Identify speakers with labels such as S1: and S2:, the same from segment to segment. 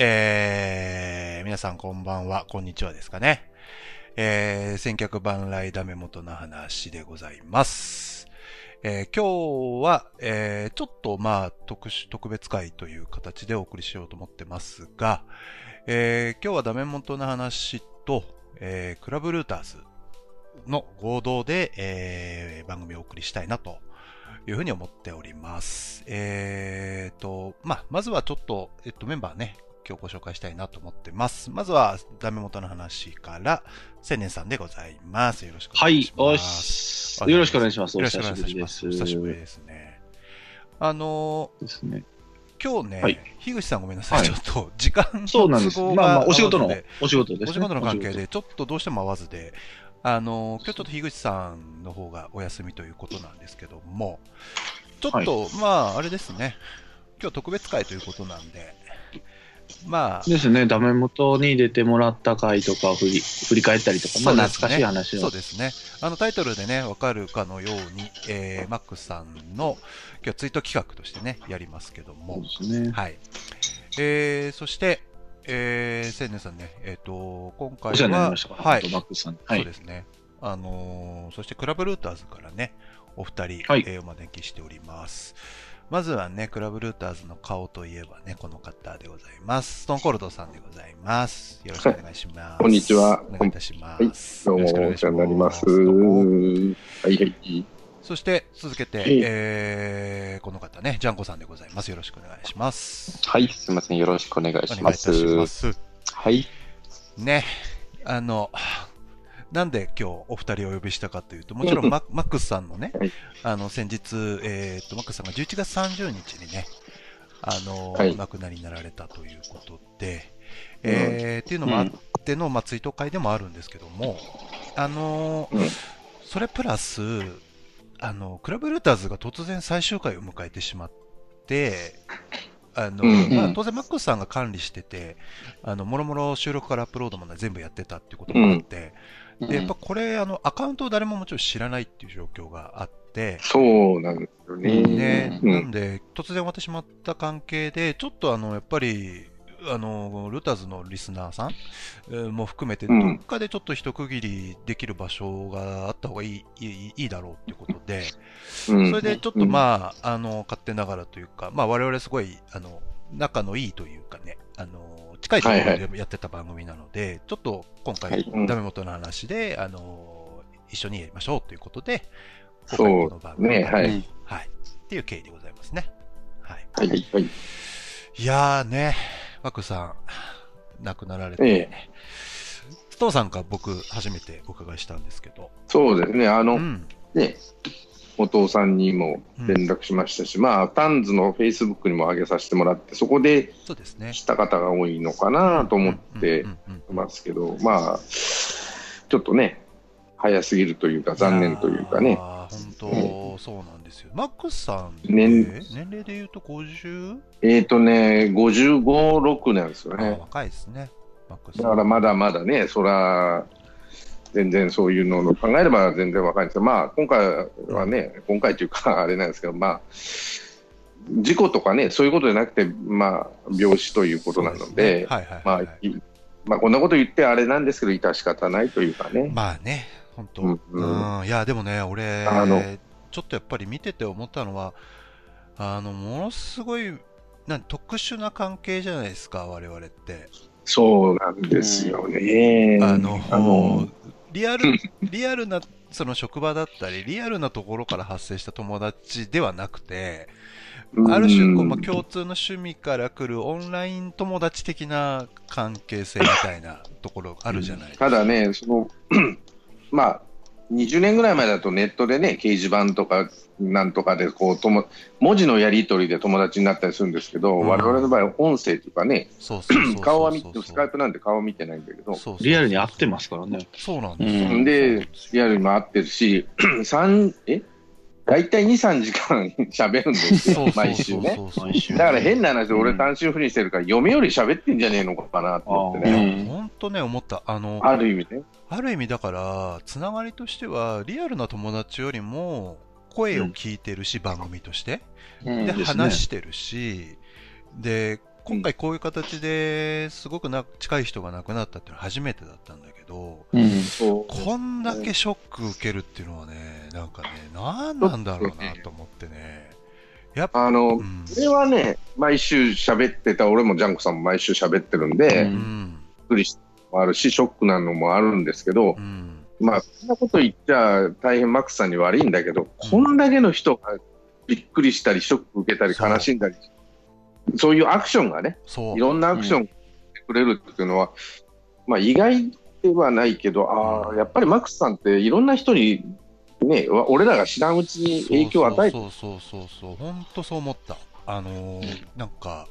S1: えー、皆さんこんばんは、こんにちはですかね。えー、千客万来ダメ元の話でございます。えー、今日は、えー、ちょっとまあ、特殊、特別会という形でお送りしようと思ってますが、えー、今日はダメ元の話と、えー、クラブルーターズの合同で、えー、番組をお送りしたいなというふうに思っております。えーと、まあ、まずはちょっと、えっと、メンバーね、今日ご紹介したいなと思ってます。まずは、ダメ元の話から、千年さんでございます。よろしくお
S2: はい
S1: 願いし、ます。
S2: おし。よろしくお願いします。お
S1: よろしくお願い
S2: 久し
S1: ます。お久しぶりですね。あの
S2: ですね。
S1: ー、今日ね、
S2: はい
S1: 樋口さんごめんなさい。
S2: はい
S1: ちょっと、時間の
S2: そうなんです。
S1: 都合が
S2: まあまあ、お仕事のお仕事です、ね。
S1: お仕事の関係で、ちょっとどうしても合わずで、あのー、今日ちょっと樋口さんの方がお休みということなんですけども、ちょっと、まあ、あれですね、今日特別会ということなんで、まあ、
S2: 事ですね。ダメ元に出てもらった回とかを振り振り返ったりとか、まあ、懐かしい話を
S1: そう。ですね。あのタイトルでね、わかるかのように、えー、マックスさんの今日ツイート企画としてね、やりますけど
S2: そう
S1: も、
S2: ですね。
S1: はい。えー、そして、えー、千年さんね、えっ、と、今回は、はい、
S2: マックスさんに。はい。
S1: そうですね。あのーそしてクラブルーターズからね、お二人、
S2: はい
S1: えーお招きしております。まずはね、クラブルーターズの顔といえばね、この方でございます。ストーンコールドさんでございます。よろしくお願いします。
S3: こんにちは
S1: お願いいたしま
S3: はい、
S1: す。
S3: どうもお世話になります。はいはい。
S1: そして、続けて、
S3: はい
S1: えー、この方ね、ジャンコさんでございます。よろしくお願いします。
S3: はい、すみません。よろしくお願い
S1: お願いいたし
S3: します。
S1: ます。
S3: はい。
S1: ね、あの、なんで今日お二人をお呼びしたかというと、もちろんママックスさんのね、
S3: はい。
S1: あの先日、えー、とマックスさんが11月30日にね、あの
S3: はい。
S1: お亡くなりになられたということで、えーっていうのもあっての、まあ、追悼会でもあるんですけども、あの
S3: うん。
S1: それプラスあの、クラブルーターズが突然最終回を迎えてしまって、あの
S3: うん
S1: まあ、
S2: うん
S1: 当然マックスさんが管理してて、あの、もろもろ収録からアップロードまで全部やってたっていうこともあって、で、やっぱこれ、あの、アカウントを誰ももちろん知らないっていう状況があって、
S3: そうなんですよね。
S1: ね、
S3: うん。
S1: なんで、突然終わってしまった関係で、ちょっとあの、やっぱり、あの、ルーターズのリスナーさんえーも含めて、ど
S3: うん。
S1: っかでちょっと一区切りできる場所があった方がいい、いい、いいだろうっていうことで、
S3: うん。
S1: それでちょっとまあ、あの、勝手ながらというか、まあ我々すごい、あの、仲のいいというかね、あの、近いところ
S3: はい
S1: でやってた番組なので、ちょっと今回、ダメ元の話で、あの、一緒にやりましょうということで、今回この番組
S3: ねはい
S1: はい。っていう経緯でございますね。はい。
S3: はいはいはい。
S1: いやーね、マクさん、亡くなられて、
S3: ええ
S1: ストーンさんが僕、初めてお伺いしたんですけど、
S3: そうですね。あの、
S1: うん。
S3: ね、お父さんにも連絡しましたし、まあ、タンズのフェイスブックにも上げさせてもらって、そこで。知った方が多いのかなと思って
S1: うんうんうんうん
S3: ますけど、まあ、ちょっとね、早すぎるというか、残念というかね。
S1: あ本当、そうなんですよ。マックスさん
S3: 年
S1: 年齢で言うと 50?
S3: えっ、とね、55、6なんですよ
S1: あ
S3: ね。
S1: 若いですね。
S3: だからまだまだね、そら、全然そういうのを考えれば全然若いんですけど、まあ、今回はね、今回というか、あれなんですけど、まあ、事故とかね、そういうことじゃなくて、まあ、病死ということなので、まあこんなこと言ってあれなんですけど、致し方ないというかね。
S1: まあね、本当、
S3: う
S1: うんんいや、でもね、俺
S3: あの、
S1: ちょっとやっぱり見てて思ったのは、あの、ものすごい、なん特殊な関係じゃないですか、我々って。
S3: そうなんですよね。
S1: あの、
S3: あの
S1: リアル、リアルな、その職場だったり、リアルなところから発生した友達ではなくて、ある種こう、まあ、共通の趣味から来るオンライン友達的な関係性みたいなところあるじゃないですか。
S3: ただね、その まあ、20年ぐらい前だとネットでね、掲示板とかなんとかでこうとも、文字のやり取りで友達になったりするんですけど、
S1: うん。
S3: 我々の場合は音声というかね、顔は見て、スカイプなんて顔は見てないんだけど、
S1: そうそうそう
S2: リアルに合ってますからね。
S1: そうなんですよ。
S2: うん。
S3: で、リアルにも合ってるし、三え？大体2、3時間 喋るんですよ毎週ね。だから変な話で、俺
S2: うん
S3: 単身赴任してるから、嫁より喋ってんじゃねえのかなと思ってね。
S2: うん
S1: 本当ね、思った。あの、
S3: ある意味ね。
S1: ある意味だから、つながりとしては、リアルな友達よりも、声を聞いてるし、番組として。で、話してるし、で、今回こういう形ですごくな近い人が亡くなったっていうのは初めてだったんだけど、
S2: うん。
S1: こんだけショック受けるっていうのはね、なんかね、なんなんだろうなと思ってね。やっぱ、
S3: あの、
S1: うん。
S3: これはね、毎週喋ってた、俺もジャンコさんも毎週喋ってるんで、
S2: う
S3: びっ
S1: うん。
S3: くりしたのもあるし、ショックなのもあるんですけど
S1: う、ん。
S3: まあ、こんなこと言っちゃ大変マックスさんに悪いんだけど、こんだけの人がびっくりしたり、ショック受けたり、悲しんだり、そういうアクションがね、い。ろんなアクションしてくれるっていうのは、まあ意外ではないけど、ああ、やっぱりマックスさんっていろんな人に、ね、わ俺らが知らんうちに影響を与えて、
S1: そうそうそうそう、本当そう思った。あのーなんか、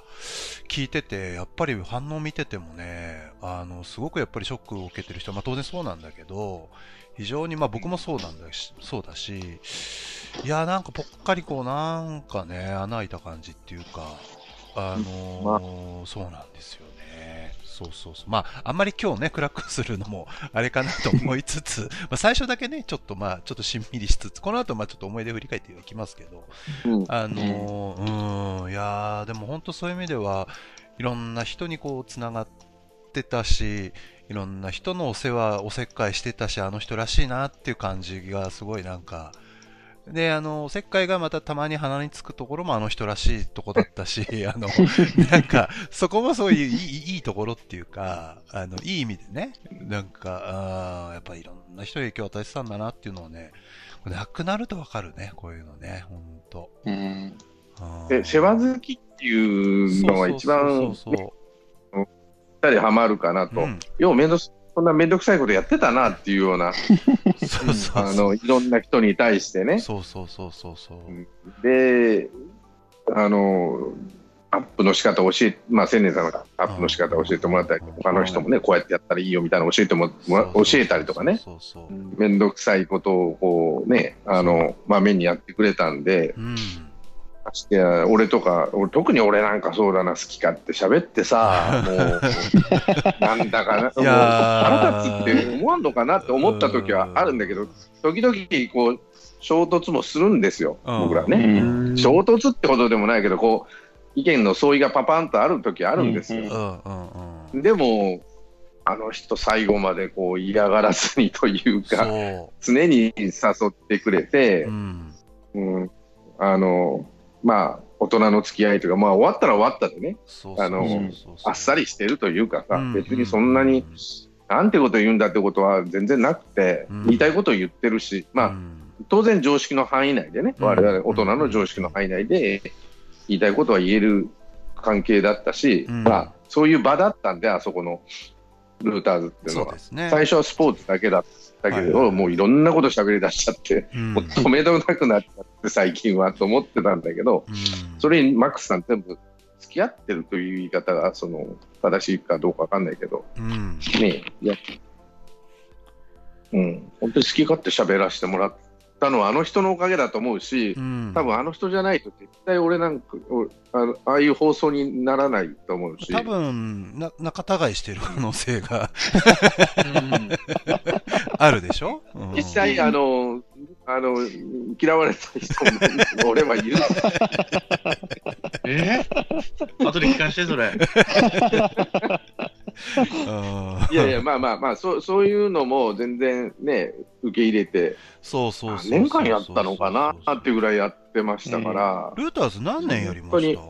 S1: 聞いてて、やっぱり反応見ててもね、あの、すごくやっぱりショックを受けてる人は、まあ当然そうなんだけど、非常に、まあ僕もそうなんだし、そうだし、いや、なんかぽっかりこう、なんかね、穴開いた感じっていうか、あのーそうなんですよね。そうそうそう。まあ、あんまり今日ね、暗くするのも、あれかなと思いつつ、まあ最初だけね、ちょっとまあ、ちょっとしんみりしつつ、この後まあちょっと思い出振り返っていきますけど、
S3: うん
S1: あのー、うん、いやー、でも本当そういう意味では、いろんな人にこう、つながってたし、いろんな人のお世話、おせっかいしてたし、あの人らしいなっていう感じがすごいなんか、で、あの、おせっかいがまたたまに鼻につくところもあの人らしいとこだったし、あの、なんか、そこもそういういいいいところっていうか、あの、いい意味でね、なんか、あーやっぱりいろんな人に影響を与えてたんだなっていうのをね、なくなるとわかるね、こういうのね、ほんと。
S2: うん。
S3: で世話好きっていうのが一番
S1: そうそう
S3: ぴったりはまるかなと、
S1: そううん
S3: ようめんどくそんなめんどくさいことやってたなっていうような、
S1: そうそう
S3: あのいろんな人に対してね。
S1: そうそうそうそうそう。
S3: で、あの、アップの仕方を教え、まあ、千年さんがアップの仕方を教えてもらったり、
S1: うん
S3: 他の人もね、こうやってやったらいいよみたいなの教えても教えたりとかね、
S1: そうそうそう。
S3: めんどくさいことをこうね、あの、まめにやってくれたんで、
S1: うん。
S3: ましてや俺とか、俺特に俺なんかそうだな、好き勝手喋ってさ、もう、なんだかな、もう腹立つって思わんのかなって思った時はあるんだけど、時々こう、衝突もするんですよ、
S1: うん
S3: 僕らね。
S2: うん
S3: 衝突ってことでもないけど、こう、意見の相違がパパンとある時あるんですよ。でも、あの人最後までこう嫌がらずにというか、
S1: そ
S3: 常に誘ってくれて
S1: う。う、ん。
S3: うん、あの、まあ、大人の付き合いというか、まあ、終わったら終わったでね、あのあっさりしてるというかさ、
S1: うん。
S3: 別にそんなに、なんてこと言うんだってことは全然なくて、
S1: うん。
S3: 言いたいことを言ってるし、まあ、
S1: うん。
S3: 当然常識の範囲内でね、
S1: うん。
S3: 我々大人の常識の範囲内で言いたいことは言える関係だったし、
S1: うん。
S3: まあ、そういう場だったんで、あそこのルーターズっていうのは。
S1: ね。
S3: 最初はスポーツだけだったけど、
S1: はい
S3: もういろんなこと喋り出しちゃって、
S1: うん。
S3: もう止めどなくなっちゃって、最近はと思ってたんだけど、
S1: うん。
S3: それにマックスさん全部付き合ってるという言い方がその正しいかどうかわかんないけど、
S1: うん。
S3: ねいや、うん、本当に好き勝手喋らせてもらったのはあの人のおかげだと思うし、
S1: うん。
S3: 多分あの人じゃないと絶対俺なんか、おあのああいう放送にならないと思うし、
S1: 多分な仲違いしてる可能性が あるでしょ、うん。
S3: 実際、あの、あの、嫌われた人も俺はいる。
S2: え？後で聞かして、それ。
S1: うん。
S3: いやいや、まあまあまあ、そう そういうのも全然ね、受け入れて、
S1: そうそう
S3: 年間やったのかなっていうぐらいやってましたから、
S1: ルーターズ何年やりま
S3: 本
S1: した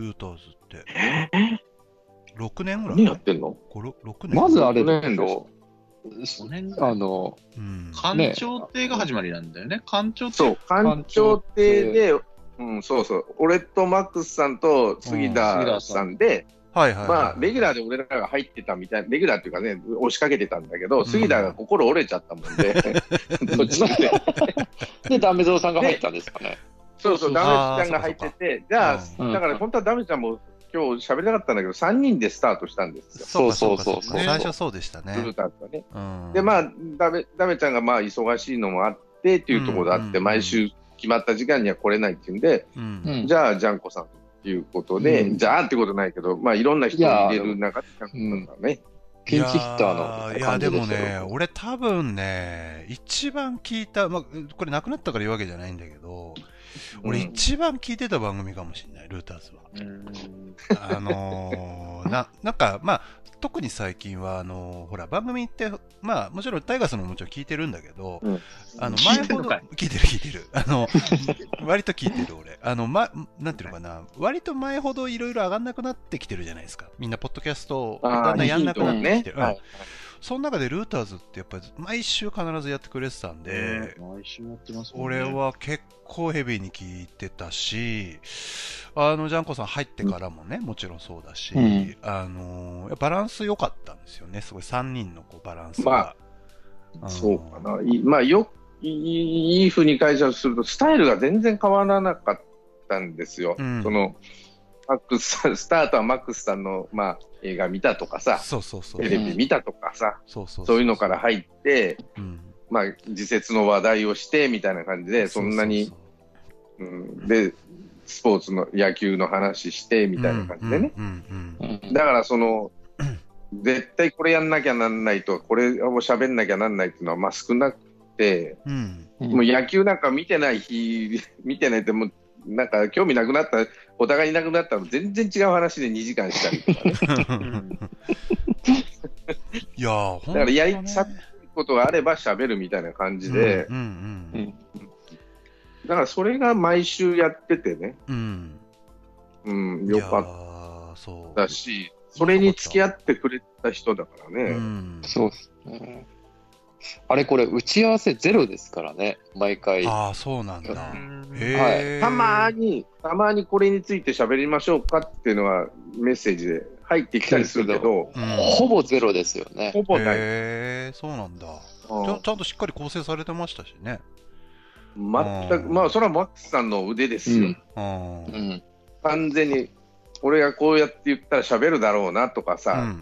S1: ルーターズって。6年ぐらい？
S3: 何やってんの？
S1: 年。
S4: まずあれ
S3: 6
S4: で
S3: 年
S4: しょ？
S2: 五年
S4: あの、
S1: うん。
S2: 官庁亭が始まりなんだよね。官庁亭。
S3: そう、官庁亭で、うん、そうそう、俺とマックスさんと杉田さんで、
S1: はいはいはい。
S3: まあ、レギュラーで俺らが入ってたみたいな、レギュラーっていうかね、押しかけてたんだけど、
S1: ん。
S3: 杉田が心折れちゃったもんで、途中で。
S4: で、ダメゾウさんが入ったんですかね。
S3: そうそう、ダメちゃんが入ってて、じゃあ、
S4: うん。
S3: だから本当はダメちゃんも今日喋りたかったんだけど、3人でスタートしたんですよ、
S1: そうか
S4: そうそうそう
S1: 最初そうでした
S3: ルー
S1: ね。
S3: ね。
S1: うん。
S3: で、まあ、ダメダメちゃんがまあ忙しいのもあってっていうところがあって、
S1: うん。
S3: 毎週決まった時間には来れないっていうんで、
S1: うん。
S4: うん。
S3: じゃあ、ジャンコさんということで、
S4: うん。
S3: じゃあってことないけど、まあ、いろんな人を入れる中で、ね、
S4: ピンチヒッターの
S1: いや
S4: 感じで
S1: でもね俺多分ね、一番聞いた、まあ、これなくなったから言うわけじゃないんだけど、俺
S3: うん
S1: 一番聞いてた番組かもしれない、ルーターズは。
S2: うん
S1: あのー な、なんか、まあ、特に最近は、あのーほら、番組って、まあ、もちろんタイガースのももちろん聞いてるんだけど、
S3: うん
S1: あの、
S2: 聞
S1: 前ほど、聞いてる聞いてる。あの、割と聞いてる俺。あの、ま、なんていうのかな、割と前ほどいろいろ上がんなくなってきてるじゃないですか。みんな、ポッドキャストをだんだんやんなくなってきてる。うん
S3: はい
S1: その中でルーターズってやっぱり毎週必ずやってくれてたんで、
S2: 毎週やってますもん
S1: 俺
S2: ね。
S1: は結構ヘビーに聞いてたし、あの、ジャンコさん入ってからもね、もちろんそうだし、
S2: うん
S1: あのーバランス良かったんですよね、すごい3人のこうバランス
S3: ま
S1: が。
S3: あそうかな。いまあ、よ、いいいいふうに解釈すると、スタイルが全然変わらなかったんですよ。
S1: うん
S3: その、マックスさん、スタートはマックスさんの、まあ、映画見たとかさ、
S1: そうそうそう。
S3: テレビ見たとかさ、
S1: そうそう
S3: そう。いうのから入って、
S1: うん。
S3: まあ、自説の話題をしてみたいな感じで、そんなに、うん、で、スポーツの野球の話してみたいな感じでね。
S1: うんうんうん
S2: うん。
S3: だからその、絶対これやんなきゃなんないと、これを喋んなきゃなんないっていうのはまあ少なくて、
S1: うん。
S2: うん。
S3: もう野球なんか見てない日、見てないって、もうなんか興味なくなった、お互いいなくなったら全然違う話で2時間したりとかね。
S2: ん
S1: いや
S3: だからやり
S1: ね
S3: さことがあれば喋るみたいな感じで、
S1: うんうん
S3: だからそれが毎週やっててね、
S1: うん。
S3: うん、
S1: うん。
S3: よかっ
S1: ったそう。
S3: たし、それに付き合ってくれた人だからね。
S1: うん。
S4: そうですね。あれこれ打ち合わせゼロですからね、毎回。
S1: ああ、そうなんだ。
S2: うん
S1: へえ。
S3: たまに、たまにこれについて喋りましょうかっていうのはメッセージで入ってきたりするけど、
S1: うん
S4: ほぼゼロですよね。
S3: ほぼない。
S1: へえ、そうなんだ。
S3: うん
S1: ちゃんちゃんとしっかり構成されてましたしね。
S3: 全く、
S1: うん
S3: まあ、それはマックスさんの腕ですよ。
S4: うん。
S1: うん。
S4: う。ん。
S3: 完全に、俺がこうやって言ったら喋るだろうなとかさ、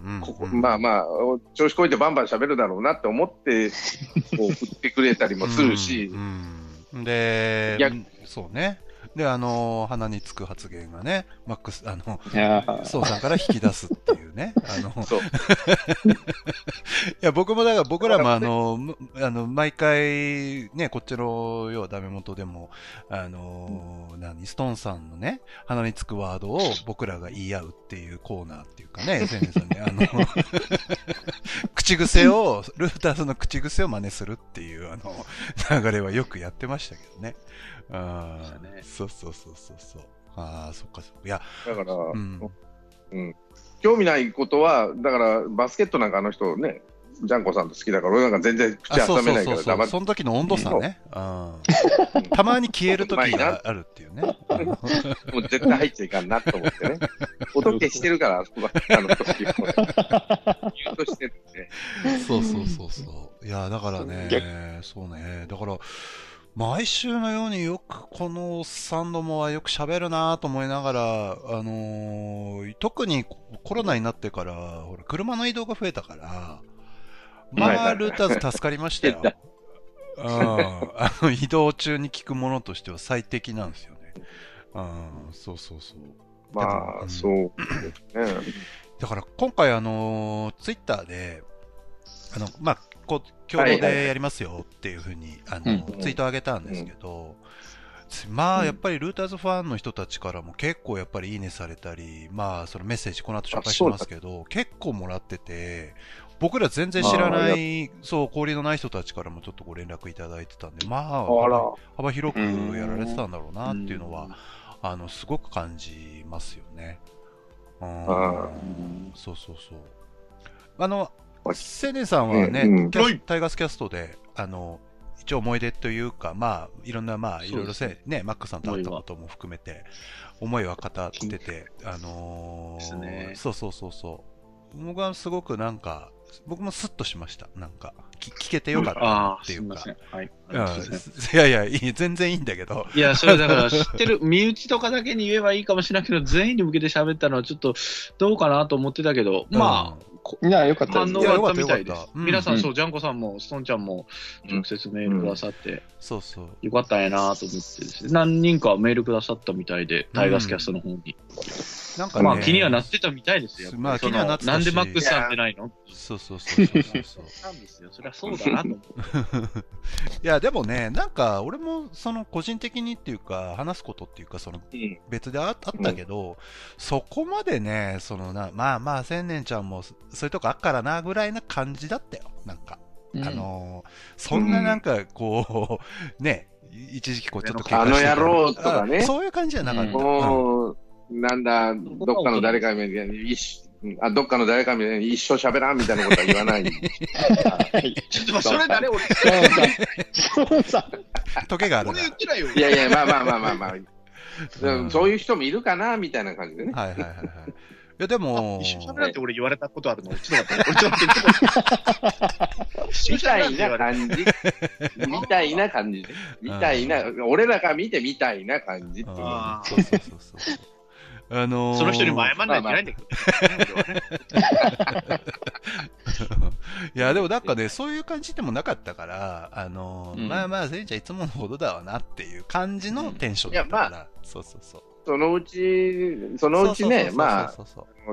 S3: まあまあ、調子こいてバンバン喋るだろうなって思って、こう振ってくれたりもするし、
S1: うんうん。で
S3: 逆、
S1: そうね。で、あの、鼻につく発言がね、マックス、あの、
S4: いやー
S1: ソウさんから引き出すっていうね。あの、い。や、僕もだから、僕らもあの、むあの、毎回、ね、こっちの、要はダメ元でも、あの、何、ストーンさんのね、鼻につくワードを僕らが言い合うっていうコーナーっていうかね、SNS で、あの、口癖を、ルーターズの口癖を真似するっていう、あの、流れはよくやってましたけどね。あ
S2: そうだね
S1: そうそうそうそうそう。ああ、そっかそっか。いや、
S3: だから、
S1: うん。
S3: 興味ないことは、だからバスケットなんかあの人ね、ジャンコさんと好きだから、俺なんか全然口
S1: あそう
S3: 挟めないか
S1: そうそうそう。
S3: ら黙って
S1: その時の温度差ね。うん。たまに消える時があるっていうね。
S3: もう絶対入っちゃいかんなと思ってね。音消してるから、あのあの時も。ミュートしてるんで。
S1: そうそうそうそう。いや、だからね、そうね。だから、毎週のようによくこのおっさんどもはよく喋るなと思いながら、あのー特にコロナになってから、ほら、車の移動が増えたから、まあ、ルーターズ助かりましたよ。うん、あの移動中に聞くものとしては最適なんですよね。うん、そうそうそう。
S3: ま
S1: うん
S3: あ、そうですね。
S1: だから今回、あのツイッターで、あの、まあ、こう、共同でやりますよっていうふうに、あの、
S2: うん
S1: ツイート上げたんですけど、まあ、やっぱりルーターズファンの人たちからも結構やっぱりいいねされたり、まあ、そのメッセージこの後紹介しますけど、結構もらってて、僕ら全然知らな
S3: あ
S1: い、そう、交流のない人たちからもちょっとご連絡いただいてたんで、まあ、幅広くやられてたんだろうなっていうのは、あの、すごく感じますよね。うん。
S3: あ
S1: そうそうそう。あの
S3: あ、
S1: 青年さんはね、
S3: うん
S1: タイガースキャストで、あの、一応思い出というか、まあ、いろんな、まあ、いろいろせ、ね、マックさんと会ったことも含めて、思いは語ってて、あのー
S2: ね
S1: そうそうそうそう。僕はすごくなんか、僕もスッとしました。なんか、き聞けてよかったっていうか
S2: すみませ。ん。はい。
S1: うんいやいやいい、全然いいんだけど、
S2: いや、それだから知ってる、身内とかだけに言えばいいかもしれないけど、全員に向けて喋ったのはちょっとどうかなと思ってたけど、まあ、こ
S4: いや、よかったです。
S2: 反応があったみた。いです。皆さん、
S4: うん。
S2: そう、ジャンコさんも、ストンちゃんも直接メールくださって、
S1: そうそう。
S2: よかったんやなと思ってですね、何人かメールくださったみたいで、タイガースキャストの方に。
S1: なんかね、
S2: まあ気にはなってたみたいですよ。
S1: まあ気にはなってたし
S2: なんでマックスさんってないの？
S1: そうそうそうそうそうそう。
S2: なんですよ。そりゃそうだなと。
S1: いや、でもね、なんか、俺も、その、個人的にっていうか、話すことっていうか、その、
S3: うん
S1: 別でああったけど、そこまでね、そのな、まあまあ、千年ちゃんも、そそういうとこあっからな、ぐらいな感じだったよ。なんか、
S4: うん
S1: あのーそんななんか、こう、ね、一時期こう、ちょっと
S3: あの野郎とか
S1: あ
S3: ね
S1: そういう感じじゃなかった。
S4: うん
S3: もう、なんだ、どっかの誰かみたいに、一緒あどっかの誰かみたいに一生喋らんみたいなことは言わない。
S4: はい。
S2: ちょっとそれ誰俺、
S4: そうさ、
S1: があるな。
S2: 俺言ってないよ。
S3: いやいや、まあまあまあまあまあ、
S1: うん
S3: そういう人もいるかなみたいな感じでね。
S1: はいはいはいはい。いや、でも、
S2: 一緒に喋らんって俺言われたこと。あるの。ちょっと。待って、俺ちょっと。待って。
S3: みたいな感じ。みたいな感じで。みたいな、俺らが見てみたいな感じっていう。
S1: そうそうそうそう。あのー
S2: その人にも謝んないといけないんだけど。
S1: いや、でもなんかね、そういう感じでもなかったから、あのー
S4: うん。
S1: まあまあ、せんちゃんいつものほどだわなっていう感じのテンションだったから、
S3: いや
S1: そうそうそう。
S3: そのうち、そのうちね、まあ、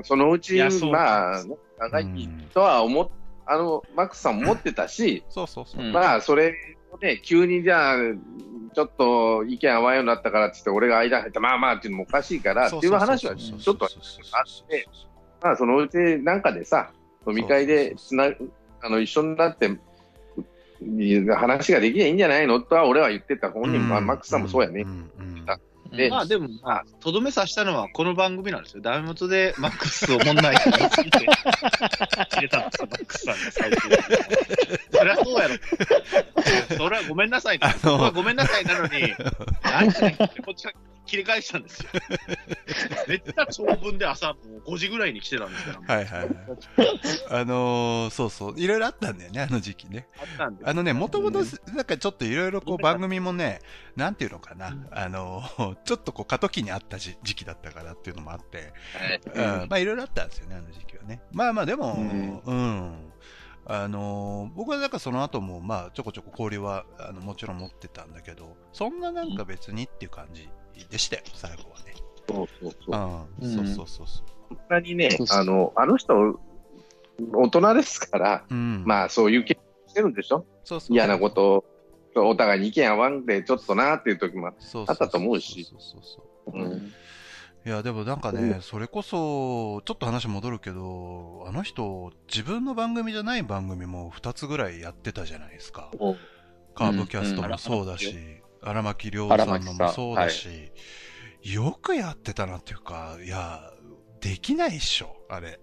S1: そ
S3: のうちまあ、長
S1: うん
S3: 生きとは思っ、あの、マックスさんも思ってたし、
S1: そうそうそう。
S4: うん
S3: まあ、それをね、急にじゃあ、ちょっと意見合わんようになったからってって、俺が間入って、まあまあっていうのもおかしいからっていう話はちょっとあって、まあ、そのうちなんかでさ、飲み会でつなあの一緒になって、話ができりゃいいんじゃないのとは俺は言ってた。本人、まあ、マックスさんもそうやね。
S1: んうん
S3: で
S2: まあでも、まあ、とどめさしたのはこの番組なんですよ。ダメ元でマックスを問題に言いすぎて、切れたんですよ、マックスさんが最終的に。そりゃそうやろ。それはごめんなさいね。
S1: あの
S2: それはごめんなさいなのに、何時にってこっちが切り返したんですよ。めっちゃ長文で朝もう5時ぐらいに来てたんですから。
S1: はいはいはい。あのーそうそう、いろいろあったんだよね、あの時期ね。
S2: あったんで。
S1: あのね、もともと、なんかちょっといろいろこう番組もね、なんていうのかな、あのーちょっとこう過渡期にあった時時期だったからっていうのもあって、うん、まあいろいろあったんですよね、あの時期はね。まあまあでも、
S4: うん
S1: うん。あのー僕はなんかその後も、まあちょこちょこ交流は、あの、もちろん持ってたんだけど、そんななんか別にっていう感じでしたよ、最後はね。
S3: そうそうそう。
S1: うん、そうそうそうそう。
S3: そんなにねあの、あの人、大人ですから、
S1: うん。
S3: まあそういう経験してるんでしょ？
S1: そうそう。
S3: 嫌なことを、お互いに意見合わんで、ちょっとなっていう時も、あったと思うし。
S1: そうそうそうそう
S3: うん。
S1: いや、でもなんかね、それこそ、ちょっと話戻るけど、あの人、自分の番組じゃない番組も2つぐらいやってたじゃないですか。カーブキャストもそうだし、荒牧亮さんのもそうだし、よくやってたなっていうか、いや、できないっしょ、あれ。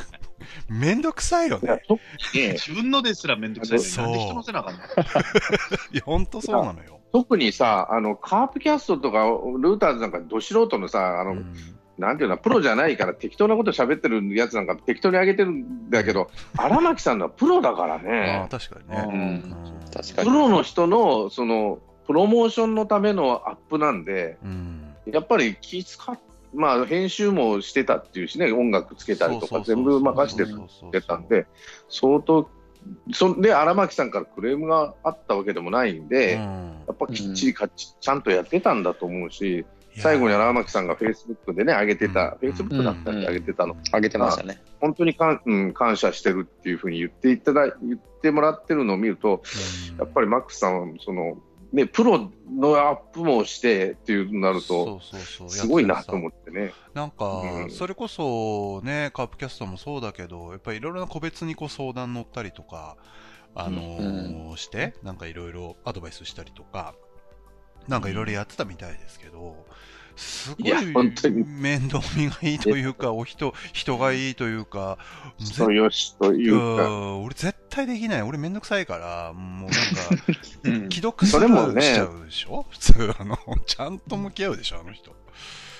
S1: めんどくさいよね。
S3: いや特にね
S2: 自分のですらめんどくさいなんで人のせなあかんの？
S1: いや、ほんとそうなのよ。
S3: 特にさ、あの、カープキャストとか、ルーターズなんか、ど素人のさ、あの、
S1: うん
S3: なんていうの、プロじゃないから、適当なこと喋ってるやつなんか適当に上げてるんだけど、荒牧さんのはプロだから
S1: ああ、
S3: ね。
S1: 確かにね。
S4: うん
S1: うん
S3: プ
S4: 確かに。
S3: ロの人の、その、プロモーションのためのアップなんで、
S1: うん。
S3: やっぱり気使っまあ、編集もしてたっていうしね、音楽つけたりとか、全部任せてたんで、相当、そんで荒牧さんからクレームがあったわけでもないんで、
S1: うん。
S3: やっぱきっちりかっちちゃんとやってたんだと思うし、最後に荒牧さんがフェイスブックでね、上げてた、フ
S1: うん。
S3: ェイスブックだったんで上げてたの、
S4: あげてましたね。
S3: 本当にかん、うん、感謝してるっていうふうに言っていただ言ってもらってるのを見ると、
S1: うん。
S3: やっぱりマックスさんはその、ね、プロのアップもしてっていうなると、
S1: そうそうそう
S3: すごいなと
S1: う。
S3: 思ってね。
S1: なんか、
S3: うん
S1: それこそね、カープキャストもそうだけど、やっぱりいろいろな個別にこう相談乗ったりとか、あのーして、なんかいろいろアドバイスしたりとか、なんかいろいろやってたみたいですけど、すご
S3: い
S1: 面倒見がいいというか、お人、人がいいというか、
S3: 人よしという
S1: う
S3: か、
S1: ん俺絶対できない。俺めんどくさいから、もうなんか、
S4: うん
S1: 既読スル
S3: それもね
S1: ーしちゃうでしょ、普通、あの、ちゃんと向き合うでしょ、あの人。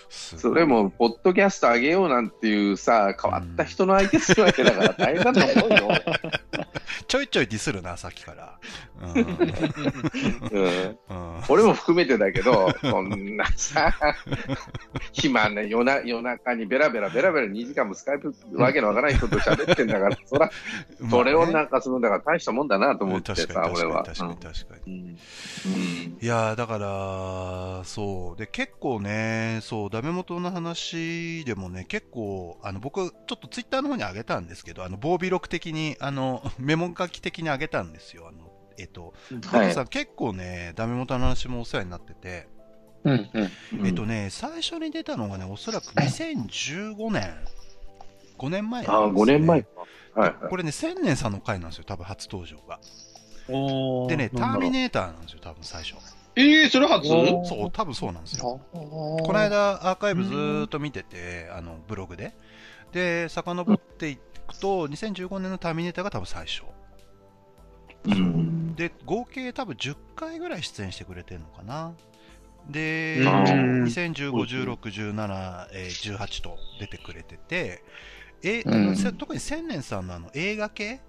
S3: それも、ポッドキャスト上げようなんていうさ、変わった人の相手するわけだから大変だと思うよ。
S1: ちょいちょいディスるな、さっきから。うん。
S3: うん
S1: うん。
S3: 俺も含めてだけど、そんなさ、暇ね、夜な夜中にベラベラベラベラ2時間もスカイプわけのわからない人と喋ってんだから、そら、それをなんかするんだから大したもんだなと思って
S1: 確か
S3: さ、
S1: に確か
S3: 俺は。
S1: に確かに確かに。いやーだから、そう。で、結構ね、そう、ダメ元の話でもね、結構、あの、僕、ちょっとツイッターの方に上げたんですけど、あの、防備録的に、あの、メ モ書き的に上げたんですよ。あの、えっと、
S3: はい
S1: さん結構ね、ダメ元の話もお世話になってて、
S4: うんうん。
S3: うん
S1: えっとね、最初に出たのがね、おそらく2015年、5年前なんです、ね。
S3: ああ、5年前か。はいはい。
S1: これね、千年さんの回なんですよ、多分初登場が。でね、ターミネーターなんですよ、多分最初。
S2: ええ、それ初？
S1: そう、多分そうなんですよ。
S4: こ
S1: この間、アーカイブずーっと見てて、あの、ブログで。で、遡っていくと、2015年のターミネーターが多分最初。
S3: うん。
S1: で、合計多分10回ぐらい出演してくれてるのかな。で、
S2: うん。
S1: 2015、16、17、えー18と出てくれてて、えあの
S4: うん
S1: せ特に千年さんのあの映画系？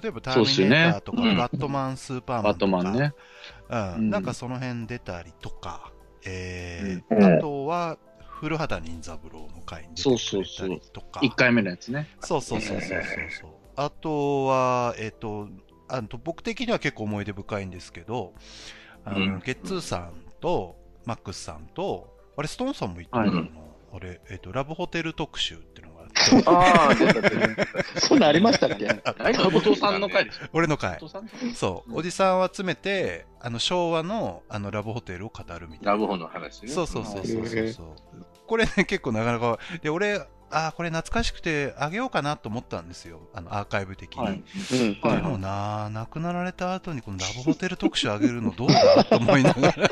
S1: 例えばターミネーターとか、
S3: うん。
S1: バットマン、スーパーマン
S2: バッ
S1: とか、
S2: トマンね。
S1: うん。
S2: うん。
S1: なんかその辺出たりとか、え
S3: うん。
S1: ーあとは古畑任三郎の回に出てくれたりとか、
S2: 1回目のやつね。
S1: そうそうそうそうそう。そう。あとは、えっ、と、あの僕的には結構思い出深いんですけど、あの、
S3: うん。
S1: ゲッツーさんと、マックスさんと、あれ、ストーンさんも言ってたの、
S3: はい。
S1: あれ、えっ、と、ラブホテル特集っあ
S3: ああ、出た出た。
S4: そんなんありましたっけ？
S3: 何
S2: 後藤さんの回でしょ。
S1: 俺の回そう、おじさんを集めて、あの、昭和の、あの、ラブホテルを語るみたいな。
S3: ラブホの話ね。
S1: そうそうそうそうそうそう。これね、結構なかなか、で、俺、ああ、これ懐かしくてあげようかなと思ったんですよ。あの、アーカイブ的に。
S2: はい
S4: うん
S2: はい
S1: でもな、亡くなられた後にこのラブホテル特集あげるのどうだと思いながら、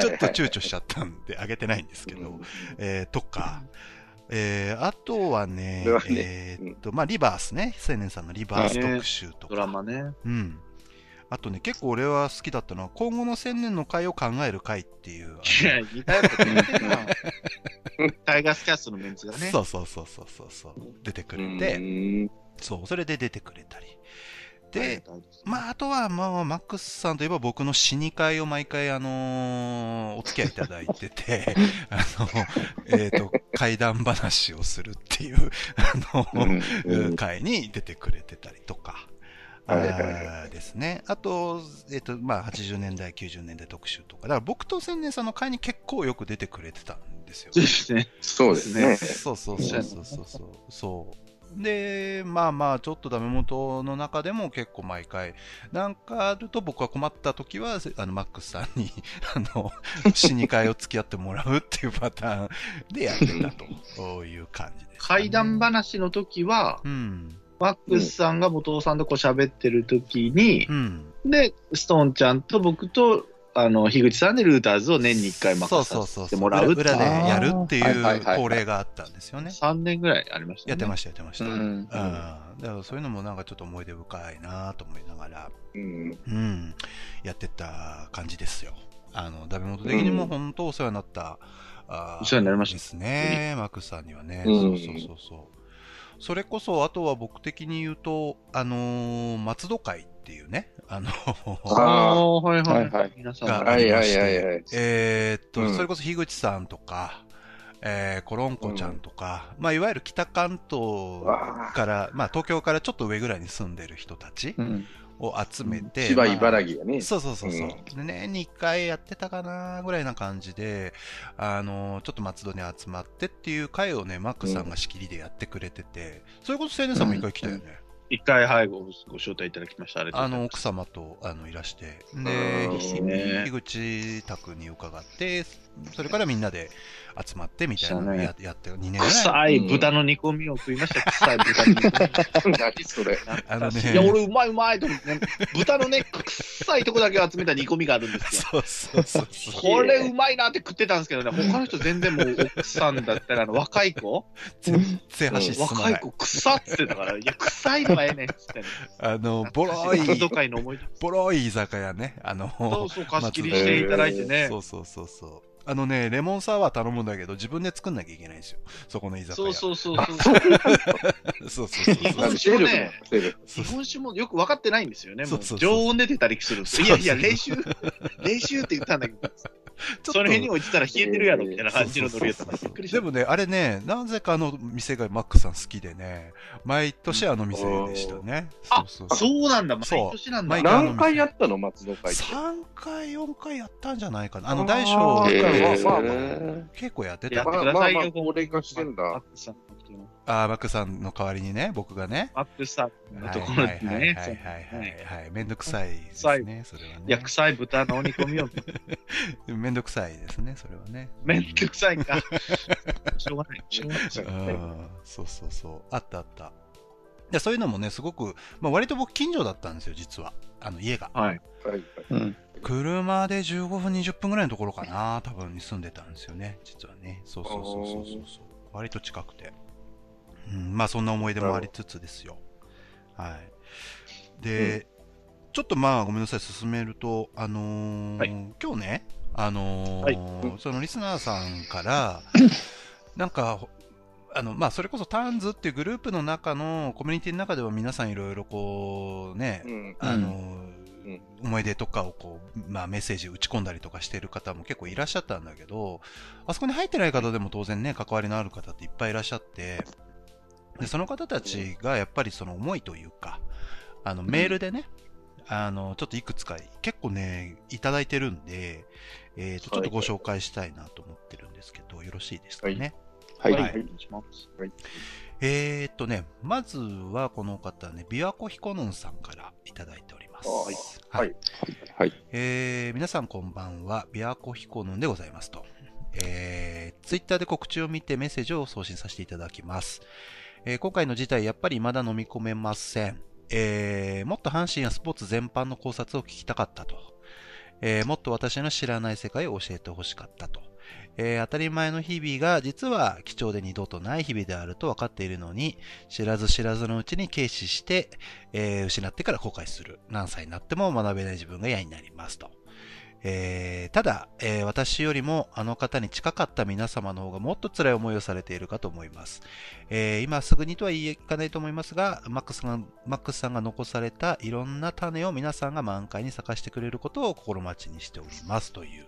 S1: ちょっと躊躇しちゃったんであげてないんですけど、えー、とか、えー、あとはねえーっと、まあ、リバースね、青年さんのリバース特集とか、
S2: ドラマね。
S1: うん。あとね、結構俺は好きだったのは、今後の千年の会を考える会っていう、あ
S2: いや、似たようなこと言ってるな。タイガースキャストのメンツが
S1: の
S2: ね。
S1: そうそうそうそうそうそう、出てくれて、
S3: うん
S1: そう、それで出てくれたり。で、
S2: はい、
S1: まあ、あとは、まあ、マックスさんといえば僕の死に会を毎回、あのーお付き合いいただいてて、あの、えっ、と、怪談話をするっていう、あの、会に出てくれてたりとか、あーですね。あと、えっ、と、まあ、80年代、90年代特集とか、だから僕と千年さんの会に結構よく出てくれてたんですよ。
S2: そうですね。
S3: そうですね。
S1: そうそうそうそうそうそう。で、まあまあ、ちょっとダメ元の中でも結構毎回、なんかあると僕は困った時は、あの、マックスさんに、あの、死に会を付き合ってもらうっていうパターンでやってたと。いう感じです、
S2: 怪談話の時は、
S1: うん。
S2: マックスさんが後藤さんとこう喋ってる時に
S1: う、ん。
S2: で、ストーンちゃんと僕と、あの、樋口さんでルーターズを年に1回任
S1: そう
S2: さ
S1: そうそうそう。
S2: せてもらうって
S1: 裏でやるっていう恒例があったんですよね。
S2: 3年ぐらいありましたね。
S1: やってました、やってました。
S4: う
S1: うん。
S4: ん
S1: だからそういうのもなんかちょっと思い出深いなと思いながら、
S3: うん
S1: うん、やってた感じですよ。あの、ダメ元的にも本当お世話になった、あー
S2: お世話になりました
S1: ですね、マックスさんにはね。
S3: うん
S1: そうそうそうそう。それこそ、あとは僕的に言うと、あのー松戸会っていうね、あの
S2: ああ、はいはい。
S4: はいはい。
S2: 皆さん
S1: が
S2: が
S1: ありまし
S3: はいはいはいはい。
S1: て、えーっと、
S3: うん。
S1: それこそ樋口さんとか、えーコロンコちゃんとか、まあ、いわゆる北関東
S3: あ
S1: から、まあ、東京からちょっと上ぐらいに住んでる人たち
S4: うん。
S1: を集めて、
S3: 千葉、
S1: まあ
S3: 茨城がね。
S1: そうそうそうそう。
S3: う
S1: で年に1回やってたかなぐらいな感じで、あのちょっと松戸に集まってっていう会をね、マックさんが仕切りでやってくれてて、それこそ青年さんも1回来たよね。
S2: 一回、はい、ごご招待いただきました。あ
S1: あの、奥様と、あの、いらして。
S3: うん
S1: で、
S2: ね
S1: 樋口宅に伺って、それからみんなで集まってみたいなのをや,、やって、2年ぐらい。
S2: 臭い豚の煮込みを食いました。臭い豚の煮込み。
S3: 何それ。
S1: あのね
S2: いや、俺、うまいうまいと思って、ね、豚のね、臭いとこだけを集めた煮込みがあるんですよ。
S1: そうそうそうそう。
S2: これうまいなって食ってたんですけどね、他の人全然もう奥さんだったら、あの若い子、
S1: 全然箸進まない。
S2: 若い子臭ってたから、いや、臭いのはええねんっつってね。
S1: あの、ボロい。ボロい居酒屋ね。あの、
S2: そうそう、貸し切りしていただいてね。
S1: そうそうそうそう。あのね、レモンサワー頼むんだけど、自分で作んなきゃいけないんですよ。そこの居酒屋。
S2: そうそうそうそう。
S1: そうそうそう
S3: なんで勢力なんだ勢力。
S1: そう
S2: 日本酒もよく分かってないんですよね。もう
S1: そうそうそう
S2: 常温で出たりするんですよ。い
S1: そうそう
S2: やいや、練習、練習って言ったんだけど、その辺に落ちたら冷えてるやろみたいな感じのノリやったからびっくりした。
S1: でもね、あれね、なぜかあの店がマックさん好きでね、毎年あの店でしたね。
S2: あ
S1: そうそう
S2: そうなんだ、毎
S1: そう
S2: 年なんだ
S1: 毎。回
S3: 何回やったの？松の会って。
S1: 3回、4回やったんじゃないかな。あの大将、
S3: えー
S4: まあ
S3: まあ
S1: 結構やって
S2: や
S1: た。
S2: ってくださいよ
S3: まあまあ高齢化してんだ
S2: マックさんの人の
S1: あーマックさんの代わりにね、僕がね。
S2: マックさんの
S1: はい
S2: ところに
S1: はいはいはいはい
S2: ね。
S1: はいはい。めんどくさいですね、それはね。
S2: いや、臭い豚の煮込みを
S1: めんどくさいですね、それはね。
S2: めんどくさいか。しょうがない。しょうがない
S1: そうそうそう。あったあった。でそういうのもね、すごく、まあ、割と僕近所だったんですよ、実は。あの、家が。
S2: はい。
S3: はい
S4: うん。
S1: 車で15分、20分ぐらいのところかな、多分に住んでたんですよね、実はね。そうそうそうそうそうそう。割と近くて。うん、まあそんな思い出もありつつですよ。はい。で、ちょっとまあごめんなさい、進めると、あのー
S2: はい
S1: 今日ね、あのー
S2: はい
S1: そのリスナーさんから、なんか、あの、まあ、それこそターンズっていうグループの中のコミュニティの中では皆さんいろいろこうね、
S3: うん
S1: あの、
S3: うん
S1: 思い出とかをこう、まあ、メッセージ打ち込んだりとかしてる方も結構いらっしゃったんだけど、あそこに入ってない方でも当然ね、関わりのある方っていっぱいいらっしゃって、で、その方たちがやっぱりその思いというか、あの、メールでね、あの、ちょっといくつか結構ね、いただいてるんで、えっ、と、ちょっとご紹介したいなと思ってるんですけど、よろしいですかね？
S4: はい。
S1: はい
S2: お願いします。
S1: えー、っとね、まずはこの方ね、琵琶湖彦 nun さんからいただいております。
S3: はい
S1: はい。
S4: はい。
S1: えー皆さんこんばんは、琵琶湖彦 nun でございますと。えー、ツイッターで告知を見てメッセージを送信させていただきます。えー今回の事態、やっぱり未だ飲み込めません。えーもっと阪神やスポーツ全般の考察を聞きたかったと。えーもっと私の知らない世界を教えてほしかったと。えー当たり前の日々が実は貴重で二度とない日々であると分かっているのに、知らず知らずのうちに軽視して、えー失ってから後悔する。何歳になっても学べない自分が嫌になりますと。えーただ、えー私よりもあの方に近かった皆様の方がもっと辛い思いをされているかと思います。えー今すぐにとは言いかないと思いますが、マックスがマックスさんが残されたいろんな種を皆さんが満開に咲かしてくれることを心待ちにしておりますという、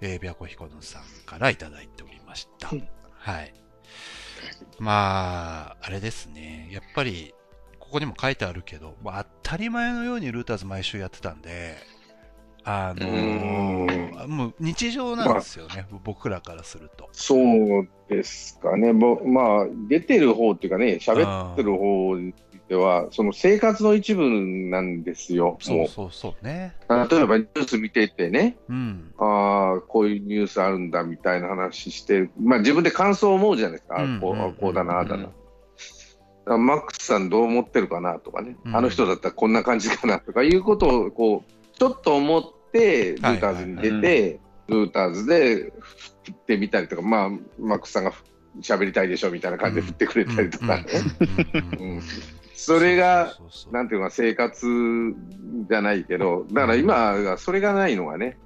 S1: えー、琵琶湖彦さんからいただいておりました。
S3: うん
S1: はい。まあ、あれですね。やっぱり、ここにも書いてあるけど、まあ、当たり前のようにルーターズ毎週やってたんで、あのーもう日常なんですよね、僕らからすると。
S3: そうですかね、ぼまあ、出てる方っていうかね、喋ってる方では、その生活の一部なんですよ、も
S1: そうそうそうね。
S3: う。例えばニュース見ててね、
S1: うん。
S3: ああ、こういうニュースあるんだみたいな話して、まあ、自分で感想を思うじゃないですか、あこ
S1: うんうんう
S3: こうだな、ああだな。マックスさんどう思ってるかなとかね、
S1: うん
S3: あの人だったらこんな感じかなとかいうことをこうちょっと思って、ルーターズに出て、
S4: はい
S3: ルーターズで振ってみたりとか、まあ、マックスさんが喋りたいでしょみたいな感じで振ってくれたりとかね、それが、なんていうのか、生活じゃないけど、だから今はそれがないのがね、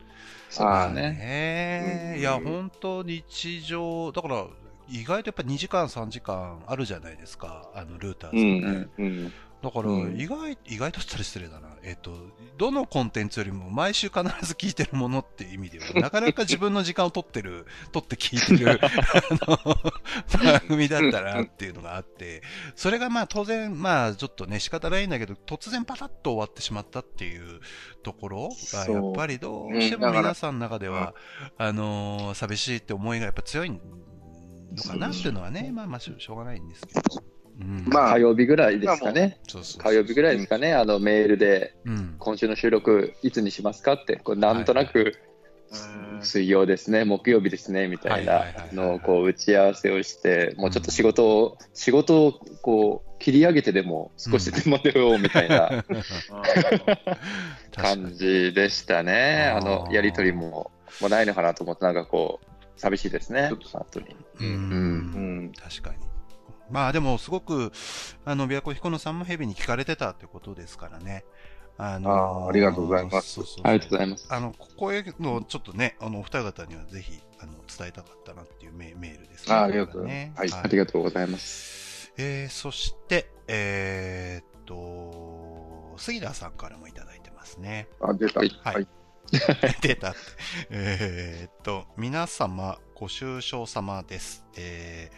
S4: そうですね。
S1: いや、本当日常、だから、意外とやっぱ2時間、3時間あるじゃないですか、あのルーターズ
S3: うん
S1: って。
S3: うん
S1: だから、
S3: うん
S1: 意外、意外としたら失礼だな。えっ、と、どのコンテンツよりも毎週必ず聞いてるものっていう意味では、なかなか自分の時間を取ってる、取って聞いてる、あの、番組だったなっていうのがあって、それがまあ当然、まあちょっとね、仕方ないんだけど、突然パタッと終わってしまったっていうところが、やっぱりどうしても皆さんの中では、あのー寂しいって思いがやっぱ強いのかなっていうのはね、まあまあしょうがないんですけど。うん、
S3: まあ
S4: 火曜日ぐらいですかね。火曜日ぐらいですかね。あのメールで、
S1: うん。
S4: 今週の収録いつにしますかって、こうなんとなく水曜ですね、木曜日ですね、みたいなのをこう打ち合わせをして、もうちょっと仕事を、仕事をこう切り上げてでも少しでも出ようみたいな感じでしたね。あの、やりとりも、もうないのかなと思って、なんかこう、寂しいですね、本当に。
S1: う。
S3: うんん
S1: 確かに。まあでも、すごく、あの、琵琶湖彦野さんもヘビに聞かれてたってことですからね。あの
S3: あーありがとうございます
S1: そうそうそう
S4: ありがとうございます。
S1: あの、こういうのをちょっとね、あの、お二方にはぜひ、あの、伝えたかったなっていうメメールですね。
S3: あありがとうございます
S1: はね
S4: ありがとうございます。
S1: えー、そして、えーっと、杉田さんからもいただいてますね。
S3: あ、出た。
S4: はい
S1: はい 出た。えーっと、皆様、ご愁傷様です。えー、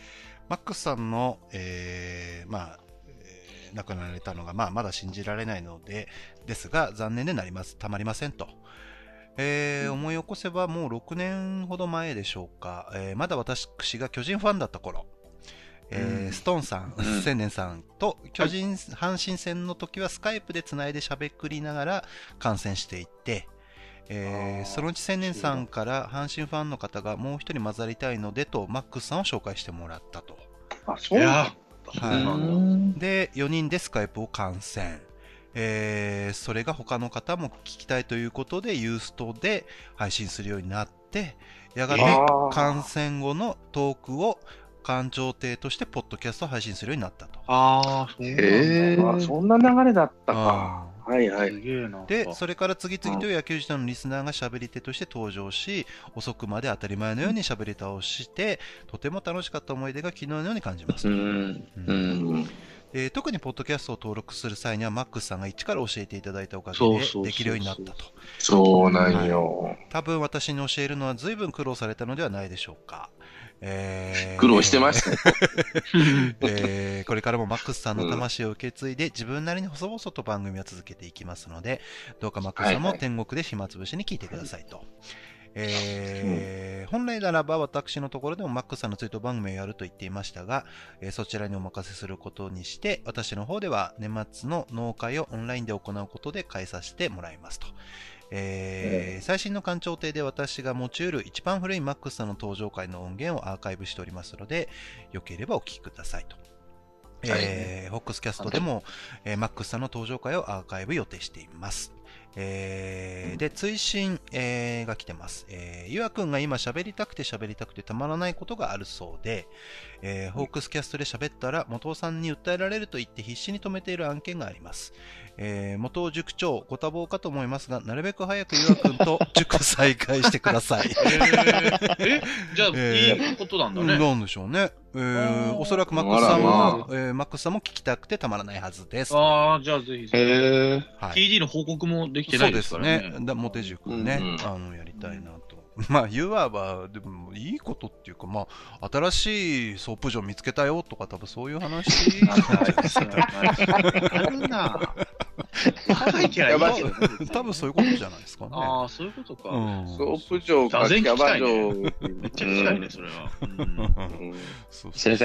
S1: マックスさんの、えー、まあ、えー亡くなられたのが、まあ、まだ信じられないので、ですが、残念でなります。たまりませんと。えー思い起こせばもう6年ほど前でしょうか。えーまだ私が巨人ファンだった頃。えー
S2: うん
S1: ストーンさん、
S4: うん
S1: 千年さんと巨人、阪神戦の時はスカイプでつないでしゃべくりながら観戦していて、えーそのうち千年さんから阪神ファンの方がもう一人混ざりたいのでとマックスさんを紹介してもらったと。
S3: あ、そうなんだ。
S1: はいで、4人でスカイプを観戦。えーそれが他の方も聞きたいということで、ユーストで配信するようになって、やがて観戦後のトークを館長亭としてポッドキャストを配信するようになったと。
S2: ああ、そ
S3: そんな流れだったか。
S1: あ
S3: はいはい。
S1: で、それから次々と野球時代のリスナーが喋り手として登場し、遅くまで当たり前のように喋り倒して、とても楽しかった思い出が昨日のように感じます
S4: う
S1: と。
S4: ん。う。
S3: うんん。
S1: えー特にポッドキャストを登録する際には、マックスさんが一から教えていただいたおかげでできるようになったと。
S3: そうなんよ。
S1: 多分私に教えるのは随分苦労されたのではないでしょうか。えー
S3: 苦労してましたよ。
S1: えーこれからもマックスさんの魂を受け継いで、自分なりに細々と番組は続けていきますので、どうかマックスさんも天国で暇つぶしに聞いてくださいと。えー本来ならば私のところでもマックスさんのツイート番組をやると言っていましたが、えーそちらにお任せすることにして、私の方では年末の農会をオンラインで行うことで開させてもらいますと。えー最新の館長亭で私が持ち得る一番古いマックスさんの登場回の音源をアーカイブしておりますので、よければお聞きくださいと。えーホックスキャストでも、えーマックスさんの登場回をアーカイブ予定しています。えーで、追伸、えーが来てます。えーゆあくんが今喋りたくて喋りたくてたまらないことがあるそうで、えーホークスキャストで喋ったら元尾さんに訴えられると言って必死に止めている案件があります。えー元尾塾長、ご多忙かと思いますが、なるべく早くゆあくんと 塾再開してください。
S2: えーえ、じゃあ、
S1: えー
S2: いいことなんだ
S1: うん
S2: ね。
S1: なんでしょうね。えーおそらくマックスさん
S3: あら
S1: も
S3: ま、
S1: えーマックスさんも聞きたくてたまらないはずです。
S2: ああ、じゃあぜひ。
S4: へえ。
S1: はい
S2: TD の報告もできて
S1: そ
S2: ないで
S1: うですすね
S2: からね。。
S1: だモテ塾ね、
S3: うんうん
S1: あの、やりたいなと。まあ、言わば、でも、いいことっていうか、まあ、新しいソープ場見つけたよとか、多分そういう話なんじゃないですか。
S2: あるな。書いてない
S3: やばい
S1: 多分そういうことじゃないですかね。
S2: ああ、そういうことか。
S1: うん
S3: ソープ場かキャバ嬢。
S2: めっちゃ聞きたいね、それは。うん
S3: うん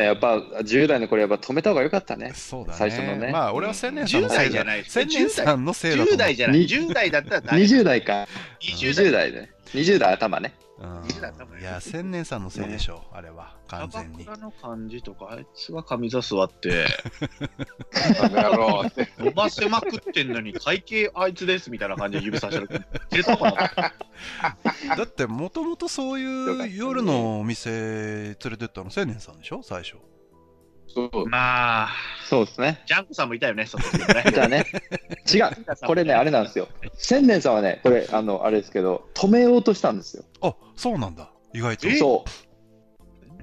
S4: やっぱ10代の頃やっぱ止めた方が良かったね。
S1: そうだね。
S4: 最初のね
S1: まあ、俺は千年さんの
S2: 10
S1: せい
S2: じゃない。
S1: 千年さんのせいだと思う。
S2: 10代じゃない。
S4: に
S2: 10代だったら誰
S4: 20代か。
S2: 20
S4: 20
S2: 代。
S4: 代ね。20代頭ね。
S1: うん
S2: 20代多分
S1: いや、千年さんのせいでしょう、あれは。完全に
S2: の感じとか、あいつが上座座って、
S3: あの野郎って。
S2: 伸ばせまくってんのに、会計あいつですみたいな感じで指さしてる。
S1: だって、もともとそういう夜のお店連れてったの千年さんでしょ最初。
S3: そう。
S2: まあ、
S4: そうですね。
S2: ジャンクさんもいたよね、その時もね。
S4: じゃあね。違う。これね、あれなんですよ。千年さんはね、これ、あの、あれですけど、止めようとしたんですよ。
S1: あ、そうなんだ。意外と。
S2: え？
S4: そう。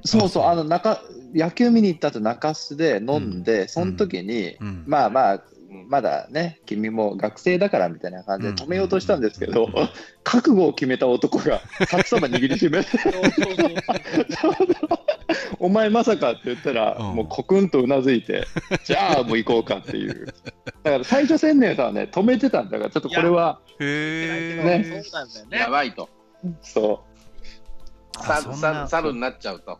S4: そうそう、
S1: あ
S4: あの、中、野球見に行った後中洲で飲んで、その時に、
S1: うん。
S4: まあまあ、まだね、君も学生だからみたいな感じで止めようとしたんですけど、
S1: うん
S4: 覚悟を決めた男が札束握りしめて、お前まさかって言ったら、
S1: うん
S4: もうコクンとうなずいて、じゃあもう行こうかっていう。だから最初千年さんはね、止めてたんだから、ちょっとこれは、
S1: へ
S4: ね
S1: え。
S2: そうなんだよね。
S3: やばいと。
S4: そ
S3: さ
S1: あそんな
S3: さ猿になっちゃうと。
S4: う。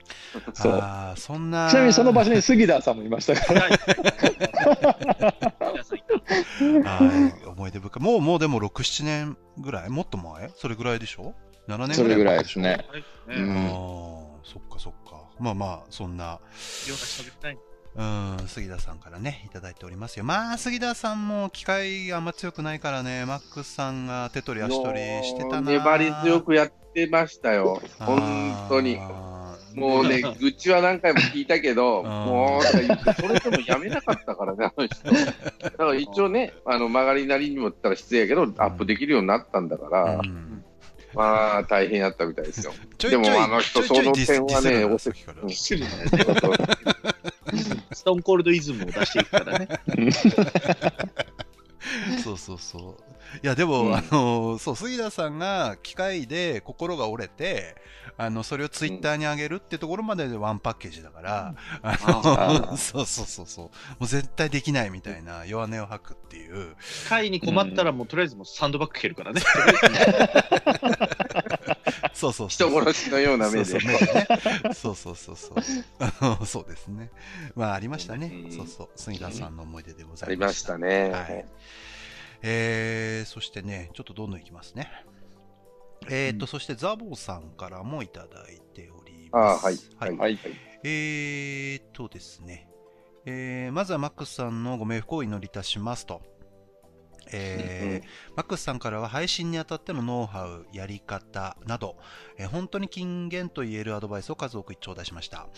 S4: そう。
S1: あーそんな。
S4: ちなみにその場所に杉田さんもいましたから。
S1: はい思い出深い。もう、もうでも6、7年ぐらい？もっと前？それぐらいでしょ ?7 年
S4: それぐらい
S1: 前
S4: ですね。
S2: う
S4: うん
S1: ああ、そっかそっか。まあまあ、そんな、うん、杉田さんからね、いただいておりますよ。まあ、杉田さんも機会あんま強くないからね、マックスさんが手取り足取りしてたな。
S3: 粘り強くやってましたよ。本当に。もうね、愚痴は何回も聞いたけど、
S1: ん
S3: もうとか言って、それでもやめなかったからね、あの人。だから一応ね、あの曲がりなりにも言ったら失礼やけど、アップできるようになったんだから、
S1: うん
S3: まあ大変やったみたいですよ。でもあの人その点はね
S1: か
S2: ストーンコールドイズムを出していくからね。
S1: そうそうそう。いや、でも、
S3: うん
S1: あの、そう、杉田さんが機械で心が折れて、あの、それをツイッターに上げるってところまででワンパッケージだから、あの、
S4: あ
S1: そうそうそうそう。もう絶対できないみたいな弱音を吐くっていう。
S2: 会に困ったらもうとりあえずもうサンドバッグ蹴るからね。
S1: そうそうそう。
S3: 人殺しのような目で。
S1: そうそう。そうそうそうそう。あのそうですね。まあ、ありましたね。
S3: うん
S1: そうそう。杉田さんの思い出でござ
S3: あり
S1: いまし。
S3: ましたたね。
S1: はいえー、そしてね、ちょっとどんどんいきますね。えーと、そしてザボさんからもいただいており
S3: ああ、
S1: ます。
S3: はい。
S1: はい。
S4: はい。
S1: えーとですね、えーまずはマックスさんのご冥福をお祈りいたしますと。えーマックスさんからは配信にあたってのノウハウ、やり方など、えー本当に金言と言えるアドバイスを数多く頂戴しました。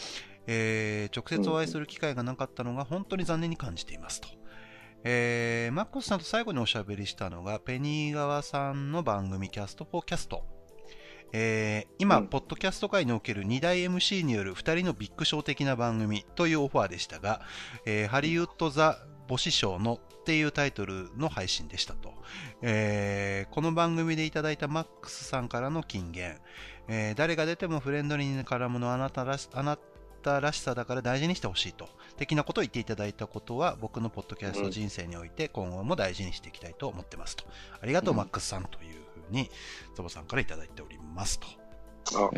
S1: えー直接お会いする機会がなかったのが本当に残念に感じていますと。えーマックスさんと最後におしゃべりしたのが、ペニー川さんの番組キャストフォーキャスト。えー今、
S3: うん
S1: ポッドキャスト界における2大 MC による2人のビッグショー的な番組というオファーでしたが、えーハリウッド・ザ・母子賞のっていうタイトルの配信でしたと。えーこの番組でいただいたマックスさんからの金言、えー誰が出てもフレンドリーに絡むのはあなたらしあなたらしさだから大事にしてほしいと。的なことを言っていただいたことは僕のポッドキャスト人生において今後も大事にしていきたいと思ってますと。ありがとう、
S3: うん
S1: マックスさんというふうにザボさんからいただいておりますと。
S3: あ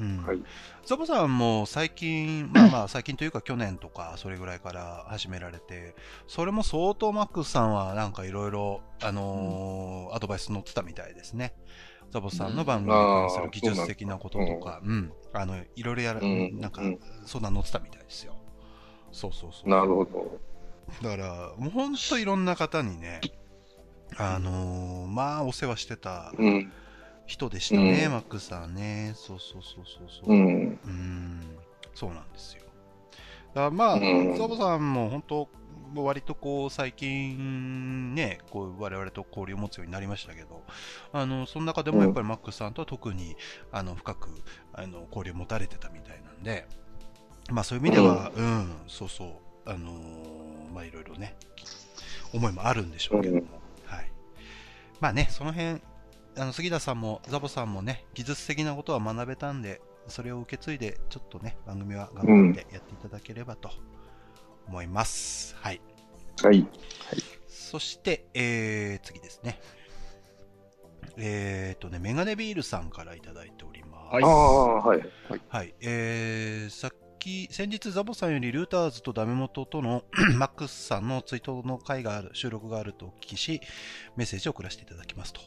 S1: うん
S3: はい
S1: ザボさんも最近、まあまあ 最近というか去年とかそれぐらいから始められて、それも相当マックスさんはなんかいろいろ、あのーアドバイス載ってたみたいですね。ザボさんの番組に関する技術的なこととか、うん、あの、いろいろやる、
S3: うん
S1: なんか
S3: うん、
S1: そんな載ってたみたいですよ。そうそうそう。
S3: なるほど。
S1: だから、もうほんといろんな方にね、あのーまあお世話してた
S3: うん。
S1: 人でしたね、
S3: うん
S1: マックスさんね。そうそうそうそうそう。
S3: うん。
S1: うん、そうなんですよ。だまあ、
S3: うん
S1: ザボさんも本当、割とこう最近ね、こう我々と交流を持つようになりましたけど、あのその中でもやっぱりマックスさんとは特にあの深くあの交流を持たれてたみたいなんで、まあそういう意味では、うん、そうそう、あのーまあいろいろね、思いもあるんでしょうけども、はい。まあね、その辺、あの杉田さんもザボさんもね、技術的なことは学べたんで、それを受け継いで、ちょっとね、番組は頑張ってやっていただければと思います。はい。
S3: はい。
S1: そして、えー、次ですね。えーとね、メガネビールさんからいただいております。
S2: はい
S3: ああ、はい。
S1: はい。えー、さっき、先日ザボさんよりルーターズとダメ元との マックスさんのツイートの回がある、収録があるとお聞きし、メッセージを送らせていただきますと。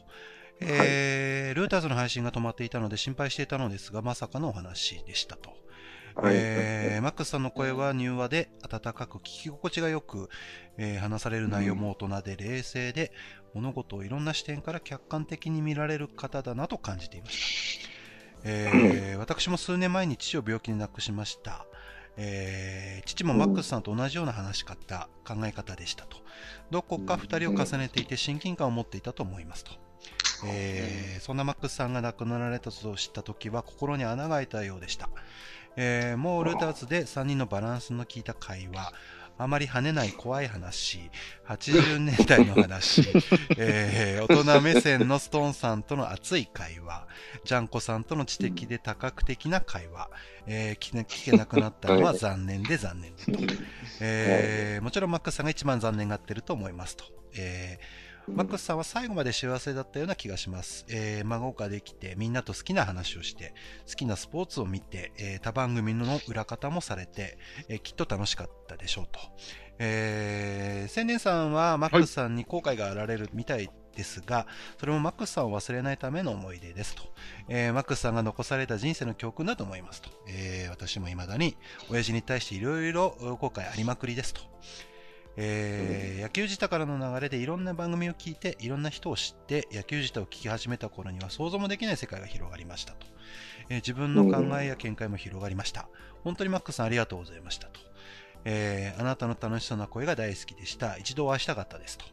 S1: えールーターズの配信が止まっていたので心配していたのですが、まさかのお話でしたと。
S3: はい。
S1: えーマックスさんの声は柔和で温かく聞き心地がよく、えー話される内容も大人で冷静で、物事をいろんな視点から客観的に見られる方だなと感じていました。えー私も数年前に父を病気で亡くしました。えー父もマックスさんと同じような話し方、考え方でしたと。どこか二人を重ねていて親近感を持っていたと思いますと。えーそんなマックスさんが亡くなられたと知った時は心に穴が開いたようでした。えーもうルーターズで3人のバランスの効いた会話、あまり跳ねない怖い話、80年代の話、えー大人目線のストーンさんとの熱い会話、ジャンコさんとの知的で多角的な会話、えー聞けなくなったのは残念で残念。でと。えーもちろんマックスさんが一番残念がってると思いますと。えーマックスさんは最後まで幸せだったような気がします。えー孫ができて、みんなと好きな話をして、好きなスポーツを見て、えー他番組の裏方もされて、えーきっと楽しかったでしょうと。えー、千年さんはマックスさんに後悔があられるみたいですが、それもマックスさんを忘れないための思い出ですと。えーマックスさんが残された人生の教訓だと思いますと。えー私も未だに親父に対していろいろ後悔ありまくりですと。えー野球自体からの流れでいろんな番組を聞いていろんな人を知って野球自体を聞き始めた頃には想像もできない世界が広がりましたと、えー自分の考えや見解も広がりました。本当にマックスさんありがとうございましたと、えーあなたの楽しそうな声が大好きでした。一度お会いしたかったですと、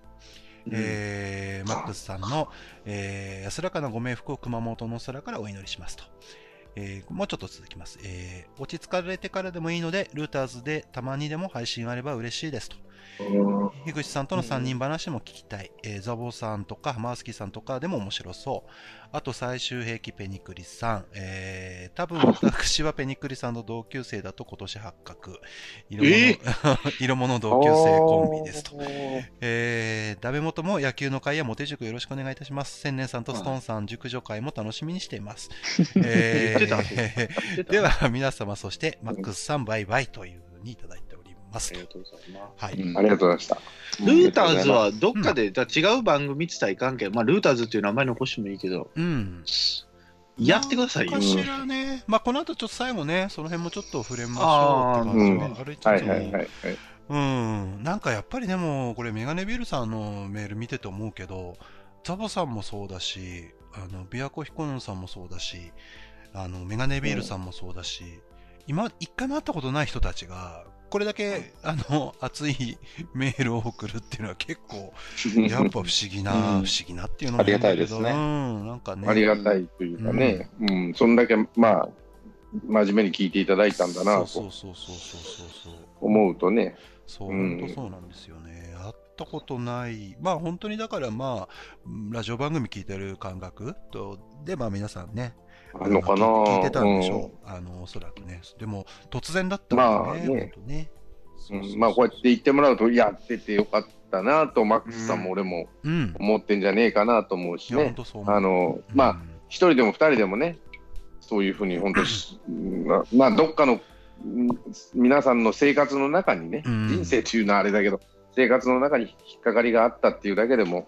S1: えーマックスさんの、えー安らかなご冥福を熊本の空からお祈りしますと。えーもうちょっと続きます。えー落ち着かれてからでもいいので、ルーターズでたまにでも配信あれば嬉しいですと。樋口さんとの3人話も聞きたい。えーザボさんとか、マースキーさんとかでも面白そう。あと、最終兵器ペニクリさん。えー、多分私はペニクリさんの同級生だと今年発覚。色物、
S2: え
S1: 色物同級生コンビですと。えー、ダメ元も野球の会やモテ塾よろしくお願いいたします。千年さんとストーンさん、熟女会も楽しみにしています。えー、では、皆様、そして、マックスさん、バイバイというふうにいただいてます
S2: あり。がとうございます。
S1: はい。
S4: うん
S3: ありがとうございました。
S2: ルーターズはどっかで、だから違う番組って言ったらいかんけど、まあ、ルーターズっていう名前残してもいいけど、
S1: うん。
S2: やってくださいよ
S1: か。しらね。まあ、この後ちょっと最後ね、その辺もちょっと触れましょうって感じ
S3: いはいはいはい。
S1: うん。なんかやっぱりでも、これメガネビルさんのメール見てて思うけど、ザボさんもそうだし、あの、ビアコヒコヌンさんもそうだし、あの、メガネビールさんもそうだし、今、一回も会ったことない人たちが、これだけ、あの、熱いメールを送るっていうのは結構、やっぱ不思議な、
S4: うん。
S1: 不思議なっていうのも
S4: ありがたいですね。
S1: うん、なんかね。
S3: ありがたいというかね、うん、そんだけ、まあ、真面目に聞いていただいたんだなと
S1: そうそうそうそうそうそう。
S3: 思うとね、
S1: そう、
S3: うん
S1: 本当そうなんですよね。会ったことない、まあ本当にだからまあ、ラジオ番組聞いてる感覚と、で、まあ皆さんね、
S3: あるのかな
S1: 聞いてたんでしょ？う、あの、おそらくね。でも、突然だったからね、
S3: まあね。まあ、こうやって言ってもらうと、やっててよかったなと、マックスさんも俺も
S1: うん。
S3: 思ってんじゃねえかなと思うしね、
S1: う思う。
S3: あのまあ、一人でも二人でもね、そういうふうに本当し、ままあ、どっかのうん皆さんの生活の中にね、
S1: うん。
S3: 人生というのはあれだけど、生活の中に引っかかりがあったっていうだけでも。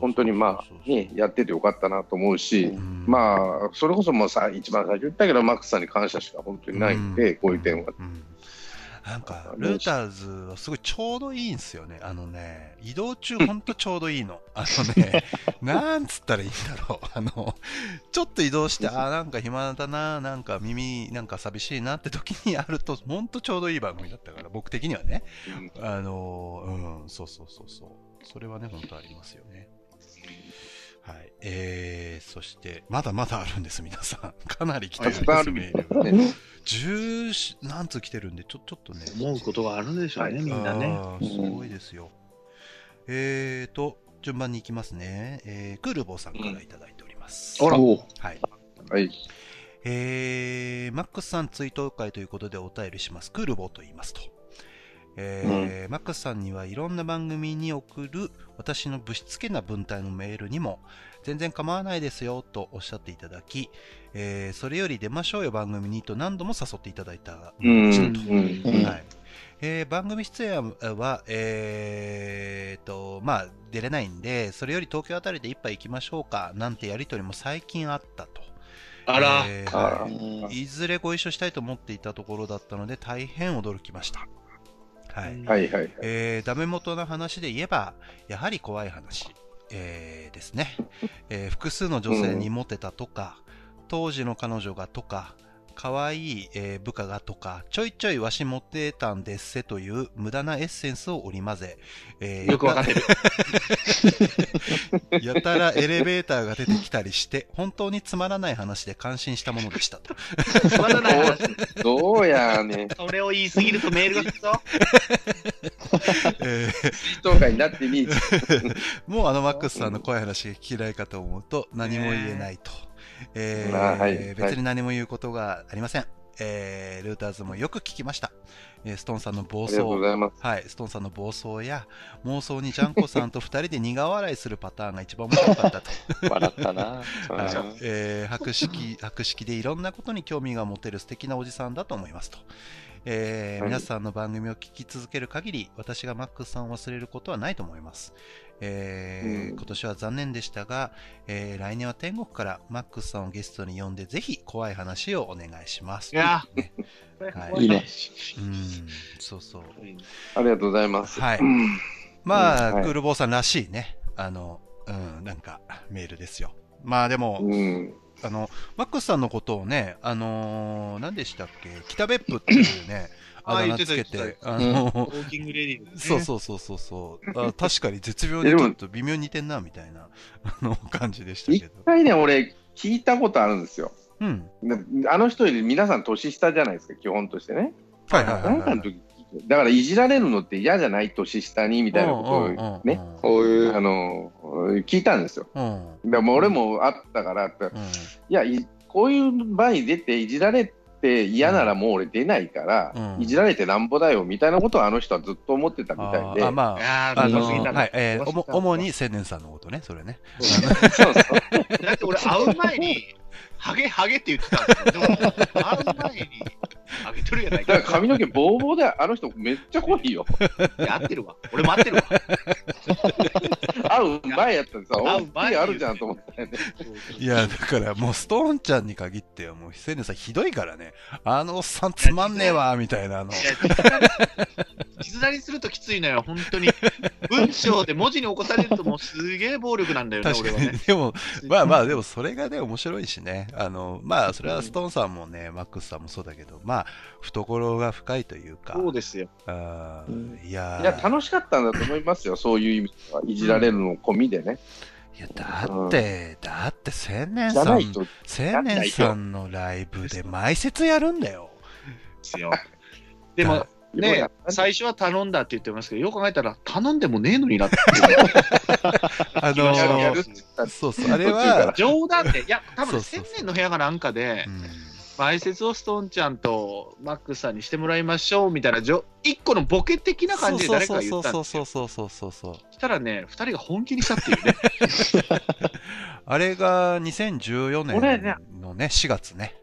S3: 本当にまあ、ね、やっててよかったなと思うし、
S1: うん
S3: まあ、それこそもうさ、一番最初言ったけど、マックスさんに感謝しか本当にないんで、こういう点は。
S1: うんなんか、ルーターズはすごいちょうどいいんですよね。あのね、移動中ほんとちょうどいいの。あのね、なんつったらいいんだろう。あの、ちょっと移動して、あーなんか暇だな、なんか耳なんか寂しいなって時にやると、ほんとちょうどいい番組だったから、僕的にはね。あの、うん、そうそうそうそう。それはね、本当ありますよね。はい。えー、そして、まだまだあるんです、皆さん。かなり来てるんです。
S3: ね
S1: 十何通来てるんで、ちょ、ちょっとね。
S2: 思うことがあるんでしょうね、
S3: はい
S2: みんなね。
S1: すごいですよ。えーと、順番に行きますね。えー、クールボーさんからいただいております。
S2: あら
S4: おう
S1: はい。
S3: はい。
S1: えー、マックスさん追悼会ということでお便りします。クールボーと言いますと。えーマックスさんにはいろんな番組に送る私のぶしつけな文体のメールにも全然構わないですよとおっしゃっていただき、えーそれより出ましょうよ番組にと何度も誘っていただいた
S3: うん。
S1: はいえー番組出演は、えーと、まあ、出れないんで、それより東京あたりで一杯行きましょうか、なんてやりとりも最近あったと。
S2: あら、
S1: えー
S3: あら
S4: うん
S1: いずれご一緒したいと思っていたところだったので、大変驚きました。はい。
S3: はいはいはい。
S1: えーダメ元の話で言えば、やはり怖い話、えーですね、えー複数の女性にモテたとか、当時の彼女がとか、可愛い、えー部下がとか、ちょいちょいわしモテたんですせという無駄なエッセンスを織り交ぜ、えー
S2: よくわかってる。
S1: やたらエレベーターが出てきたりして、本当につまらない話で感心したものでしたと。
S2: つまらない話。
S3: どうやねん。
S2: それを言い過ぎるとメールが来たぞ。
S1: えー
S3: 人会になってみ
S1: もうあのマックスさんの怖い話が聞きたいかと思うと何も言えないと。えー
S3: はいはい
S1: 別に何も言うことがありません。えールーターズもよく聞きました。えーストーンさんの暴走。はい、ストーンさんの暴走や妄想にジャンコさんと二人で苦笑いするパターンが一番面白かったと。
S4: 笑ったな。
S1: はい
S4: うん
S1: えー博識博識でいろんなことに興味が持てる素敵なおじさんだと思いますと。えー
S3: はい
S1: 皆さんの番組を聞き続ける限り、私がマックスさんを忘れることはないと思います。えー
S3: うん
S1: 今年は残念でしたが、えー来年は天国からマックスさんをゲストに呼んで、ぜひ怖い話をお願いします。
S2: いや
S1: ねはい
S4: いいね。
S1: うん、そうそう。
S3: ありがとうございます。
S1: はい
S3: うん
S1: まあ、
S3: うんはい
S1: クールボーさんらしいね、あの、うん、なんか、メールですよ。まあでも、
S3: うん。
S1: あの、マックスさんのことをね、あのー、何でしたっけ？北別府っていうね、
S2: あ
S1: あだ名つけ
S2: 言ってた言って、
S1: てあの
S2: ウォーキングレディー、ね。
S1: そうそうそうそうそう、あ 確かに絶妙にちょっと微妙に似てんな、みたいな、あの、感じでした
S3: 一
S1: けど。
S3: 回ね、俺、聞いたことあるんですよ。
S1: うん。
S3: であの人より皆さん年下じゃないですか、基本としてね。
S1: はいはいはいはい。
S3: なんかの時だからいじられるのって嫌じゃない年下にみたいなことをね、
S4: こういう
S3: あの聞いたんですよ。
S1: うん。うん。
S3: でも俺もあったからって、
S1: うん。
S3: いやい、こういう場に出ていじられて嫌ならもう俺出ないから、
S1: うん
S3: いじられてなんぼだよみたいなことをあの人はずっと思ってたみたいで。
S1: ああ、ま
S2: い
S1: あ、あの
S2: 見過ぎたな
S1: はい、えー、主に千年さんのことね、それね。
S3: そうそう
S2: だって俺会う前に、ハゲハゲって言ってたんですよ。でも、会う前に、ハゲとるやないか。
S3: だから髪の毛ボーボーであの人めっちゃ濃いよ。
S2: いや合ってるわ。俺待ってるわ。
S3: 会う前やったんでさ、
S2: 会う前
S3: おあるじゃんと思って、ね。
S1: いや、だからもうストーンちゃんに限ってはもう千年さんひどいからね。あのおっさんつまんねえわ、みたいなの。
S2: いや地図なりするときついのよ、本当に。文章で文字に起こされるともうすげえ暴力なんだよね。俺はね。
S1: でも、まあまあ、でもそれがね、面白いしね。あの、まあ、それはストーンさんもね、マックスさんもそうだけど、まあ、懐が深いというか。
S2: そうですよ。
S1: あーいやー
S3: いや、楽しかったんだと思いますよ、そういう意味では。いじられるの込みでね。
S1: いや、だって、だって、千年さ
S3: なん
S1: 千年さんのライブで前説やるんだよ。
S2: ですよ。でも、ね、最初は頼んだって言ってますけど、よく考えたら、頼んでもねえのになって。
S1: あのーそうそう、あれは、
S2: 冗談で、いや、多分千年の部屋がなんかで
S1: う、ん
S2: 前説をストーンちゃんとマックスさんにしてもらいましょうみたいな、じょ一個のボケ的な感じで誰かが言ったん
S1: そう
S2: ですよ。
S1: そうそうそうそうそうそう。
S2: そしたらね、二人が本気にしたっていうね。
S1: あれが2014
S3: 俺ね
S1: 年のね、4月ね。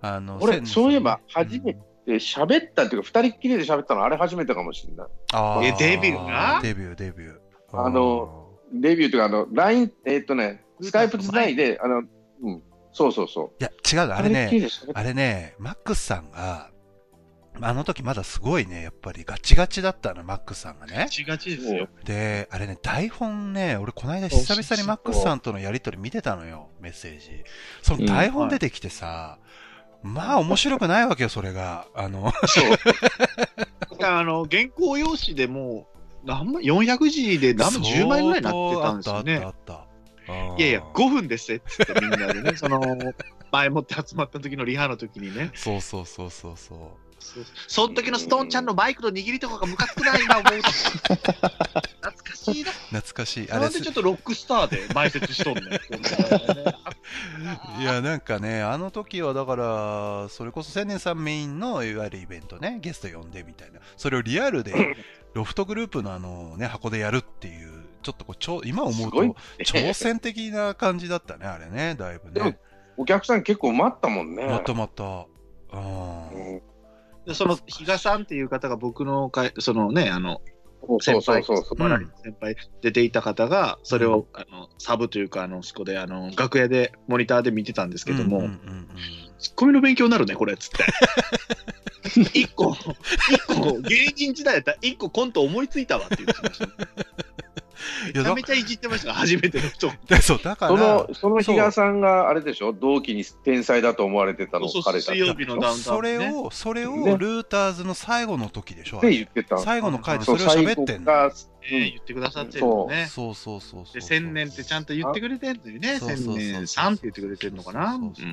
S1: あの、
S3: 俺、そういえば、初め
S1: うん
S3: て喋ったっていうか、二人っきりで喋ったの、あれ初めてかもしれない。
S1: あ
S2: えデビューな
S1: デビュー、デビュー。
S3: あのデビューというか、あの、LINE、えーっとね、スカイプつないで、あの、うん、そうそうそう。
S1: いや、違う、あれね、あれね、マックスさんが、あの時まだすごいね、やっぱりガチガチだったの、マックスさんがね。
S2: ガチガチですよ。
S1: で、あれね、台本ね、俺この間久々にマックスさんとのやりとり見てたのよ、メッセージ。その台本出てきてさ、まあ面白くないわけよ、それが。あの、
S2: あの、原稿用紙でもう、何枚、400字で何枚、10枚ぐらいになってたんですよね。
S1: あったあった。
S2: いやいや、
S1: ー
S2: 5分ですっってみんなでね、その、前もって集まった時のリハの時にね。
S1: そうそうそうそうそう。
S2: その時のストーンちゃんのマイクの握りとかがムカつくな、今思うと。懐かしいな。
S1: 懐かしい。あれ
S2: なんでちょっとロックスターで前説しとんねん。
S1: いや、なんかね、あの時はだから、それこそ千年さんメインのいわゆるイベントね、ゲスト呼んでみたいな、それをリアルで、ロフトグループのあのね、箱でやるっていう、ちょっとこうちょ、今思うと、挑戦的な感じだったね、あれね、だいぶ
S3: でも
S1: ね。
S3: お客さん結構待ったもんね。
S1: またまた。うん
S3: うん
S2: でその比嘉さんっていう方が僕の会、そのね、あの、
S3: そうそうそうそう。
S1: うん
S2: 先輩出ていた方が、それを、あのサブというか、あの、そこで、あの、楽屋で、モニターで見てたんですけども、
S1: うんうんうんうん
S2: ツッコミの勉強になるね、これ、つって。一個、一個、芸人時代やったら一個コント思いついたわって言ってました、ね。
S1: いやだ
S2: めちゃめちゃいじってました初めての人。
S1: でそう、だから、
S3: その、その比嘉さんがあれでしょ？同期に天才だと思われてたの
S2: そうそう
S3: 彼
S2: 水曜日のダウンタウ
S1: そ
S2: ン、ね。
S1: れを、それを
S3: ね
S1: ルーターズの最後の時でしょ、あ
S3: って
S1: れ
S3: 言ってた。
S1: 最後の回で
S3: そ
S1: れを喋ってんの。
S3: が、
S2: えー言ってくださってるのね。
S1: そうそうそうそう。
S2: で、千年ってちゃんと言ってくれてるのよね。千
S1: そうそうそうそう
S2: 年さんって言ってくれてるのかな？
S1: そううそう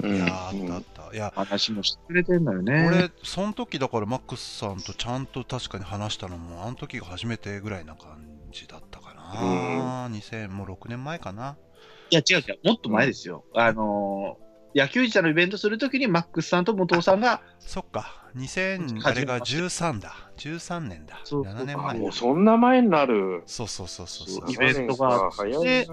S1: そ
S2: ん。
S3: うん
S1: いやーあったあった。いや、
S2: 話もしてくれてるのよね。
S1: 俺、その時だからマックスさんとちゃんと確かに話したのも、あの時が初めてぐらいな感じだったかな。2000、もう6年前かな。
S2: いや、違う違う。もっと前ですよ。あのー野球自体のイベントするときに、マックスさんと元尾さんが、
S1: そっか、2000、
S2: 始め
S1: あれが13だ。13年だ。
S2: そうそう
S1: 7年
S3: あ
S1: 前
S3: もうそんな前になる。
S1: そうそうそうそうそう。
S2: イベントが
S3: 早い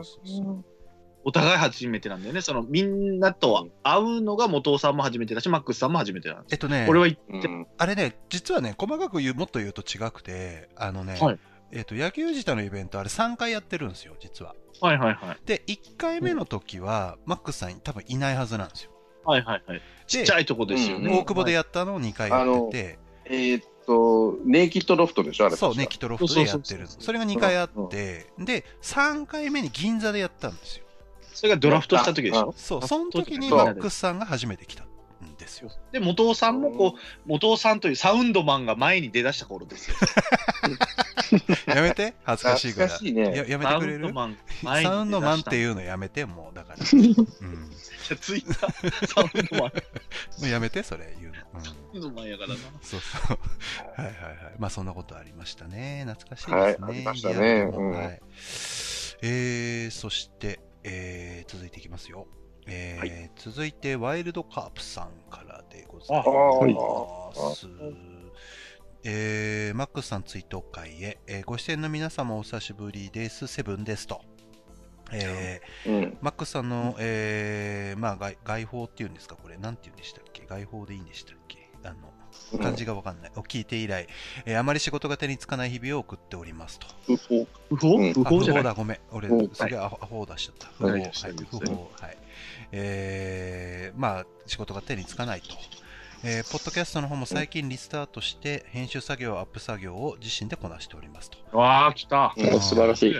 S2: お互い初めてなんだよね。その、みんなと会うのが元尾さんも初めてだし、マックスさんも初めてなんです。
S1: えっとね、
S2: 俺は言って、
S3: うん
S1: あれね、実はね、細かく言う、もっと言うと違くて、あのね、
S2: はい
S1: えっと、野球自体のイベント、あれ3回やってるんですよ、実は。
S2: はいはいはい。
S1: で、1回目の時は、マックスさん多分いないはずなんですよ。
S2: はいはいはい。ちっちゃいとこですよね。
S1: 大久保でやったのを2回やってて、
S3: えーっと、ネイキッドロフトでしょあれ。
S1: そうね、キトロフトでやってる
S2: そうそうそうそう
S1: それが2回あって、で、3回目に銀座でやったんですよ。
S2: それがドラフトした時でしょ？
S1: そう、その時にマックスさんが初めて来たんですよ。
S2: で、元尾さんもこう、元尾さんというサウンドマンが前に出だした頃ですよ。
S1: やめて、恥ずかしいから。
S3: 懐かしいね
S1: ややめ
S2: サウ
S1: てくれる？
S2: ンドマン前に出だした。
S1: サウンドマンっていうのやめて、もう、だから。
S2: ツイッター、サウンドマン。
S1: もうやめて、それ言うの。うん
S2: サウンドマンやからな。
S1: そうそう。はいはいはい。まあそんなことありましたね。懐かしいですね。
S3: はいありましたね
S1: はい。えー、そして、えー、続いていきますよ。えー
S2: は
S1: 続いて、ワイルドカープさんからでござい
S2: あ
S1: ます。えー、マックスさん追悼会へ、えーご出演の皆様お久しぶりです。セブンですと。えー、
S3: うん。
S1: マックスさんの、えー、まあ外、外報っていうんですか、これ、なんていうんでしたっけ？外報でいいんでしたっけ？あの、漢字がわかんない。を聞いて以来、えーあまり仕事が手につかない日々を送っておりますと。
S3: 不法
S2: 不法不法
S1: だ、ごめん。俺
S3: うん、
S1: すげえアホアホを出しちゃった。不法、
S2: は
S1: はいい、不法、はい。えー、まあ、仕事が手につかないと。えー、ポッドキャストの方も最近リスタートして、編集作業、アップ作業を自身でこなしておりますと。
S2: わあ、来た。
S3: うん
S4: お素晴らしい。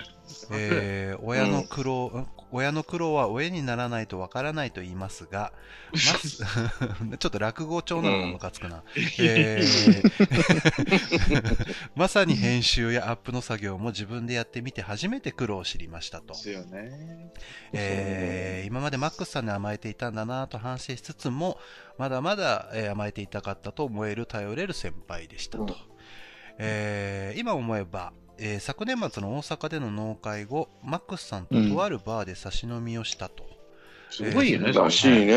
S1: えー親の苦労、うん親の苦労は親にならないとわからないと言いますが、ます ちょっと落語調なのがムカつくな。えー まさに編集やアップの作業も自分でやってみて初めて苦労を知りましたと
S2: で。すよね。
S1: えー今までマックスさんに甘えていたんだなと反省しつつも、まだまだ、えー甘えていたかったと思える頼れる先輩でしたと。
S3: うん
S1: えー今思えば、えー昨年末の大阪での納会後、マックスさんととあるバーで差し飲みをしたと。
S2: すごいよね。
S3: らしいね。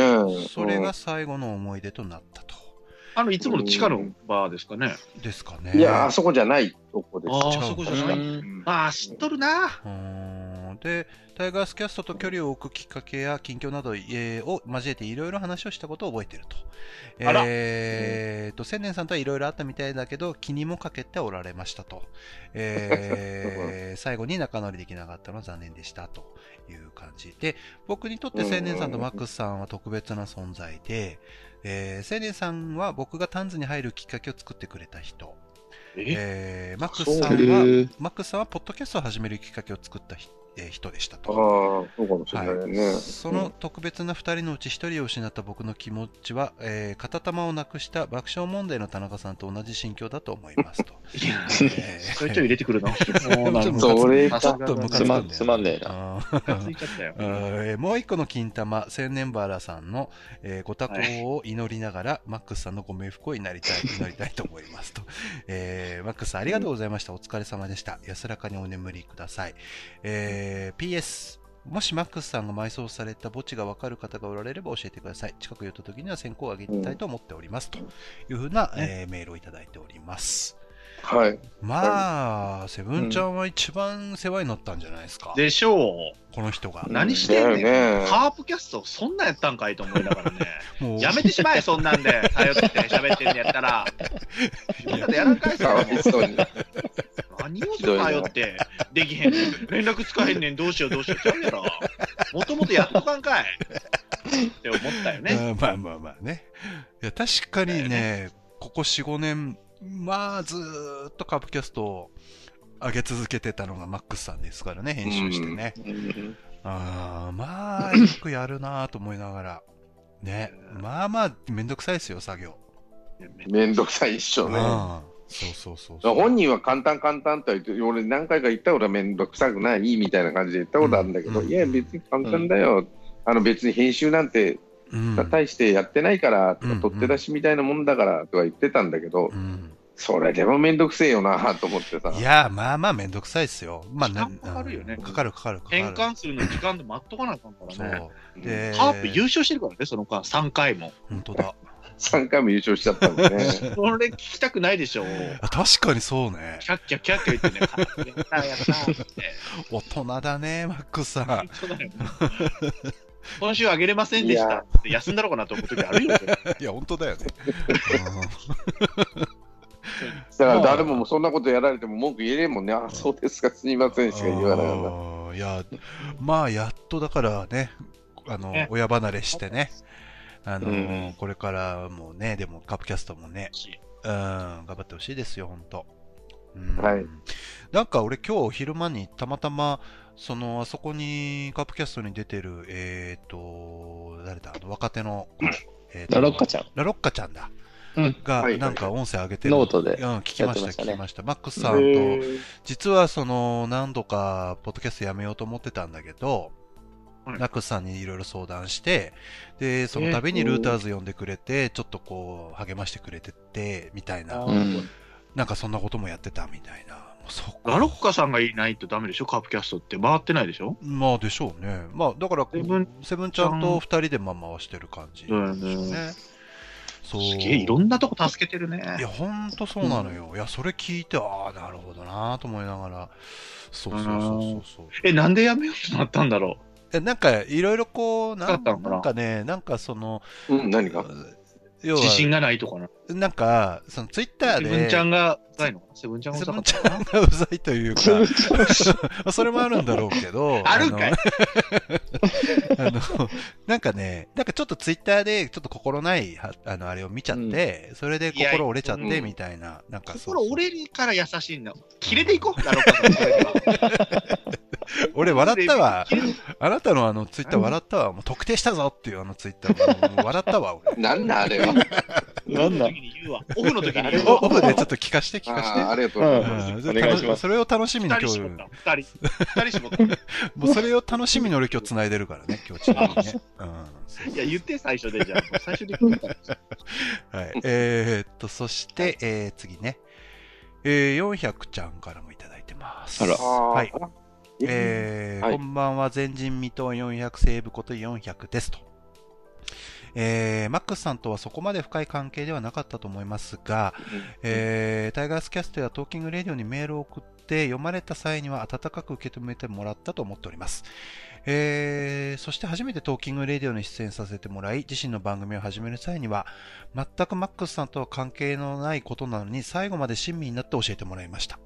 S1: それが最後の思い出となったと。
S2: あの、いつもの地下のバーですかね。
S1: ですかね。
S3: いや、あそこじゃないとこです。
S2: あそこじゃない？
S3: うん
S2: ああ、知っとるな。
S1: うーんで、タイガースキャストと距離を置くきっかけや近況など、えーを交えていろいろ話をしたことを覚えていると。
S2: あら
S1: えーと、千年さんとはいろいろあったみたいだけど、気にもかけておられましたと。えー 最後に仲直りできなかったのは残念でしたという感じで、僕にとって千年さんとマックスさんは特別な存在で、えー千年さんは僕がタンズに入るきっかけを作ってくれた人。
S2: え？
S1: えーマックスさんは、
S4: へ
S1: マックスさんはポッドキャストを始めるきっかけを作ったひ、えー人でした
S3: ああ、
S1: と。
S3: そうかもしれないね。
S1: その特別な2人のうち1人を失った僕の気持ちは、えー片玉をなくした爆笑問題の田中さんと同じ心境だと思いますと。
S2: いや、
S1: えー
S2: ちょいちょい入れてくるな。もうなんか
S3: それか
S1: ちょっとムカつくんだよ
S4: つまんつまんねえな。
S1: えーもう一個の金玉、千年バラさんの、えーご多幸を祈りながら、マックスさんのご冥福を祈りたい、祈りたいと思いますと。えーマックスさんありがとうございました。お疲れ様でした。安らかにお眠りください。えー PS、もしマックスさんが埋葬された墓地がわかる方がおられれば教えてください。近く寄った時には先行をあげたいと思っております。というふうな、えーメールをいただいております。
S3: はい。
S1: まあ、セブンちゃんは一番世話になったんじゃないですか。
S2: でしょう。
S1: この人が。
S2: 何してんねん。
S3: ね
S2: ハープキャスト、そんなんやったんかいと思いながらね。
S1: もう
S2: やめてしまえ、そんなんで。頼ってて喋ってんのやったら。みんなでやらんかい
S3: かわ
S2: さ。
S3: いそうに。
S2: 何を頼って、できへんねん。連絡つかへんねん、どうしようどうしよう。ちゃうやろ。もともとやっとかんかい。って思ったよね。
S1: うんまあまあまあね。いや、確かにね、ここ4、5年、まあ、ずーっとカープキャストを上げ続けてたのがマックスさんですからね、編集してね。
S4: うん
S1: あーまあ、よくやるなと思いながら。ね。まあまあ、めんどくさいですよ、作業。
S3: めんどくさいっしょね。
S1: うんそうそうそうそう。
S3: 本人は簡単簡単とは言って、俺何回か言った俺はめんどくさくないみたいな感じで言ったことあるんだけど、
S1: うん
S3: いや別に簡単だよ。あの別に編集なんて
S1: うん、
S3: 大してやってないからと
S1: うん
S3: か、取って出しみたいなもんだからとか言ってたんだけど、
S1: うん
S3: それでもめんどくせえよな と思ってさ。
S1: いや、まあまあめんどくさいですよ。まあ、
S2: 時間かかるよね
S1: うんかかるかかるかかる。
S2: 変換するの時間で待っとかなあかんからね。
S1: そう。で、
S2: ハープ優勝してるからね、その間、3回も。
S1: 本当だ。
S3: 3回も優勝しちゃったもんね。
S2: これ聞きたくないでしょ。
S1: あ確かにそうね。
S2: キャッキャキャッキャ言ってね、やったやったって。
S1: 大人だね、マックスさん。
S2: 今週あげれませんでしたって休んだろうかなと思う時あるよ。
S1: いや、本当だよね。
S3: だから誰もそんなことやられても文句言えねえもんね。あ、そうですか、すみませんしか言わなかった。
S1: あーいや、まあ、やっとだからね、あの、
S2: ね。
S1: 親離れしてね、あの、
S3: うん。
S1: これからもね、でも、カップキャストもね、うん、頑張ってほしいですよ、本当。うん。
S3: はい。
S1: なんか俺今日昼間にたまたま、その、あそこにカップキャストに出てる、えっ、と、誰だ、あの若手の子、えーと
S4: ラロッカちゃん。
S1: ラロッカちゃんだ。
S4: うん
S1: が、
S3: はい
S1: なんか音声上げてる。
S4: ノートで
S1: うん、聞きました、
S4: ね
S1: 聞きました。マックスさんと、実はその、何度か、ポッドキャストやめようと思ってたんだけど、
S2: はい
S1: マックスさんにいろいろ相談して、で、その度にルーターズ呼んでくれて、ちょっとこう、励ましてくれてって、みたいな、
S4: うん
S1: なんかそんなこともやってたみたいな。
S2: ラロッカさんがいないとダメでしょ？カープキャストって回ってないでしょ？
S1: まあでしょうね。まあだから、
S2: セブン
S1: セブンちゃんと二人でまあ回してる感じでしょうね。そう。
S2: すげえ、いろんなとこ助けてるね。
S1: いや、ほんとそうなのよ。いや、それ聞いて、ああ、なるほどなと思いながら。そうそうそうそうそう。
S2: え、なんでやめようとなったんだろ
S1: えなんか、いろいろこう、なん
S2: だったのかな？
S1: なんかね、なんかその、
S3: うん、何か。
S1: 要
S2: う。自信
S1: は、
S2: がないとかな。
S1: なんか、そのツイッターで、
S2: セブンちゃんがうざいの？かなセブンちゃんがう
S1: セブンちゃんがうざいというか、ま あそれもあるんだろうけど、
S2: あるんかい？
S1: あの、あのなんかね、なんかちょっとツイッターでちょっと心ないは、あの、あれを見ちゃって、それで心折れちゃってみたいな、なんかそう
S2: 心折れるから優しいんだ。切れていこう、ラロッカさんそれは。
S1: 俺笑ったわ。あなたのあのツイッター笑ったわ。もう特定したぞっていうあのツイッター笑ったわ、俺。
S3: なんだあれは。
S2: オフの時に言うわ。オフの時に言う
S1: お
S2: わ。
S1: オフでちょっと聞かして聞かして。
S3: あーありがとうございます。
S1: うん
S4: お願いします
S1: それを楽しみに今日
S2: 二人絞っ、た。二人。絞った。
S1: もうそれを楽しみに俺今日繋いでるからね、今日ちなみにね。うん
S2: いや、言って最初でじゃあ。最初で聞いたら。
S1: はい。えー、っと、そして、えー、次ね。えー、400ちゃんからもいただいてます。
S4: あら
S1: はい。
S3: あ
S1: えー
S3: はい
S1: こんばんは、前人未到400セーブこと400ですと。えー、マックスさんとはそこまで深い関係ではなかったと思いますが、えータイガースキャストやトーキングレディオにメールを送って読まれた際には温かく受け止めてもらったと思っております。えーそして初めてトーキングレディオに出演させてもらい、自身の番組を始める際には、全くマックスさんとは関係のないことなのに、最後まで親身になって教えてもらいました。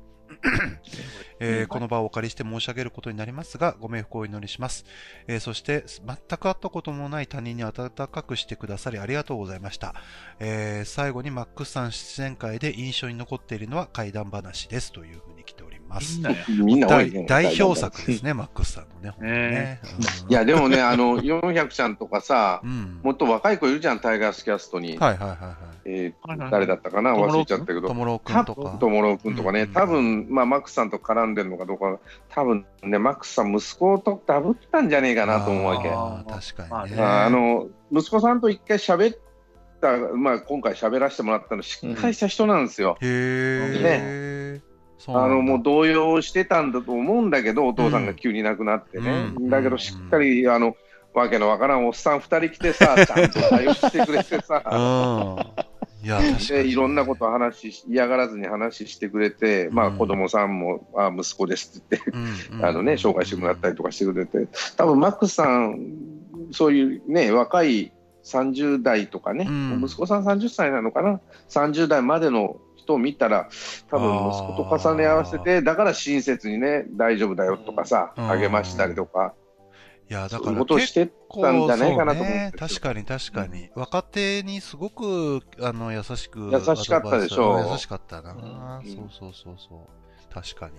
S1: えーこの場をお借りして申し上げることになりますが、ご冥福をお祈りします。えーそして、全く会ったこともない他人に温かくしてくださりありがとうございました。えー最後にマックスさん出演会で印象に残っているのは怪談話ですというふうに来ております
S2: みん。なや。
S3: みんな多いね
S1: 代代表作ですね、マックスさんのねね
S3: いや、でもね、あの、400ちゃんとかさ
S1: う、ん。
S3: もっと若い子いるじゃん、タイガースキャストに。
S1: はいはいはいはい。
S3: え誰だったかな？忘れちゃったけど。
S1: ともろくんとか。
S3: ともろくんとかね、
S1: うん。
S3: 多分まあマックスさんと絡んでるのかどうか、多分ね、マックスさん、息子とダブったんじゃねえかなと思うわけ。
S1: 確かにね。
S3: ああの息子さんと一回喋った、まあ、今回喋らせてもらったの、しっかりした人なんですよ。
S1: へ
S3: あのもう動揺してたんだと思うんだけど、お父さんが急に亡くなってね、
S1: うん。
S3: だけどしっかり、あのわけのわからんおっさん2人来てさ、ちゃんと対応してくれてさ、
S1: うん。いや、
S3: で
S1: に。
S3: いろんなことを話し、嫌がらずに話してくれて、まあ、
S1: うん
S3: 子供さんも、あ息子ですって言って、
S1: うんうん。
S3: あのね、紹介してもらったりとかしてくれて、多分マックスさん、そういうね、若い30代とかね、
S1: うん。
S3: 息子さん30歳なのかな、30代までの人を見たら、多分息子と重ね合わせて、だから親切にね、大丈夫だよとかさ、
S1: うん。
S3: 励ましたりとか、
S1: いや、だから結
S3: ことをしてたんじゃないかな
S1: ね確かに確かに。若手にすごく、あの、優しく。
S3: 優しかったでしょう
S1: 優しかったな。
S3: うん
S1: そうそうそうそう。確かに。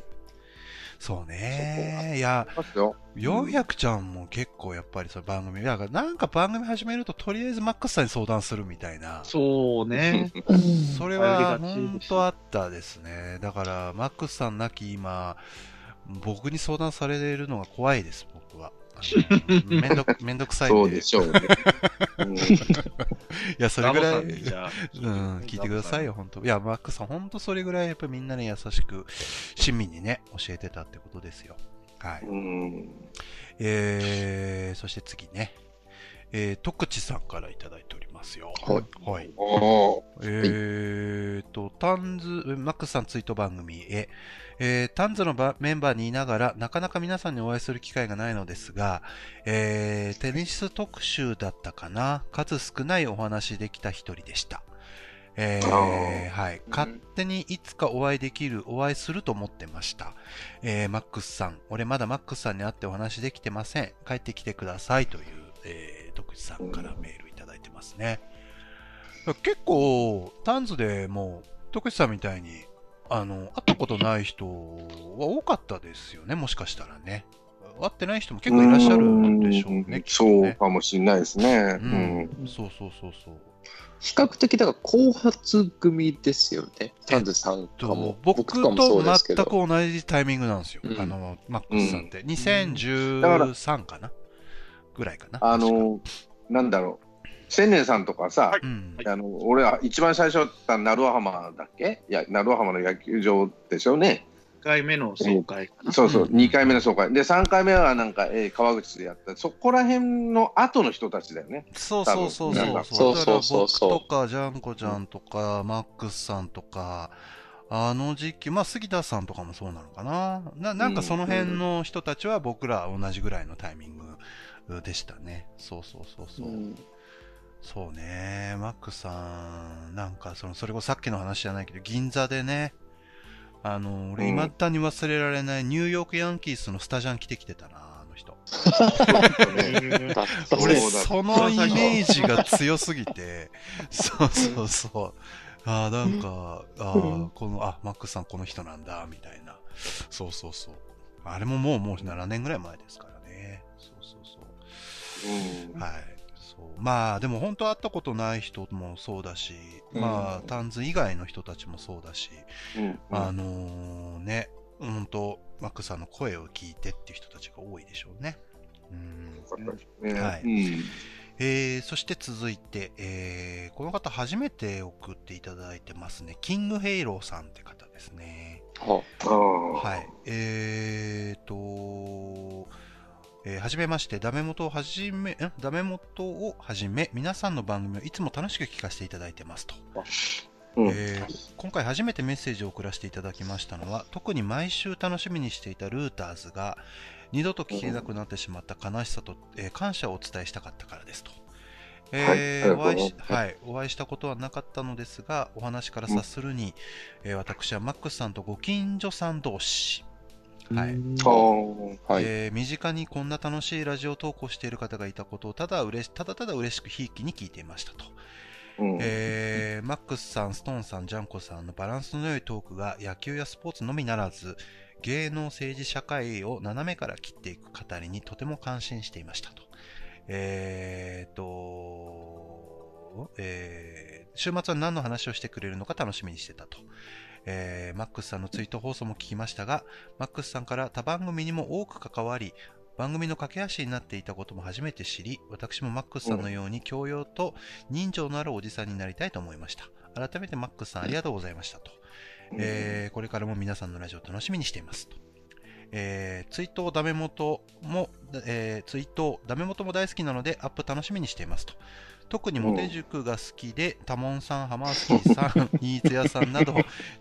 S1: そうね。いや、
S3: ますよ。
S1: 400ちゃんも結構やっぱりその番組、だからなんか番組始めるととりあえずマックスさんに相談するみたいな。
S2: そうね。
S1: それは本当あったですね。だから、マックスさんなき今、僕に相談されるのが怖いです、めんどく、めんどくさい。
S3: そうでしょうね。うん
S1: いや、それぐらい、うん、聞いてくださいよ、本当いや、マックさん、本当それぐらい、やっぱりみんなに優しく、親身にね、教えてたってことですよ。はい。
S3: うん
S1: えー、そして次ね。えー、徳地さんからいただいておりますよ。
S4: はい。
S1: はい。えーと、タンズ、マックスさんツイート番組へ、えータンズのばメンバーにいながら、なかなか皆さんにお会いする機会がないのですが、えーテニス特集だったかな数少ないお話できた一人でした。えーはい。勝手にいつかお会いできる、お会いすると思ってました。えーマックスさん、俺まだマックスさんに会ってお話できてません。帰ってきてくださいという、えー、徳地さんからメールいただいてますね。結構、タンズでも、徳地さんみたいに、あの、会ったことない人は多かったですよね、もしかしたらね。会ってない人も結構いらっしゃるんでしょうね。
S3: ん
S1: きっと
S3: そう
S1: ね
S3: かもしれないですね。
S1: う
S3: うん
S1: ん、そうそうそうそう。
S4: 比較的、だから後発組ですよね。タンズさんか
S1: と
S4: も。
S1: 僕
S4: とかもそう
S1: と。全く同じタイミングなんですよ。
S4: うん
S1: あの、マックスさんって。2013かな、ぐらいかな。
S3: あの、なんだろう、千年さんとかさ、
S2: はい
S1: うん。
S3: あの俺は一番最初だった鳴尾浜だっけ？いや、鳴尾浜の野球場でしょうね。
S2: 1回目の総会かな。
S3: そうそう、
S1: うん
S3: 2回目の総会。で、3回目はなんか、えー川口でやった。そこら辺の後の人たちだよね。
S1: そうそうそうそう。
S4: そうそうそう
S1: とか、ジャンコちゃんとか、マックスさんとか、あの時期、まあ、杉田さんとかもそうなのかな。ななんかその辺の人たちは僕ら同じぐらいのタイミングでしたね。そうそうそうそう。
S4: うん
S1: そうね、マックさん、なんかその、それこそさっきの話じゃないけど、銀座でね、あの、俺、
S3: うん
S1: 未だに忘れられないニューヨークヤンキースのスタジャン着てきてたな、あの人。俺、
S3: そ
S1: のイメージが強すぎて、そうそうそう。ああ、なんか、ああ、この、あ、マックさんこの人なんだ、みたいな。そうそうそう。あれももう、もう7年ぐらい前ですからね。そうそうそう。
S3: うん
S1: はい。まあ、でも本当会ったことない人もそうだし、まあ、タンズ以外の人たちもそうだし、
S3: うん
S1: あのーね、本当マックさんの声を聞いてっていう人たちが多いでしょうね。うん。はい
S3: うん
S1: えー、そして続いて、えー、この方初めて送っていただいてますね。キングヘイローさんって方ですね。
S4: は
S3: ああ
S1: はい。えーと、えーはじめまして、ダメ元をはじめ、ん？ダメ元をはじめ、皆さんの番組をいつも楽しく聞かせていただいてますと。
S3: うん
S1: えー今回初めてメッセージを送らせていただきましたのは、特に毎週楽しみにしていたルーターズが、二度と聞けなくなってしまった悲しさと、えー感謝をお伝えしたかったからですと。えー
S3: はい
S1: お会いしはい、お会いしたことはなかったのですが、お話から察するに、えー私はマックスさんとご近所さん同士、はい
S4: はい。
S1: えー身近にこんな楽しいラジオ投稿している方がいたことをただうれしただただ嬉しくひいきに聞いていましたと。
S3: うん
S1: えーマックスさん、ストーンさん、ジャンコさんのバランスの良いトークが野球やスポーツのみならず、芸能、政治、社会を斜めから切っていく語りにとても感心していましたと。えーと、えー週末は何の話をしてくれるのか楽しみにしてたと。えーマックスさんのツイート放送も聞きましたが、マックスさんから他番組にも多く関わり、番組の架け橋になっていたことも初めて知り、私もマックスさんのように教養と人情のあるおじさんになりたいと思いました。改めてマックスさんありがとうございましたと。えーこれからも皆さんのラジオを楽しみにしていますと。えー、ツイートダメ元も、えーツイートダメ元も大好きなのでアップ楽しみにしていますと。特にモテ塾が好きで、タモンさん、ハマースキーさん、新津屋さんなど、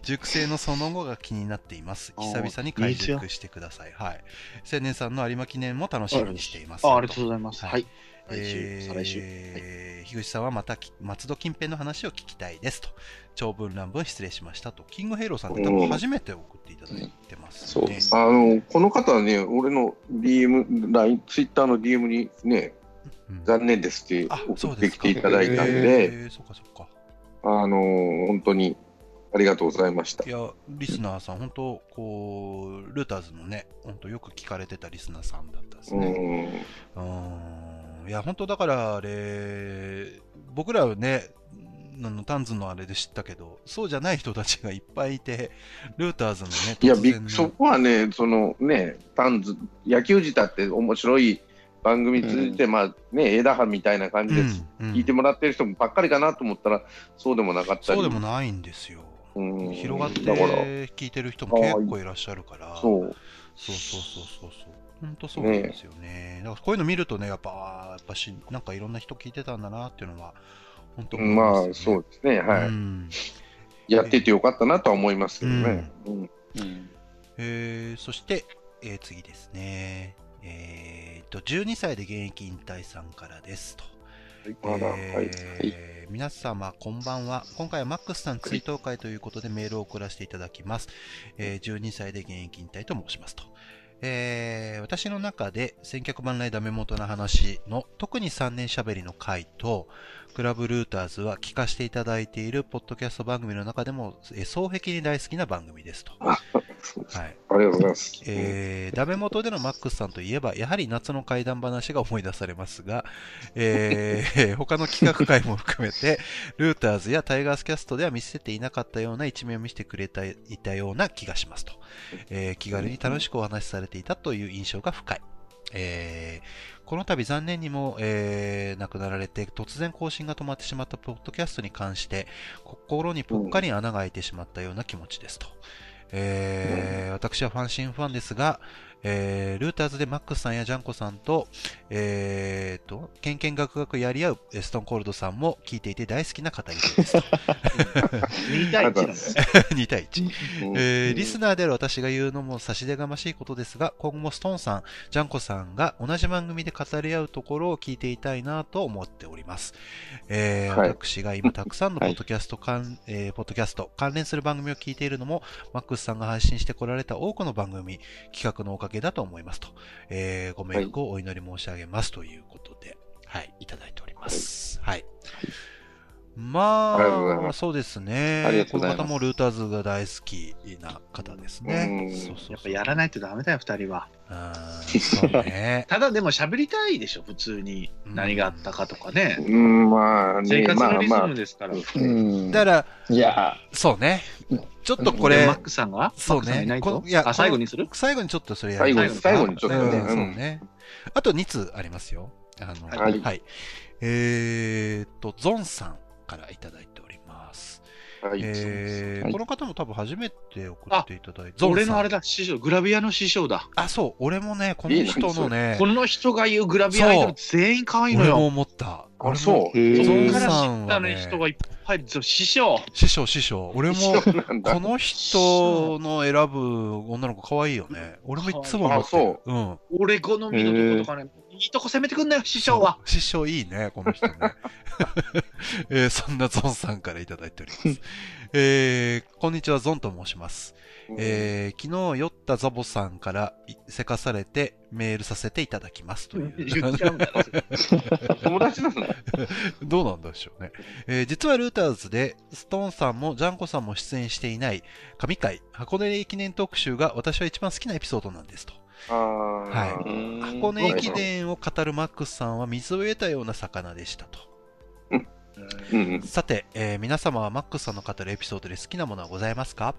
S1: 塾生のその後が気になっています。久々に開塾してください。はい。千年さんの有馬記念も楽しみにしています。
S2: あありがとうございます。
S1: はいえー
S2: 再来週。はい
S1: 樋口さんはまたき松戸近辺の話を聞きたいですと。長文乱文失礼しましたと。キングヘイローさんって多分初めて送っていただいてますよね。
S4: そうです
S3: あのこの方はね、俺の DM、LINE、ツイッターの DM にね、
S1: うん
S3: 残念ですって
S1: あ、
S3: 送
S1: そうですか。
S3: ってきていただいたんで。あの本当にありがとうございました
S1: い。や、リスナーさん、本当こう、ルーターズのね、本当よく聞かれてたリスナーさんだったです
S3: う
S1: ね。
S3: ん
S1: うん。いや、本当だから、あれ、僕らはね、あのタンズのあれで知ったけど、そうじゃない人たちがいっぱいいて、ルーターズのね、
S3: いや、そこはね、そのね、タンズ、野球自体って面白い番組について、まあね、枝葉みたいな感じで聞いてもらってる人ばっかりかなと思ったら、そうでもなかったり。
S1: そうでもないんですよ。
S3: うん
S1: 広がって聞いてる人も結構いらっしゃるから、
S3: そう。
S1: そうそうそうそうそう。本当そうなんですよね。だからこういうの見るとね、やっぱ、あーやっぱし、なんかいろんな人聞いてたんだなっていうのは、本当思い
S3: まあ、
S1: ますよね。
S3: そうですね。はい。
S1: うん
S3: やっててよかったなとは思いますけどね。うん
S4: うん
S1: えーそして、えー次ですね。えーっと、12歳で現役引退さんからですと。えー皆様こんばんは。今回はマックスさん追悼会ということでメールを送らせていただきます。えー12歳で現役引退と申しますと。えー私の中で千客万来ダメ元の話の特に3年喋りの回と、クラブルーターズは聞かせていただいているポッドキャスト番組の中でも、えー双璧に大好きな番組ですと。はい。
S3: ありがとうございます。
S1: えーダメ元でのマックスさんといえば、やはり夏の怪談話が思い出されますが、えー 他の企画会も含めて、ルーターズやタイガースキャストでは見せていなかったような一面を見せてくれたいたような気がしますと。えー気軽に楽しくお話しされていたという印象が深い。えーこの度残念にも、えー亡くなられて突然更新が止まってしまったポッドキャストに関して心にぽっかり穴が開いてしまったような気持ちですと。えー私はファンシンファンですが、えールーターズでマックスさんやジャンコさんと、えーと、ケンケンガクガクやり合うえストーンコールドさんも聞いていて大好きな方ですと。
S2: 2対1なんです。
S1: 2対1。
S3: うん
S1: えーリスナーである私が言うのも差し出がましいことですが、今後もストーンさん、ジャンコさんが同じ番組で語り合うところを聞いていたいなと思っております。えー
S3: はい
S1: 私が今たくさんの ポッドキャスト関、えーポッドキャスト関連する番組を聞いているのも、マックスさんが配信してこられた多くの番組、企画のおかけだと思いますと。えーご冥福をお祈り申し上げますということで、はい、いただいております。はい。ま
S3: あ
S1: あ、そうですね。
S4: ありがとうございます
S1: この方もルーターズが大好きな方ですね。
S3: うん
S1: そうそうそう
S2: やっぱやらないとダメだよ、二人は。
S1: そうね。
S2: ただでも喋りたいでしょ、普通に。
S1: うん
S2: 何があったかとかね。
S3: うん、まあね、
S2: 生活のリズム、ですから。
S4: うん。
S1: だから、
S4: いや、
S1: そうね。ちょっとこれ
S2: でマッ、クさんが？
S1: そうねこのいや
S2: あ、最後にする？
S1: 最後にちょっとそれやり
S3: 最後に、
S1: たい
S3: 最後にちょっとね。
S1: うん、そう
S3: うん
S1: ね。あと2通ありますよ。あの、は。
S3: はいい
S1: えーっと、ゾンさんからいただいております。
S3: はい
S4: はい
S1: えーこの方も多分初めて送っていただいて、
S2: 俺のあれだ、師匠、グラビアの師匠だ。
S1: あ、そう、俺もね、この人のね、
S2: この人が言うグラビアアイドル全員可愛いの
S1: 俺も
S2: よ。
S1: 思った。俺も
S3: そう
S2: そ
S1: ゾン
S2: っから知
S1: さん
S2: ったね、
S1: はね
S2: 人がいっぱい、そう師匠。
S1: 師匠、師匠。俺も、この人の選ぶ女の子可愛いよね。俺もいつも思ってる。。
S3: あそう
S1: うん。
S2: 俺好みのとことかね、いいとこ攻めてくんなよ、師匠は。
S1: 師匠いいね、この人ね。えーそんなゾンさんからいただいております。えーこんにちは、ゾンと申します。えー昨日酔ったザボさんからいせかされてメールさせていただきますという。
S2: 言っちゃうんだろ。
S3: 友達なんだ。
S1: どうなんでしょうね。えー実はルーターズで、ストーンさんもジャンコさんも出演していない神回箱根駅伝特集が私は一番好きなエピソードなんですと。
S3: あ
S1: はい。
S3: ー
S1: 箱根駅伝を語るマックスさんは水を得たような魚でしたと。
S3: うんうん。
S1: さて、えー皆様はマックスさんの語るエピソードで好きなものはございますか？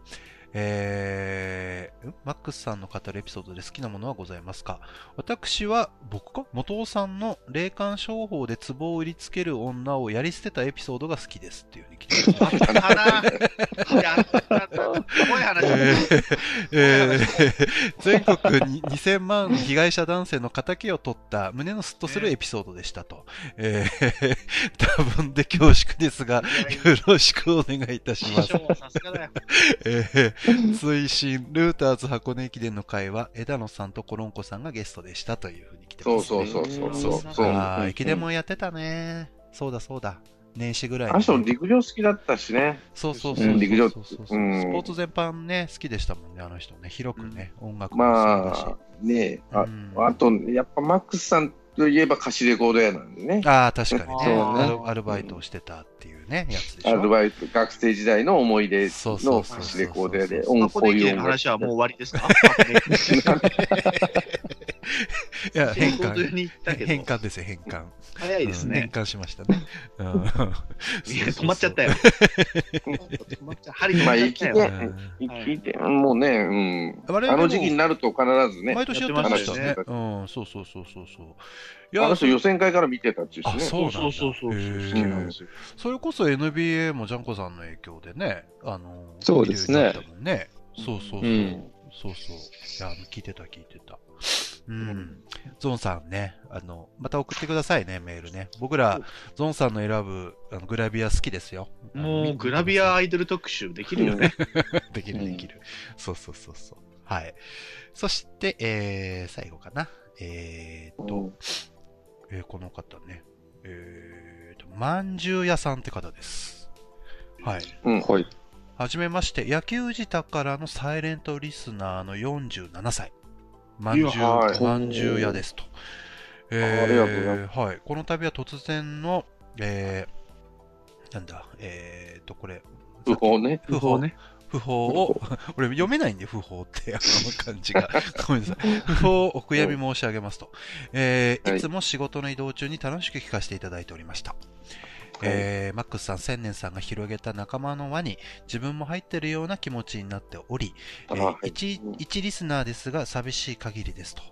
S1: えーん？マックスさんの語るエピソードで好きなものはございますか？私は、僕か？元尾さんの霊感商法で壺を売りつける女をやり捨てたエピソードが好きですっていうふうに来てます。
S2: あったな。やったな。怖い話。
S1: えーえー全国に2000万被害者男性の仇を取った胸のスッとするエピソードでしたと。えー多分で恐縮ですが、よろしくお願いいたします。推進、ルーターズ箱根駅伝の会は、枝野さんとコロンコさんがゲストでしたというふうに来てます、ね。
S3: そうそうそうそうそう。そう
S1: 駅伝もやってたね。そうだそうだ。年始ぐらいに
S3: あの人陸上好きだったしね。
S1: そうそうそう
S3: 陸上
S1: スポーツ全般ね、好きでしたもんね、あの人ね。広くね、音楽もそうだし。
S3: まあ、ねあ
S1: うん
S3: あと、やっぱマックスさんといえば貸しレコード屋なんでね。
S1: ああ、確かにね
S2: そうね
S1: アル。アルバイトをしてたっていうね、やつでしょ。
S3: アルバイト、学生時代の思い出
S1: そうそう
S3: の
S1: そうそう
S3: 貸しレコード屋で、
S2: こ
S3: 音
S2: こで駅伝の
S3: こういう
S2: 話はもう終わりですか？
S1: いや、変換。変換ですよ、変換。
S2: 早いです
S1: うん変
S2: ね。
S1: 換しましたね。
S2: 止まっちゃったよ。止まっちゃ針止
S3: ま
S2: っちゃったよ。、
S3: 生きて、もうね、うん。あの時期になると必ずね、
S1: 毎年やってましたね。うん、そうそうそうそうそう。い
S3: あの人予選会から見てたっていうし
S1: あ、
S3: ね。
S1: そう。
S2: そうそうそうそ
S1: れこそ NBA もジャンコさんの影響でね、あの、
S4: そうですね。
S1: そうそうそう。
S4: うん
S1: そうそう。いや、聞いてた聞いてた。うん。ゾンさんね、あの、また送ってくださいね、メールね。僕ら、ゾンさんの選ぶあのグラビア好きですよ。
S2: もうグラビアアイドル特集できるよね。
S1: できるできる。そうそうそうそう。はい。そして、えー、最後かな。えーっと、
S3: うん
S1: えーこの方ね。えーと、まんじゅう屋さんって方です。はい。
S3: うん。
S4: はい。
S1: はじめまして、野球舌からのサイレントリスナーの47歳。まんじゅう、
S3: はい
S1: まんじゅう屋ですと。えーはい。この度は突然の、えー、なんだ、えーと、これ、
S3: 不法ね。
S1: 不法
S2: ね。
S1: 不法を、俺読めないんで、不法って、あの感じが。ごめんなさい。不法をお悔やみ申し上げますと。えー
S3: はい
S1: いつも仕事の移動中に楽しく聞かせていただいておりました。えーマックスさん、千年さんが広げた仲間の輪に自分も入っているような気持ちになっており、えー一一リスナーですが寂しい限りですと。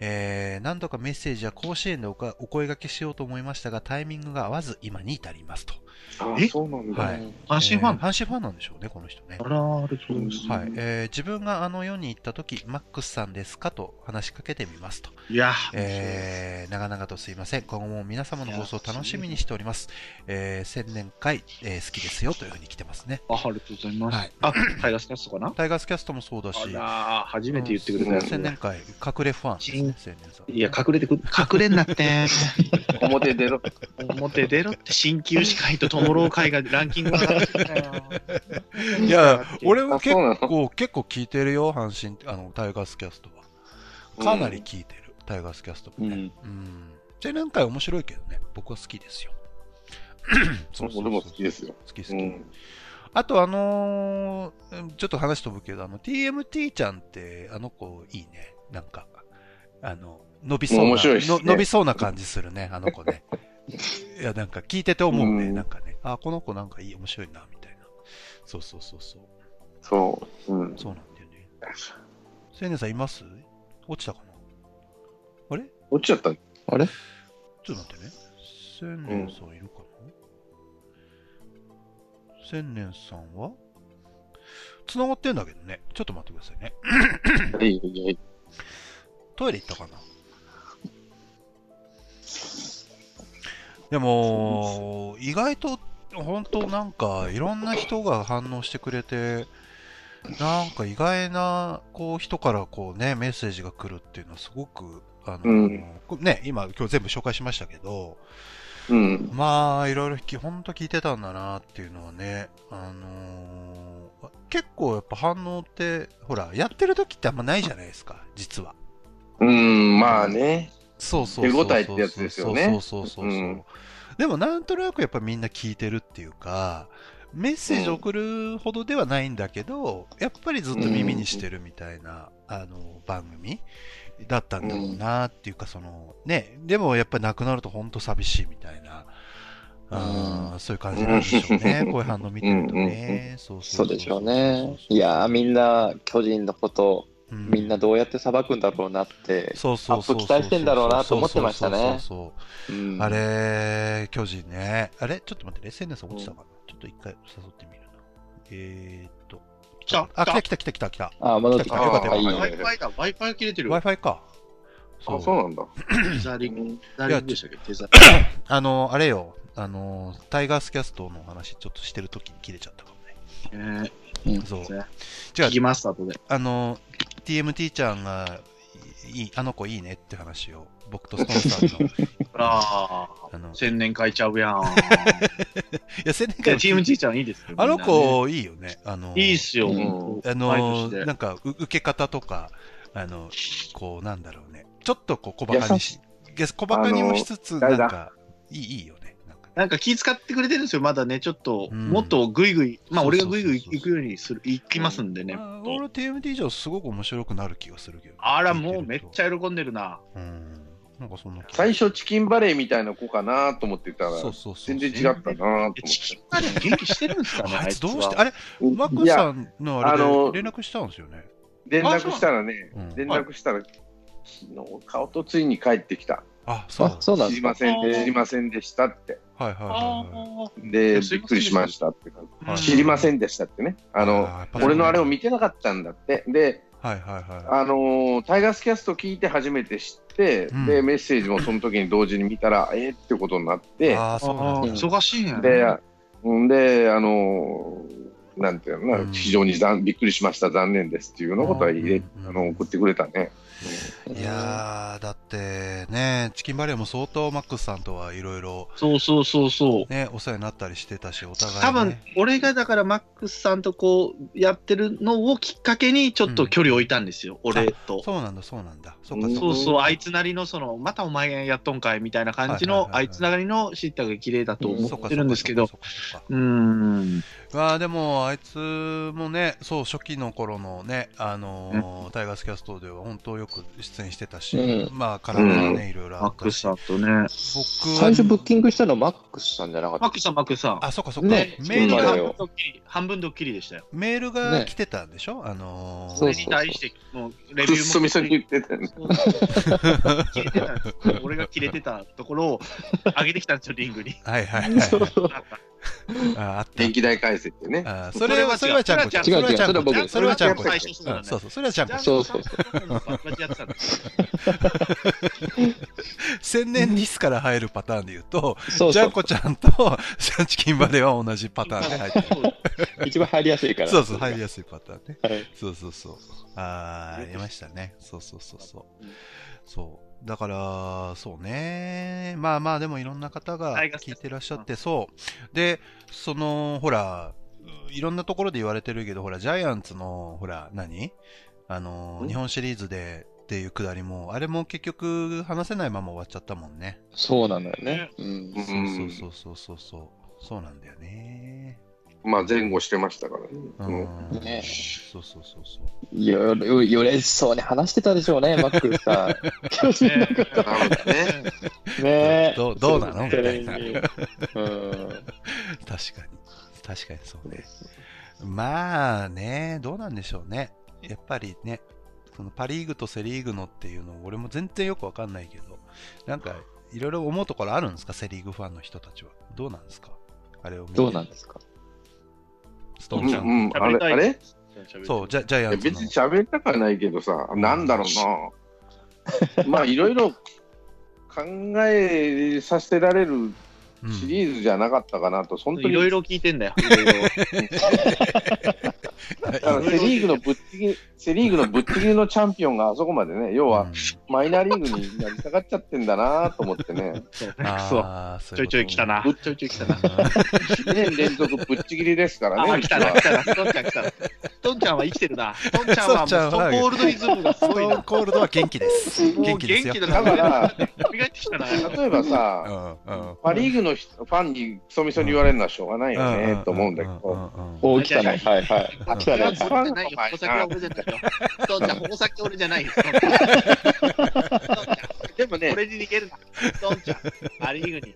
S1: えー何度かメッセージや甲子園でお声掛けしようと思いましたが、タイミングが合わず今に至りますと。
S3: あ
S2: え？
S3: そうなんだ。
S1: はい
S2: 阪神ファン
S1: えー阪神ファンなんでしょうね、この人ね
S2: あ。ら、ありがとうございます。
S1: はいえー自分があの世に行った時、マックスさんですかと話しかけてみますと。
S2: いや、
S1: えー長々とすいません。今後も皆様の放送を楽しみにしております。えー千年会、えー好きですよというふうに来てますね。
S2: あありがとうございます。
S1: はい
S2: あ、タイガースキャストかな？
S1: タイガースキャストもそうだし、
S2: あら、初めて言ってくれたやつ。
S1: 千年会、隠れファンですね、千年さん。
S2: いや、隠れてく、隠れんなって。
S3: 表出ろ。
S2: 表出ろって、新旧司会とトモロー会がランキング上がってたよ。
S1: いや、俺も結構、結構聞いてるよ、阪神、あの、タイガースキャストは。かなり聞いてる、タイガースキャストもね。
S4: うん。
S1: うん。千年会面白いけどね、僕は好きですよ。そうそうそう
S3: 俺も好きですよ。
S1: 好き好き。
S3: うん。
S1: あとあのーちょっと話飛ぶけど、あの、TMT ちゃんって、あの子いいね。なんか、あの、伸びそうな、
S3: 面白いしね
S1: の伸びそうな感じするね、あの子ね。いや、なんか聞いてて思うね、
S3: うん
S1: なんかね。あ、この子なんかいい、面白いな、みたいな。そうそうそうそう。
S3: そう。うん。
S1: そうなんだよね。青年さんいます？落ちたかな？あれ？
S3: 落ちちゃった。
S4: あれ？
S1: ちょっと待ってね。千年さんいるかな、千年さんは？繋がってんだけどね。ちょっと待ってくださいね。
S3: いいいいいい
S1: トイレ行ったかな？でも、意外と、本当なんか、いろんな人が反応してくれて、なんか意外な、こう、人からこうね、メッセージが来るっていうのはすごく、あの、
S3: うん
S1: こね、今、今日全部紹介しましたけど、
S3: うん。
S1: まあ、いろいろき、ほんと聞いてたんだなっていうのはね、あのー結構やっぱ反応って、ほら、やってる時ってあんまないじゃないですか、実は。
S3: うん、まあね。
S1: そうそうそうそう。
S3: 手応えってやつですよね
S1: そうそうそうそう。
S3: うん
S1: でもなんとなくやっぱみんな聞いてるっていうか、メッセージ送るほどではないんだけど、やっぱりずっと耳にしてるみたいな、あの、番組だったんだろうなっていうか、その、ね、でもやっぱりなくなると本当寂しいみたいな、あーそういう感じなんでしょうね。こういう反応見てるとね。そう
S4: そうでしょうね。いやー、みんな巨人のこと、みんなどうやって裁くんだろうなって、
S1: そうそうそうそう
S4: アップ期待してんだろうなと思ってましたね
S1: あれ、巨人ね。あれ？ちょっと待ってね。千年さん落ちたかな、ちょっと一回誘ってみるな。えーっと。
S2: 来た
S1: あ、来た来た来た来た来た。
S4: あー、戻ってきた。
S1: よかったよかった
S2: Wi-Fi だ、Wi-Fi 切れてる。
S1: Wi-Fi か。
S3: あ、そうなんだ。
S2: テザリング、テザリングでしたっけ？テザ
S1: あの、あれよ。あの、タイガースキャストの話ちょっとしてる時に切れちゃったかもね。
S2: リング。え
S1: そう。
S2: ー、
S1: 違
S2: 聞
S1: う、
S2: きます、後で。
S1: あの、TMT ちゃんが、いい、あの子いいねって話を、僕とストーンさんの、
S2: ああ、
S1: あの、い
S2: 千年書いちゃうやん。
S1: や、千年
S2: いや、
S1: 間
S2: チームちーちゃんいいですよ。
S1: あの子、いいよね。あの、
S2: いいっすよ、
S1: あ
S2: 毎
S1: のなんか、う受け方とか、あの、こう、なんだろうね。ちょっとこう、小馬鹿にし、小馬鹿にもしつつ、なんか、いい、いいよね。なんか
S2: 気使ってくれてるんですよ、まだね、ちょっと、
S1: うん
S2: もっとぐいぐい、まあ俺がぐいぐい行くようにする、行きますんでね。
S1: あ俺 TMT 以上すごく面白くなる気がするけどね、
S2: あら、もうめっち
S1: ゃ。
S2: ゃ喜んでるな。
S1: うん。なんかそんな気
S3: 最初チキンバレーみたいな子かなと思ってたら、
S1: そうそうそう。
S3: 全然違ったなと思っ
S2: えチキンカレー元気してるんですかね、
S1: あいつどう
S2: は
S1: して、あれ、
S3: て。
S1: マックさんのあれで連絡したんですよね。
S3: 連絡したらね
S1: うん、
S3: 連絡したら、昨日かおとついに帰ってきた。
S1: あ、そう。
S4: あ、そうなん
S3: 知り
S4: ですか。
S3: ません、知りませんでしたって。
S1: はいはいはい
S3: で、びっくりしましたって感
S2: あ
S3: じ。知りませんでしたってね。あの、俺のあれを見てなかったんだって。で、
S1: はいはいは
S3: あのータイガースキャスト聞いて初めて知って、
S1: うん
S3: で、メッセージもその時に同時に見たら、えーってことになっ
S1: い。
S3: て、
S1: ああ、そうなん
S2: 忙しいね。
S3: で、うんで、あのーなんていうの
S1: うん
S3: 非常に残びっくりしました、残念ですっていうようなことは入れ、
S1: うん
S3: あの送ってくれたね。
S1: いやー、だってね、チキンバレーも相当マックスさんとはいろいろ
S2: そうそうそうそう。
S1: ね、お世話になったりしてたし、お互い、ね。
S2: 多分、俺がだからマックスさんとこうやってるのをきっかけにちょっと距離を置いたんですよ、俺と。
S1: そうなんだ、そうなんだ。そうか、
S3: うん
S1: そうか。
S2: そうそう、あいつなりのその、またお前やっとんかいみたいな感じの、あいつなりのシッターが綺麗だと思ってるんですけど、
S1: そう
S2: ん、
S1: まあでも、あいつもね、そう、初期の頃のね、あのータイガースキャストでは本当よく出演してたし、
S4: うん
S1: まあ、絡みがね、いろいろあ
S2: マック。スさんとね。
S1: 僕は
S4: 最初ブッキングしたのマックスさんじゃなかった
S2: マックスさん、マックスさん。
S1: あ、そっかそっか。
S4: ね
S1: メールが、
S2: 半分ドッキリ、半分ドッキリでしたよ。
S1: メールが
S4: ね
S1: 来てたんでしょ？あのー
S2: それに対して、もう、レビ
S3: くっ
S2: ューも。
S3: そみそに言ってたよね。
S2: 俺が切れてたところを上げてきたんですよ、リングに。
S1: はいはいはい ああった。
S3: 電気代返せってね。
S1: あそれは、それはちゃんこちゃん。
S4: 違う違う
S1: それはちゃんこちゃん
S4: それは僕
S1: それはちゃんこ
S2: そうだね
S1: そうそう、それはちゃんこちゃん。
S4: そうそう
S1: 千年ディスから入るパターンで言うと、
S4: そうそう
S1: ジャンコちゃんとシャンチキンまでは同じパターンで入ってる。
S4: 一番入りやすいから。
S1: そうそう、入りやすいパターンね。
S4: はい
S1: そうそうそう。あー、ありましたね。そうそうそうそう。そう。だから、そうね。まあまあ、でもいろんな方が聞いてらっしゃって、そう。で、その、ほら、いろんなところで言われてるけど、ほら、ジャイアンツの、ほら、何？あの、
S3: ん？
S1: 日本シリーズでっていうくだりも、あれも結局話せないまま終わっちゃったもんね。
S4: そうなのよね。うん。
S3: うん
S1: そうそうそうそうそう。そうなんだよね。
S3: まあ前後してましたからね。
S1: う
S3: うん
S1: ん。
S4: ね
S1: そうそうそうそう。
S4: よ、よ、よれしそうに話してたでしょうね、マックスさん。
S3: ね。
S4: ねえ。
S1: どうどうなの？みたいな。確かに。確かにそうね。まあね、どうなんでしょうね。やっぱりね、そのパ・リーグとセ・リーグのっていうの、俺も全然よくわかんないけど、なんか、いろいろ思うところあるんですか、セ・リーグファンの人たちは。どうなんですか？あれを見て。
S4: どうなんですか？
S3: うん
S1: ストーンちゃん。
S3: うん、あれ、あれ？
S1: そう、ジャジャイアンツ
S3: 別。に喋りたくはないけどさ、なんだろうな。まあいろいろ考えさせられる
S1: うん
S3: シリーズじゃなかったかなと、本当に
S2: いろいろ聞いてんだよ。
S3: セ・リーグのぶっちぎり、セ・リーグのぶっちぎりのチャンピオンがあそこまでね、要はマイナーリーグになりたがっちゃってんだなと思ってね、
S2: そうちょいちょい来た。な。ちょいちょい来たな。
S3: 2年連続ぶっちぎりですからね、
S2: あ、来たな、
S3: は
S2: 来たな。トンちゃん来たな。トンちゃんは生きてるな。トンちゃんはもうストコールドイズムがすごいな。
S1: コールドは元気です。元気ですよ。
S2: 元気だ
S3: だから、
S2: 蘇ってきたな。
S3: 例えば
S1: う
S3: さ、パ・リーグの人ファンにクソみそに言われるのはしょうがないよね、と思うんだけど、
S4: おー、来たね。はいはい。
S2: あ
S4: 来たね。
S3: ファン
S2: じゃないよ。矛先は俺じゃないよ。トンちゃん、矛先俺じゃないよ。
S3: でもね、
S2: 俺に逃げるな。トンちゃん、パリーグに。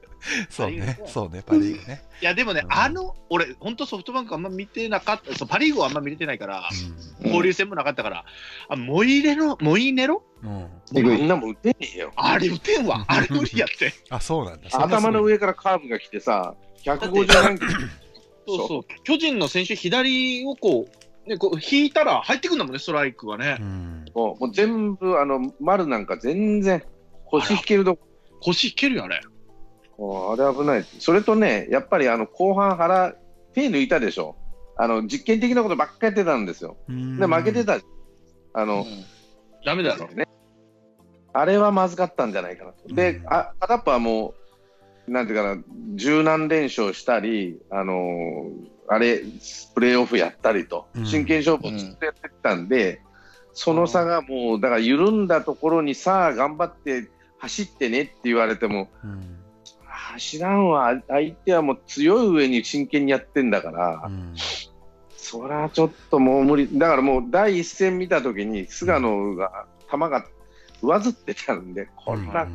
S1: そうね、そうね、パ・リーグね。
S2: いや、でもね
S1: う、ん
S2: あの、俺、本当ソフトバンクあんま見てなかった、そうパリーグはあんま見れてないから、
S1: う
S2: 交流戦もなかったから、あ、モイレロ、モイネロ？
S1: ん。うん。
S3: みんなも打てねえよ。
S2: あれ打てんわ。あれ無理やって。
S1: あ、そうなんだ。
S3: 頭の上からカーブが来てさ、150何キロ
S2: そうそう。巨人の選手、左をこう、ね、こう引いたら入ってくるんだもんね、ストライクがね
S1: う。ん。
S3: もうもう全部、あの、丸なんか全然、腰引けるどこ
S2: 腰引けるよ、あれ。
S3: あれ危ない。それとね、やっぱりあの後半腹、手抜いたでしょ。あの実験的なことばっかりやってたんですよ。で、負けてた。あの、
S2: ダメだろ。
S3: ね。あれはまずかったんじゃないかなと。で
S1: う、ん
S3: あ片っぽはもう、なんていうかな、柔軟連勝したり、あのーあれ、プレーオフやったりと
S1: うん、
S3: 真剣勝負をずっとやってきたんで、その差がもう、だから緩んだところにさあ頑張って走ってねって言われても、
S1: うん。
S3: 走らんわ、相手はもう強い上に真剣にやってんだから、
S1: うん。
S3: そりゃちょっともう無理、だからもう第一戦見たときに、菅野が球が上ずってたんで、こんな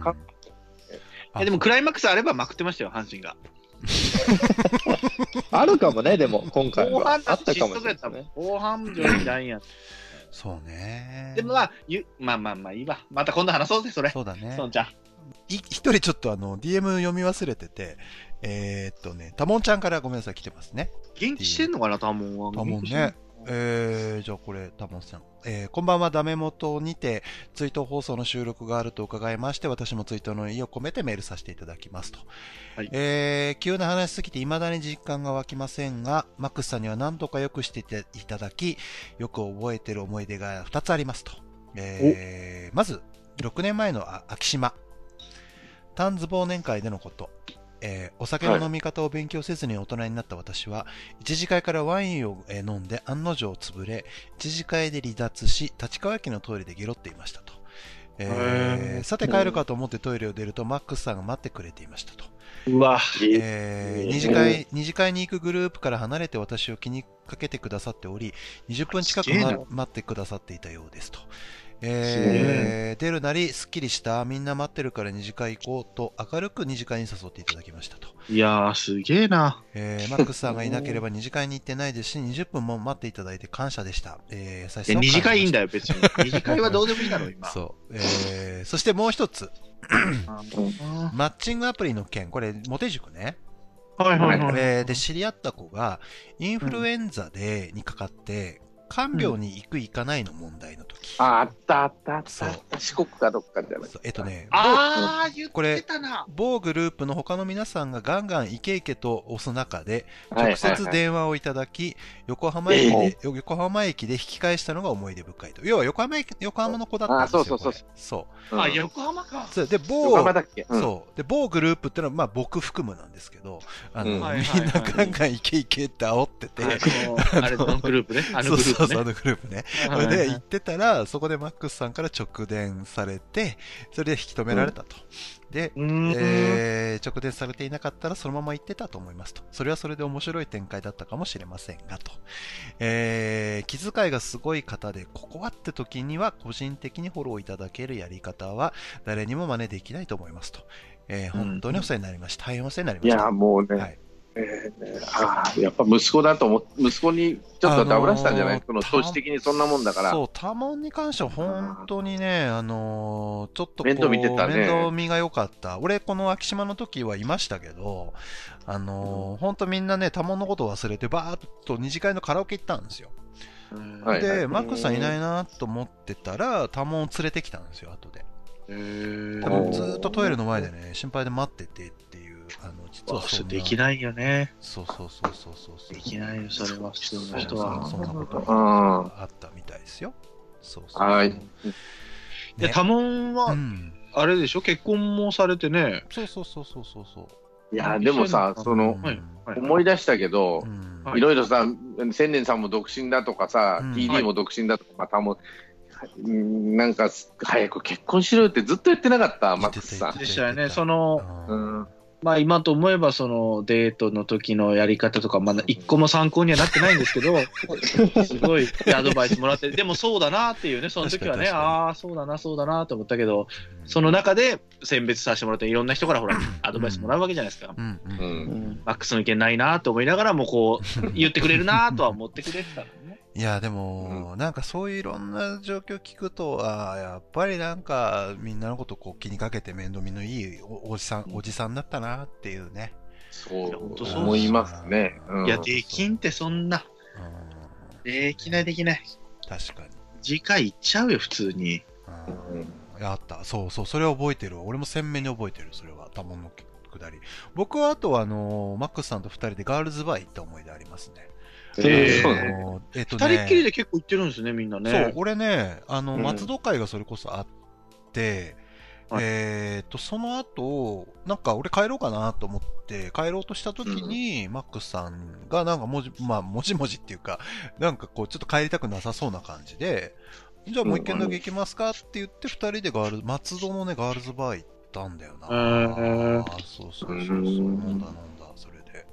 S3: か、
S2: えでもクライマックスあればまくってましたよ、阪神が。
S4: あるかもね、でも、今回は。
S2: 後半だ
S4: あったかもしれないね。。
S2: 後半上にダイヤン。
S1: そうね。
S2: でもまあ、ゆまあまあまあいいわ。また今度話そうぜ、それ。
S1: そうだね。
S2: そんちゃん。
S1: い一人ちょっとあの、DM 読み忘れてて、えーっとね、たもんちゃんからごめんなさい、来てますね。
S2: 元気してんのかな、タモンは。
S1: たもんね。えー、じゃあこれ、たもんさん。えーこんばんは、ダメ元にて、ツイート放送の収録があると伺いまして、私もツイートの意を込めてメールさせていただきますと。
S2: はい
S1: えー急な話しすぎて未だに実感が湧きませんが、マックスさんには何度かよくしていただき、よく覚えてる思い出が2つありますと。えーまず、6年前のあ秋島。タンズ忘年会でのこと。えーお酒の飲み方を勉強せずに大人になった私は、一次会からワインをえー飲んで案の定潰れ、一次会で離脱し、立川駅のトイレでゲロっていましたと。え
S2: ー
S1: さて帰るかと思ってトイレを出ると、マックスさんが待ってくれていましたと。
S2: うわ、
S1: えー二次会、二次会に行くグループから離れて私を気にかけてくださっており、20分近く待ってくださっていたようですと。えー出るなり、すっきりした、みんな待ってるから二次会行こうと、明るく二次会に誘っていただきましたと。
S2: いやー、すげえな。
S1: えーマックスさんがいなければ二次会に行ってないですし、20分も待っていただいて感謝でした。えー、優しさを
S2: いや二次会いいんだ
S1: よ。
S2: よ、別に。二次会はどうでもいいだろ、今。
S1: そう。えーそしてもう一つ、
S2: は
S1: マッチングアプリの件、これ、モテ塾ね。
S2: いはいはい。
S1: えーで、知り合った子が、インフルエンザで、にかかって、看病に行く行かないの問題の時。
S3: ああったあったあった
S1: そう
S3: あった。四国かどっかじゃない。
S1: そうえっとね、
S2: あー、言
S1: これ
S2: ってたな。
S1: 某グループの他の皆さんがガンガンイケイケと押す中で、直
S3: はいはいはい
S1: 接電話をいただき、横浜駅で、よ横浜駅で引き返したのが思い出深いと。要は横浜駅、横浜の子だったんですよ。
S3: あそうそうそう
S1: これそう。
S3: うん
S2: あ、横浜か。
S1: そうで、某
S3: 横、浜だっけ？うん
S1: そう。で、某グループってのは、まあ僕含むなんですけど、あの、
S3: うん
S2: はいはいはい
S1: みんなガンガンイケイケって煽ってて、
S2: あの、あれ、あのグループね。あの
S1: そう
S2: グループね
S1: そうそう、あ。のグループね。それで行ってたら、そこでマックスさんから直電されて、それで引き止められたと。で、
S2: うーん
S1: えー直電されていなかったらそのまま行ってたと思いますと。それはそれで面白い展開だったかもしれませんがと。えー気遣いがすごい方で、ここはって時には個人的にフォローいただけるやり方は誰にも真似できないと思いますと。えー本当にお世話になりました。大変お世話になりま
S3: い
S1: した。
S3: や、もうね、
S1: はい
S3: えーねああ、やっぱ息子だと思っ息子にちょっとダブらしたんじゃない、
S1: あのー
S3: その投資的にそんなもんだから。
S1: そう、多門に関しては本当にね、あのーちょっと
S3: 面倒見てたね。
S1: 面倒見が良かった。俺、この秋島の時はいましたけど、あのー本当みんなね、多門のこと忘れて、バーっと二次会のカラオケ行ったんですよ。で、
S3: はいはい。
S1: マックスさんいないなと思ってたら、多門を連れてきたんですよ、後で。多分ずーっとトイレの前でね、心配で待っててってあの、実は
S2: あ
S1: そ。
S2: できないよね。
S1: そうそうそうそうそうそう。
S2: できないよ、それは、普通の人
S1: そう
S2: は。
S1: そんなこと
S3: うん
S1: があったみたいですよ。そうそう。
S3: はい。
S2: で、
S1: ね
S2: 多門
S1: う
S2: は、
S1: ん。
S2: あれでしょ？結婚もされてね。
S1: そうそうそうそうそうそう。
S3: いや、でもさ、その、思い出したけど
S2: い
S3: いろいろさ、千年さんも独身だとかさ、
S1: うん
S3: TD も独身だとか、またもうんなんか、早く結婚しろよってずっと言ってなかった、マックスさん。
S2: でしたよね。その、
S3: うん
S2: まあ今と思えばそのデートの時のやり方とかまだ一個も参考にはなってないんですけど、すごいアドバイスもらって、でもそうだなっていうね、その時はね、ああ、そうだな、そうだなと思ったけど、その中で選別させてもらって、いろんな人からほら、アドバイスもらうわけじゃないですか。
S1: うん。うん。
S3: う
S1: うん
S3: ん。
S2: マックスの意見ないなと思いながらも、こう、言ってくれるなとは思ってくれてた。
S1: いや、でも、なんかそういういろんな状況聞くと、ああ、やっぱりなんかみんなのことこう気にかけて面倒見のいいおおじさん、おじさんだったなっていうね。
S3: そう
S2: そう
S3: 思いますね。うん
S2: いや、できんってそんな、
S1: うん
S2: できないできない。
S1: 確かに。
S2: 次回行っちゃうよ、普通に。
S1: うんあった。そうそう、それは覚えてるわ。俺も鮮明に覚えてる、それは。多門のくだり。僕はあとは、あのーマックスさんと二人でガールズバー行った思い出ありますね。
S2: えー
S3: そうね。
S1: あのーえっと
S2: 二
S1: ね
S2: 人っきりで結構行ってるんですね、みんなね。
S1: そう、俺ね、あの、
S3: うん
S1: 松戸会がそれこそあって、
S2: はい
S1: えーっと、その後、なんか俺帰ろうかなと思って、帰ろうとした時に、マックスさんがなんかもじ、まあ、もじもじっていうか、なんかこう、ちょっと帰りたくなさそうな感じで、じゃあもう一軒だけ行きますかって言って、二人でガールズ、松戸のね、ガールズバー行ったんだよな。
S2: へー
S1: そうそうそうそう、
S3: うん
S1: 飲んだ飲んだ、それで。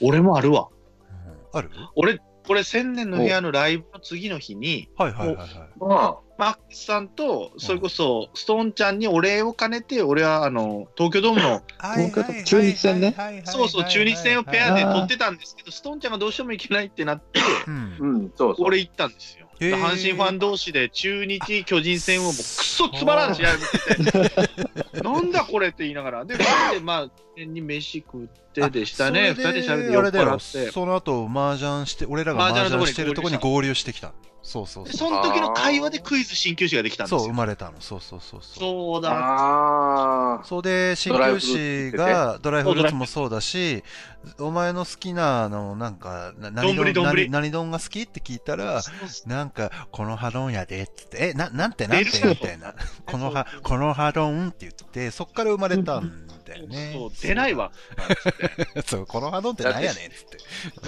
S2: 俺もあるわ。
S1: うんある？
S2: 俺、これ千年の部屋のライブの次の日に、
S1: はいはいはいはい。
S3: ま
S2: マックスさんと、それこそ、ストーンちゃんにお礼を兼ねて、俺は、あの、東京ドームの、
S4: 中日戦ね。
S2: そうそう、中日戦をペアで取ってたんですけど、ストーンちゃんがどうしても行けないってなって、
S1: うん。
S3: そうそう。
S2: 俺行ったんですよ。阪神ファン同士で中日、巨人戦をもうくっそつまらん試合見てて、なんだこれって言いながら、で、まあ、事前に飯食ってでしたね、二人で喋って酔っって、
S1: その後、麻雀して、俺らが麻雀してるとこに合流してきた。そうそう
S2: で
S1: そう。
S2: その時の会話でクイズ鍼灸師ができたんです
S1: そう、生
S2: よ。
S1: まれたの。そうそうそうそう。
S2: そうだ、
S3: ああ。
S1: そうで、鍼灸師がドライフルーツもそうだし、お前の好きな、あの、なんか、な何
S2: 丼丼
S1: 何何丼が好きって聞いたら、なんか、このハロンやで、つって、え、な、なんてなんてみたいな。このは、このハロンって言って、そっから生まれたんだよね。
S2: そう出ないわ。
S1: そう、このハロンってなんやねん、つって。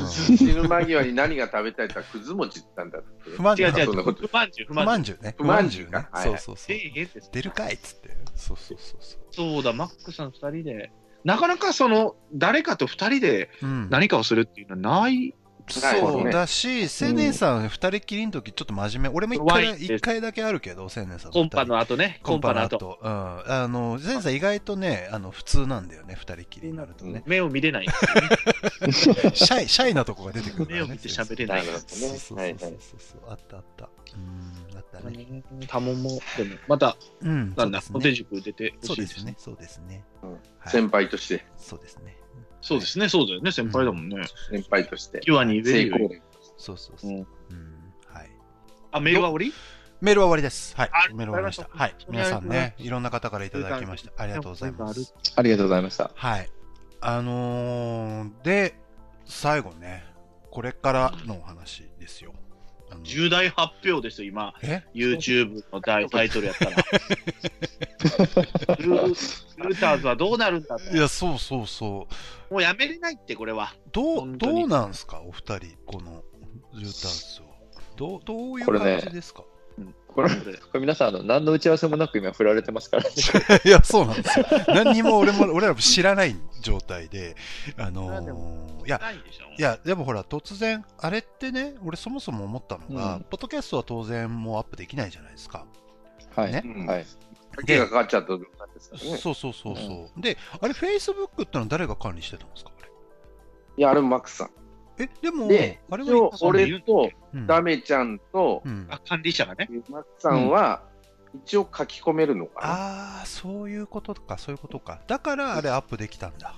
S1: うん
S3: 死ぬ間際に何が食べたいって言ったら、くず餅って言ったんだって。
S1: 不満
S2: 違う違う、不満中、不
S1: 不
S2: 満中。
S1: 満獣ね。
S3: 不満獣か
S1: ね。
S3: はい
S1: そうそうそう
S2: 出。
S1: るかいっつって。そうそうそうそう。
S2: そうだ、マックさん二人でなかなかその、誰かと二人で
S1: うん
S2: 何かをするっていうのはない。
S1: そうだし、千年さん二人きりの時ちょっと真面目。俺も一回、一回だけあるけど、千年さん。
S2: コンパの後ね、コンパの後。
S1: 後。うん。あの、千年さん意外とね、あの、普通なんだよね、二人きりになるとね。
S2: 目を見れない。
S1: シャイ、シャイなとこが出てくる。
S2: 目を見て喋れない。
S1: そうそうそう
S3: はいはい
S1: そうそう。あったあった。うん、あったね。
S2: たもも、でも、また、
S1: うん。
S2: なんだ、
S1: そうですね
S2: 小手塾出てほしいですね
S1: そうですね。。そうですね。
S3: 先輩として、
S1: そうですね。
S2: そうですね、そうだよね、先輩だもんね。
S3: 先輩として、
S2: ピュアに
S3: 成功例
S1: そうそうそう。
S2: う
S1: うんん。はい。
S2: あ、メールは終わり？
S1: メールは終わりです。はい
S2: あ。
S1: メール終わりました。はい。
S2: ありがとうございます
S1: 皆さんね、いろんな方からいただきました。ありがとうございます。
S4: ありがとうございました。
S1: はい。あのー、で、最後ね、これからのお話ですよ。
S2: 重大発表ですよ、今。
S1: え
S2: ？YouTube のタイトルやったら。ルーターズはどうなるんだと
S1: いや、そうそうそう。
S2: もうやめれないって、これは。
S1: どう、どうなんすか？お二人、この、ルーターズを。どう、どういう感じですか、
S4: これ、これ皆さん、あの何の打ち合わせもなく今振られてますからね。
S1: いや、そうなんですよ。何にも俺も、俺らも知らない状態で、あのー、いや、
S2: ない
S1: や、でもほら、突然、あれってね、俺そもそも思ったのが、
S4: うん
S1: ポッドキャストは当然もうアップできないじゃないですか。
S4: はい。
S1: ね
S4: はい。
S3: 鍵がかかっちゃったとかですからね。
S1: そうそうそうそう。で、あれ、Facebook ってのは誰が管理してたんですか
S3: いや、あれマックスさん。
S1: え、でも、
S3: で、
S1: あれ
S3: 一応
S1: は、
S3: 俺と
S1: うん
S3: ダメちゃんと
S1: うん、
S2: あ、管理者がね。
S3: マッさんは、一応書き込めるのかな。
S1: ああ、そういうことか、そういうことか。だからあれアップできたんだ。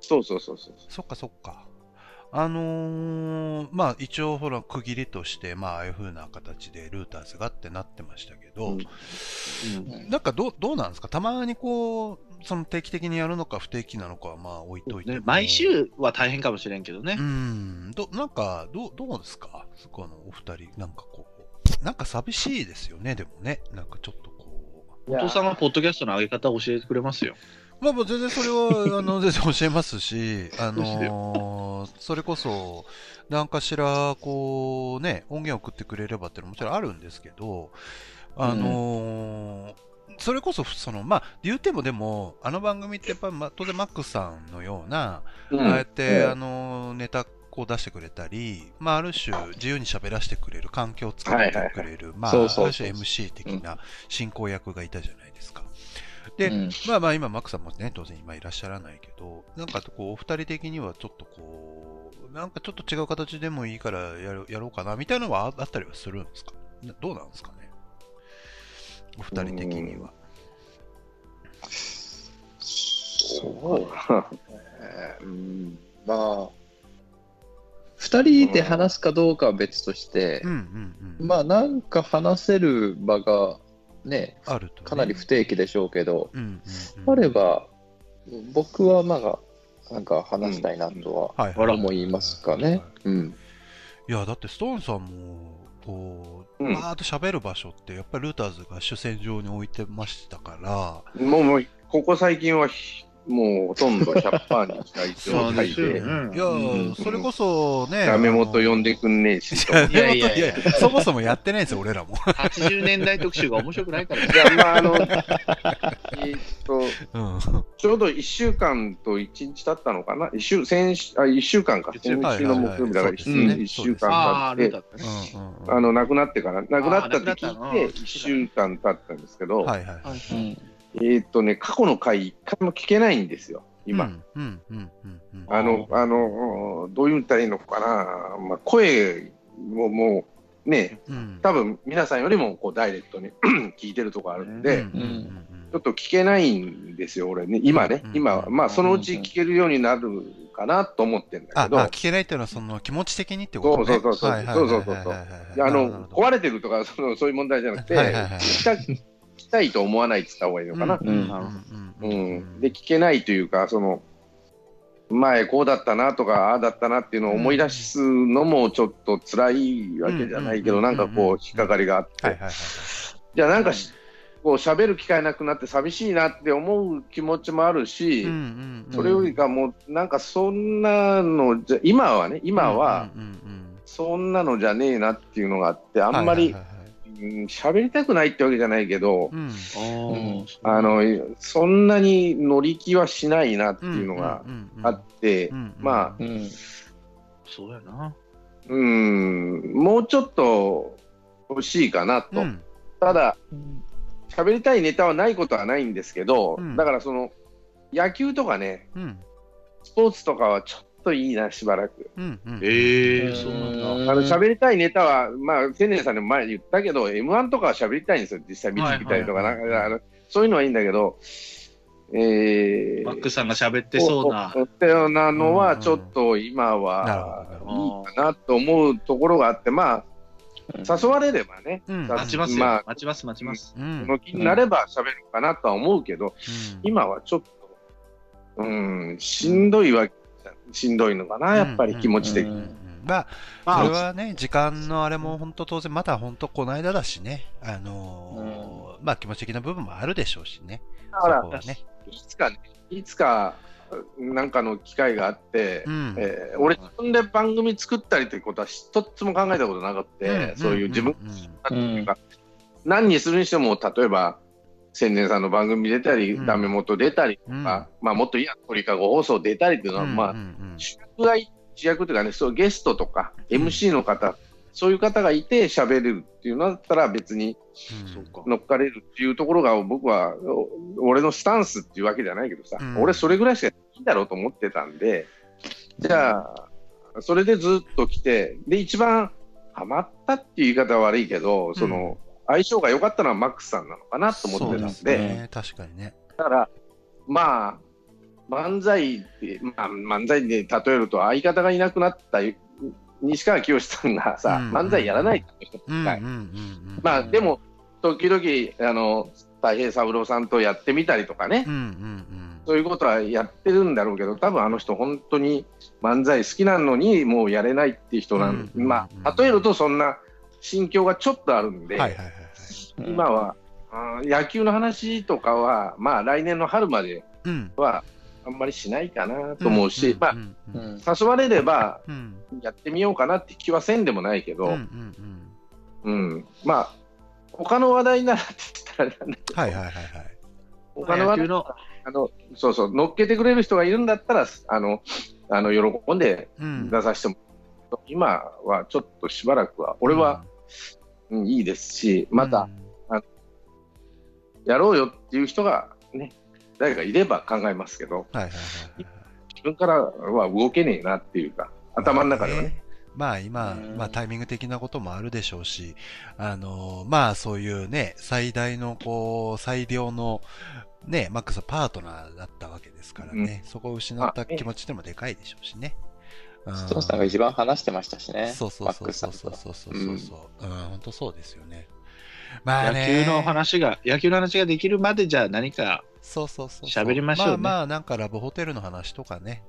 S3: そうそうそうそう。
S1: そっかそっか。あのーまあ一応ほら区切りとして、まあああいう風な形でルーターズがってなってましたけど、
S3: うん
S1: なんかどうどうなんですか？たまにこう、その定期的にやるのか不定期なのかはまあ置いといても、
S2: ね毎週は大変かもしれんけどね
S1: う。ん、どなんかどうどうですか？このお二人、なんかこう、なんか寂しいですよね、でもね。なんかちょっとこう。
S2: お父さんがポッドキャストの上げ方を教えてくれますよ。
S1: まあ、もう全然それは、あの、全然教えますし、あのー それこそ、何かしら、こう、ね、音源を送ってくれればっていうのももちろんあるんですけど、あのーそれこそ、その、まあ、言ってもでも、あの番組ってやっぱ、まあ、当然マックスさんのような、
S3: うん。
S1: ああやって、
S3: うん。
S1: あのーネタを出してくれたり、まあ、ある種、自由に喋らせてくれる、環境を作ってくれる、まある種 MC 的な進行役がいたじゃないで
S4: うん。
S1: まあまあ今、マックさんもね、当然今いらっしゃらないけど、なんかこう、お二人的にはちょっとこう、なんかちょっと違う形でもいいからやるやろうかな、みたいなのはああったりはするんですか？などうなんですかね？お二人的には。
S4: そうえーうん。まあ、二人で話すかどうかは別として
S1: うん、うんうん。
S4: まあ、なんか話せる場がね、
S1: あると、ね。
S4: かなり不定期でしょうけど、
S1: うんうんうん、
S4: あれば、僕はまあ、なんか話したいなとは思いますかね。うん。
S1: いや、だってストーンさんも、こう、
S3: うん
S1: バーっと喋る場所って、やっぱりルーターズが主戦場に置いてましたから、
S3: もう、もうここ最近はひ、もうほとんど100%に近い状態で、
S1: いやー、
S3: うん。
S1: それこそね、
S3: ダメ元呼ん
S1: で
S3: でくんねえし、と
S1: いや、
S2: いやいや。いや
S1: いや。そもそもやってないんですよ、俺らも。
S2: 80年代特集が面白くないからね。
S3: じゃあ、まあ、あの、えーっと、
S1: うん。
S3: ちょうど1週間と1日経ったのかな、一週先週あ1週間か、先週の木曜日だから
S1: はいはいはいそうですね。
S3: 1週間経って。あの亡くなってから、亡くなったって聞いて、1週間経ったんですけど、
S1: はいはいはい。
S4: うん
S3: えーっとね、過去の回、一回も聞けないんですよ、今。あの、あの、どう言ったらいいのかな、まあ、声ももう、ね、
S1: うん、
S3: 多分皆さんよりもこうダイレクトに 聞いてるとこあるんで、
S1: うんうんうん。
S3: ちょっと聞けないんですよ、俺ね、今ね。
S1: うん、
S3: 今は、まあ、そのうち聞けるようになるかなと思ってるんだ
S1: あ、
S3: けど、
S1: まあ、聞けないっていうのは、その気持ち的にってことね。
S3: そうそうそうそう。そうそうあの壊れてるとかその、そういう問題じゃなくて、
S1: はいはいはい
S3: 聞きたいと思わないって言った方がいいのかな。
S1: うんうん
S2: なるほ
S1: うん。
S3: うん。で、聞けないというか、その、前こうだったなとか、ああだったなっていうのを思い出すのもちょっと辛いわけじゃないけど、
S1: うん
S3: なんかこう、引っかかりがあって、
S1: はいはいはい
S3: じゃあなんかし、こう喋る機会なくなって寂しいなって思う気持ちもあるし、それよりかもうなんかそんなのじゃ今はね今はそんなのじゃねえなっていうのがあってあんまり
S1: はいはいはいはい
S3: うん喋りたくないってわけじゃないけど
S1: う、ん。
S2: あ
S3: の、そんなに乗り気はしないなっていうのが
S1: うん
S3: あって、まあ、
S4: うん。
S2: そうやな。
S3: うん、もうちょっと欲しいかなと。
S1: うん。
S3: ただ、喋りたいネタはないことはないんですけど、
S1: うん
S3: だからその、野球とかね、
S1: うん。
S3: スポーツとかはちょっといいな、しばらく。
S1: うん。うん。
S2: ええそうなんだ。
S3: あの喋りたいネタは、まあ、千年さんにも前に言ったけど、M1 とかは喋りたいんですよ、実際見てみたりとか、なんかあのそういうのはいいんだけど、えー、
S2: マックさんが喋ってそうな。
S3: ってようなのは、ちょっと今は
S2: ど
S3: いいかなと思うところがあって、まあ、誘われればね、
S1: うん
S3: さ
S2: 待ちますよ。
S3: まあ、
S2: 待ちます、待ちます。
S1: う
S3: の気になれば喋るかなとは思うけど、
S1: うん
S3: 今はちょっと、うん、しんどいわ、しんどいのかな、やっぱり気持ち的に。
S1: うんまあ、それはね、時間のあれも本当当然、まだ本当この間だしね、あのーまあ気持ち的な部分もあるでしょうしね。
S3: だから
S1: ね。
S3: いつかね、いつか、なんかの機会があって、
S1: うん。
S3: えー俺、自分で番組作ったりということは一つも考えたことなくて、そういう自分
S1: うん
S3: が、何にするにしても、例えば、千年さんの番組出たり、
S1: うん。
S3: ダメ元出たりと
S1: うん。
S3: か、まあ、もっといいや、鳥かご放送出たりっていうのは、まあ
S1: う、ん
S3: 主役がい、主役というかね、そうゲストとか、
S1: うん。
S3: MC の方、そういう方がいて喋れるっていうのだったら、別に。乗っかれるっていうところが、僕は、お俺のスタンスっていうわけじゃないけどさ、
S1: うん。
S3: 俺、それぐらいしかいいんだろうと思ってたんで、じゃあ、それでずっと来て、で、一番ハマったっていう言い方は悪いけど、その、相性が良かったのはマックスさんなのかなと思ってたんで、
S1: ね。確かにね。
S3: だから、まあ、漫才って、まあ、漫才で例えると、相方がいなくなった西川きよしさんがさ、
S1: うん
S3: 漫才やらないって人。まあ、で、も、時々、あの、太平三郎さんとやってみたりとかね、
S1: うんうん
S3: そういうことはやってるんだろうけど、多分あの人、本当に漫才好きなのに、もうやれないっていう人なんで、
S1: うん
S3: まあ、例えると、そんな心境がちょっとあるん
S1: うん。
S3: で、
S1: はいはいはいはい。
S3: 今は、あー野球の話とかは、まあ、来年の春まで
S1: うん。
S3: は、あんまりしないかなと思うし、誘われれば
S1: うん。
S3: やってみようかなって気はせんでもないけど、
S1: うん。う
S3: うん。
S1: うん。
S3: まあ、他の話題ならって言ったらだけど、
S1: はいはいはいはい。
S3: 他の話題
S2: 野球の、
S3: あのそうそう、乗っけてくれる人がいるんだったら、あの、あの喜んで
S1: うん。
S3: 出させても、今はちょっとしばらくは、俺は、うん。いいですし、
S1: うん、
S3: またやろうよっていう人がね、誰かいれば考えますけど、
S1: はいはいはいはい。
S3: 自分からは動けねえなっていうか、頭の中ではね。
S1: まあ今、
S4: うん
S1: まあタイミング的なこともあるでしょうし、あのまあそういうね、最大のこう、最良のね、マックスはパートナーだったわけですからね、そこを失った気持ちでもでかいでしょうしね。うん
S4: ストーンさんが一番話してましたしね。
S1: そうそうそうそうそうそうそうそう。うん、本当そうですよね。まあ
S2: 野
S1: ね。
S2: 球の話が、野球の話ができるまでじゃあ何か、
S1: そうそうそう。
S2: 喋りましょうね
S1: まあまあ、なんかラブホテルの話とかね。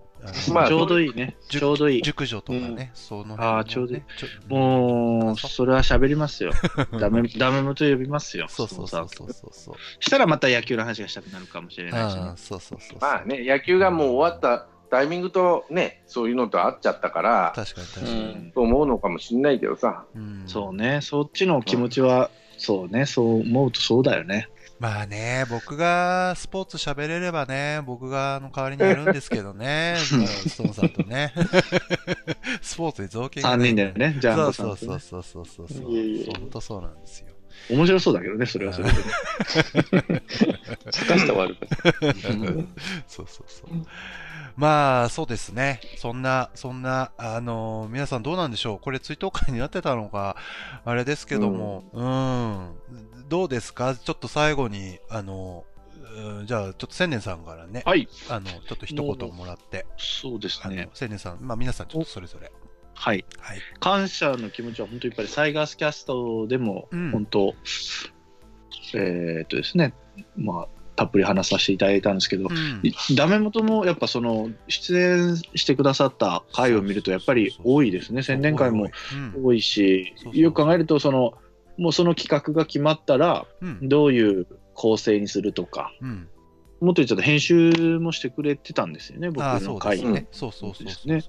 S3: まあ
S2: ちょうどいいね。
S1: 熟
S2: ちょうどいい。
S1: 熟女とかね、その辺のね、
S2: あーちょうどいい
S1: ちょ
S2: もう、それは喋りますよ。ダメ、ダメ元呼びますよ。
S1: そうそうそうそうそうそう。
S2: したらまた野球の話がしたくなるかもしれないしね
S1: ああ、。そうそうそうそう。
S3: まあね、野球がもう終わったタイミングとね、そういうのと合っちゃったから、
S1: 確かに確か
S4: う
S1: に。
S4: ん。
S3: と思うのかもしれないけどさ、
S1: うん
S2: そうね。そっちの気持ちは、そうね。そう思うとそうだよね。
S1: まあね、僕がスポーツ喋れればね、僕があの代わりにやるんですけどね、まあストーンさんとね。スポーツに造形が
S2: 3
S1: ない
S2: 人でね。ジャン
S1: そう
S2: ボさんとね。
S1: そうそうそうそうそうそう。
S4: いえ
S1: 本当そうなんですよ。
S2: 面白そうだけどね、それはそれでね。
S4: 茶化して終わる。
S1: そうそうそう。まあ、そうですね。そんな、そんな、あの皆さんどうなんでしょう？これ追悼会になってたのか、あれですけども、うん、どうですか？ちょっと最後に、あの、うんじゃあ、ちょっと千年さんからね、
S2: はい。
S1: あの、ちょっと一言もらって、
S2: そうですね。、
S1: 千年さん、まあ皆さんちょっとそれぞれ。
S2: はい。
S1: はい。
S2: 感謝の気持ちは本当にやっぱりサイガースキャストでも
S1: うん
S2: 本当、えーっとですね、まあ、たっぷり話させていただいたんですけど、
S1: うん。
S2: ダメ元もやっぱその出演してくださった回を見るとやっぱり多いですね、宣伝会も
S1: うん。
S2: 多いしよく考えるとその、もうその企画が決まったら、
S1: うん。
S2: どういう構成にするとか、
S1: うん。
S2: もっと言っちゃうと編集もしてくれてたんですよね、僕の回に。
S1: ね。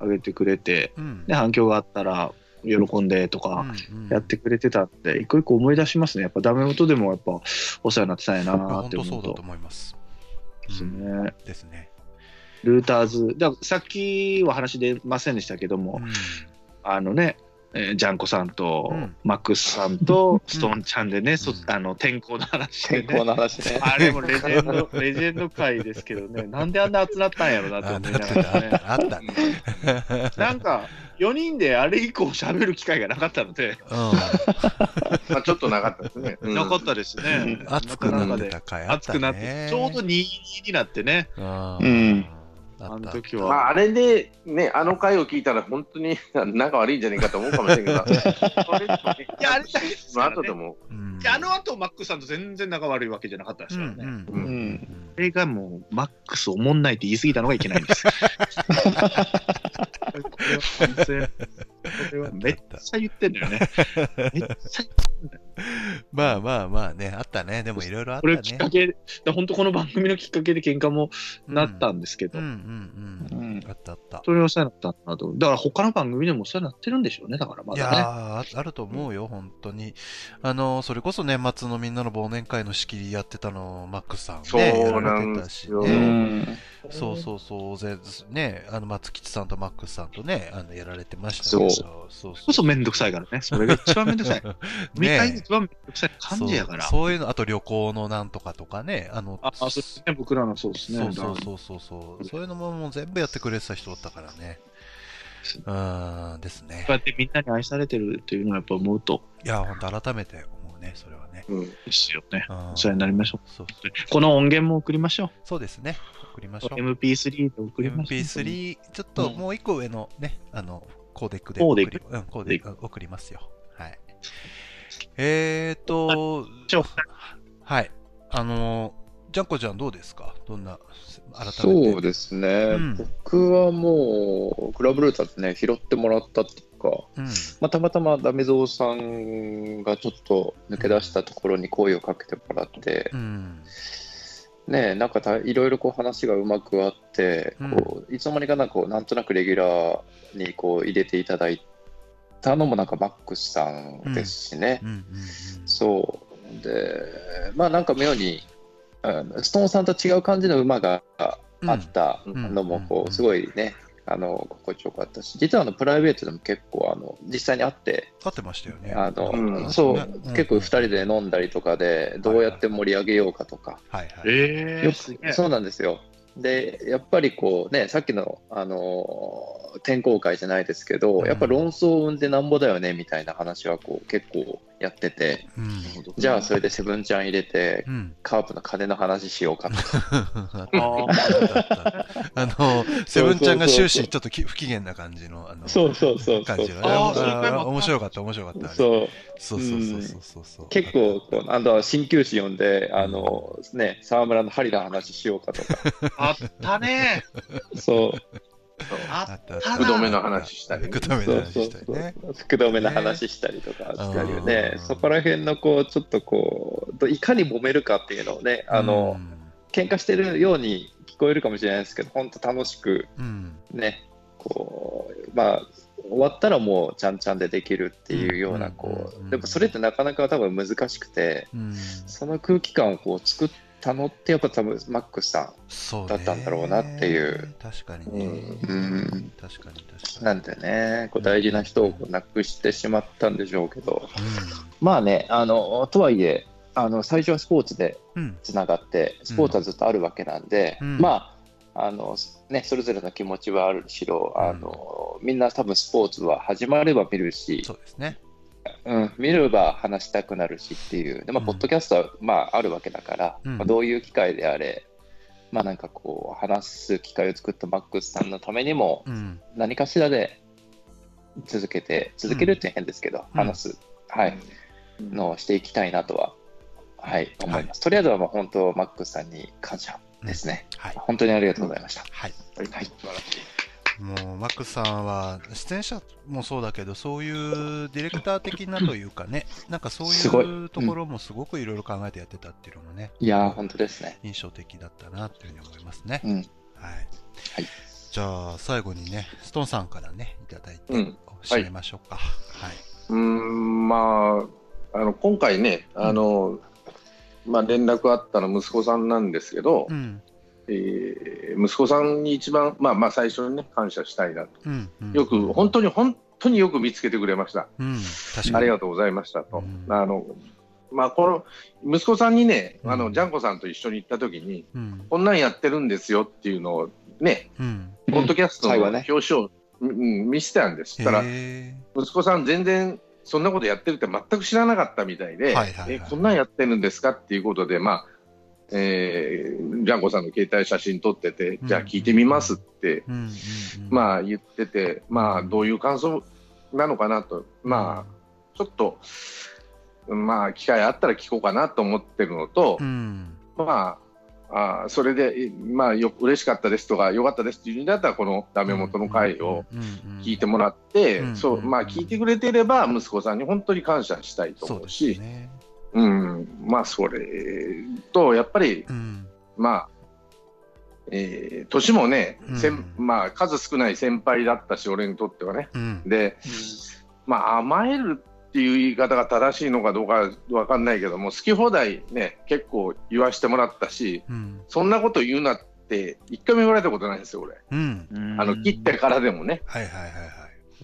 S2: 上げてくれて、
S1: うん。
S2: で反響があったら、喜んでとかやってくれてたんで、一個一個思い出しますね。やっぱダメ元でもやっぱお世話になってたんやなって思うと
S1: 当そうだと。思います。
S2: です
S1: うん
S2: ね。
S1: ですね。
S2: ルーターズ、ださっきは話出ませんでしたけども、
S1: うん
S2: あのね、えージャンコさんと、
S1: うん
S2: マックスさんとストーンちゃんでね、そ
S1: うん
S2: あの天候の話でね。
S4: 健康の話ね。
S2: あれもレジェンド、レジェンド回ですけどね、なんであんな集まったんやろなって
S1: あ
S2: 思い
S1: なってた、
S2: ながらね。
S1: あった、ね。
S2: なんか、4人であれ以降喋る機会がなかったので、
S3: まあ、ちょっとなかったですね。うん
S2: なかったですね。
S1: うん。熱くなってた回あったね。
S2: 熱くなって、ちょうど2、2になってね、
S1: うん。
S4: うん
S1: あ
S2: の時
S3: まあ、
S2: は。
S3: あれで、ね、あの回を聞いたら、本当に 仲悪いんじゃないかと思うかもしれないけど、それ
S2: いや、あれだけですからね
S3: 後でも、
S2: あの後、マックスさんと全然仲悪いわけじゃなかったですからね。
S1: うん
S3: う
S1: うん
S4: ん。
S2: それがもう、マックスおもんないって言い過ぎたのがいけないんです。めっちゃ言ってんだよね。めっちゃ言ってんだよ。
S1: まあまあまあね、あったね。でもいろいろあった
S2: これ
S1: ね。
S2: きっかけ、だ本当この番組のきっかけで喧嘩もなったんですけど、
S1: うんうんうん。
S4: うん
S1: あったあった。
S2: それお世話になったなと。だから他の番組でもお世話になってるんでしょうね、だからま
S1: いや
S2: だね。
S1: ーああると思うよ、本当に。あの、それこそ年末のみんなの忘年会の仕切りやってたの、マックスさん
S3: そう
S1: ね、やられてたしね。
S4: ん。
S1: そうそうそう、ぜね、あの、松吉さんとマックスさんとね、あの、やられてました
S4: そう
S1: けどそうそう
S2: こそめんどくさいからね。それが一番めんどくさい。飲み会が
S1: ね
S2: 一番めんどくさい感じやから。
S1: そうそういうの、あと旅行のなんとかとかね、あの、
S2: あ、あそうですね、僕らのそうですね。
S1: そうそうそうそうそう、そういうのももう全部やってくれてた人だったからね。うーん、ですね
S2: こう。やってみんなに愛されてるっていうのはやっぱ思うと、
S1: いや、本当改めて思うね、それはね。
S3: うん、
S2: ですよね。
S1: うん
S2: お世話になりましょ
S1: そう
S2: う。この音源も送りましょ
S1: そうですね。送りましょ
S2: う。
S1: う。
S2: MP3 で送りましょう。
S1: MP3、ちょっと
S2: うん
S1: もう一個上のね、あの、コーデックで送り、うん、コーデック送りますよ。はい。えーと、はい。あの、ジャンコちゃんどうですか？どんな、改めて。
S4: そうですね、
S1: うん
S4: 僕はもう、クラブルーターってね、拾ってもらったっていうか、
S1: うん。
S4: まあ、たまたまダメゾウさんがちょっと抜け出したところに声をかけてもらって、
S1: うん。
S4: ね、なんかたいろいろこう話がうまくあって、こういつの間にかなんかなんとなくレギュラーにこう入れていただいたのもなんかマックスさんですしね。
S1: うん。うん。
S4: そう。で、まあなんか妙に、あのストーンさんと違う感じの馬があった
S1: うん
S4: のもこ
S1: うん
S4: う、すごいね、あの、心地よかったし、実はあのプライベートでも結構、あの、実際に会って、
S1: 合ってましたよね。
S4: あの、
S3: うん
S4: そう、
S1: ねうん
S4: 結構2人で飲んだりとかで、どうやって盛り上げようかとか、
S1: はいはい。
S2: えー、
S4: よ
S2: すげえ
S4: くそうなんですよ。で、やっぱりこうね、さっきの、あのー天候会じゃないですけど、
S1: うん
S4: やっぱ論争を生んでなんぼだよねみたいな話はこう結構やってて、
S1: うん。
S4: じゃあそれでセブンちゃん入れて、
S1: うん。
S4: カープの金の話しようかと か。
S1: あの、セブンちゃんが終始ちょっとき不機嫌な感じの、あの、
S4: そうそうそうそう
S1: 感じのね。面白かった、面白かった。
S4: そう
S1: そうそうそうそうそう。そう。
S4: 結構こう、あとは鍼灸師呼んで、あのね、沢村の針の話しようかとか、
S2: あったね。
S4: そう、
S2: あ
S1: あったあっ
S2: たな
S3: 福留の話した。りね
S1: 福留の話したりね。
S4: そう、福留の話したりとかしたりね。
S1: う、ん
S4: そこら辺のこう、ちょっとこう、いかに揉めるかっていうのをね、あの、喧嘩してるように聞こえるかもしれないですけど、本当楽しく
S1: うん、
S4: ね、こう、まあ、終わったらもうちゃんちゃんでできるっていうような、
S1: うん
S4: こ
S1: う
S4: でもそれってなかなか多分難しくて、
S1: うん、
S4: その空気感をこう作ったのって、やっぱ多分マックスさ
S1: そうね。
S4: だったんだろうなっていう。
S1: 確かにね。
S3: うん。
S1: 確かに確かに。
S4: なんでね、こう大事な人をこう亡くしてしまったんでしょうけど、まあね、あの、とはいえ、あの、最初はスポーツでつながって、スポーツはずっとあるわけなんで、
S1: うん。
S4: まあ、あの、ね、それぞれの気持ちはあるしろ、あの、みんな多分スポーツは始まれば見るし、
S1: そうですね。
S4: うん、見れば話したくなるしっていう、でまあ、
S1: うん。
S4: ポッドキャストは、まあ、あるわけだから、
S1: うん。
S4: まあ、どういう機会であれ、まあなんかこう、話す機会を作ったマックスさんのためにも、
S1: うん、
S4: 何かしらで続けて、続けるって変ですけど、
S1: うん。
S4: 話す、はい、のをしていきたいなとは、はい、思います。とりあえずはもう本当、マックスさんに感謝ですね。
S1: はい。
S4: 本当にありがとうございました。
S1: はい。
S3: はい
S4: はい
S1: もう、マックスさんは、出演者もそうだけど、そういうディレクター的なというかね、なんかそういうところもすごくいろいろ考えてやってたっていうのもね、
S4: いやー、本当ですね。
S1: 印象的だったなっていうふうに思いますね。
S4: うん。
S1: はい。
S4: はい
S1: じゃあ、最後にね、ストーンさんからね、いただいて、
S3: うん
S1: 締めましょうか。はい。
S3: うーん、まあ、あの、今回ね、あの、まあ、連絡あったの息子さんなんですけど、
S1: うん。
S3: えー息子さんに一番、まあまあ最初にね、感謝したいなと。
S1: うん。うん
S3: よく、本当に本当によく見つけてくれました。
S1: うん。確かに。
S3: ありがとうございましたと。
S1: うん
S3: あの、まあこの、息子さんにね、あの、
S1: うん
S3: ジャンコさんと一緒に行った時に、
S1: うん。
S3: こんなんやってるんですよっていうのをね、
S1: うん。
S3: ポッドキャストの表紙を、うん、見せてたんです。たら、
S1: へ
S3: 息子さん全然そんなことやってるって全く知らなかったみたいで、
S1: はいはいはい
S3: えこんなんやってるんですかっていうことで、まあえージャンコさんの携帯写真撮ってて、
S1: うん
S3: じゃあ聞いてみますって。
S1: うん。
S3: まあ言ってて、まあどういう感想なのかなと、まあちょっと、まあ機会あったら聞こうかなと思ってるのと
S1: う、ん。
S3: まあ、あーそれで、まあよ嬉しかったですとか、よかったですっていうんだったら、このダメ元の回を聞いてもらって、
S1: うん
S3: そう、まあ聞いてくれてれば、息子さんに本当に感謝したいと思うし、
S1: ね。
S3: うん、まあそれと、やっぱり、
S1: うん。
S3: まあ、えー年もね、せん
S1: うん
S3: まあ数少ない先輩だったし、俺にとってはね。
S1: うん。
S3: で、まあ甘えるっていう言い方が正しいのかどうかわかんないけども、好き放題ね、結構言わしてもらったし、
S1: うん。
S3: そんなこと言うなって、一回も言われたことないんですよ、俺。
S1: うん。
S3: あの、切ってからでもね、
S1: はいはいはいはい。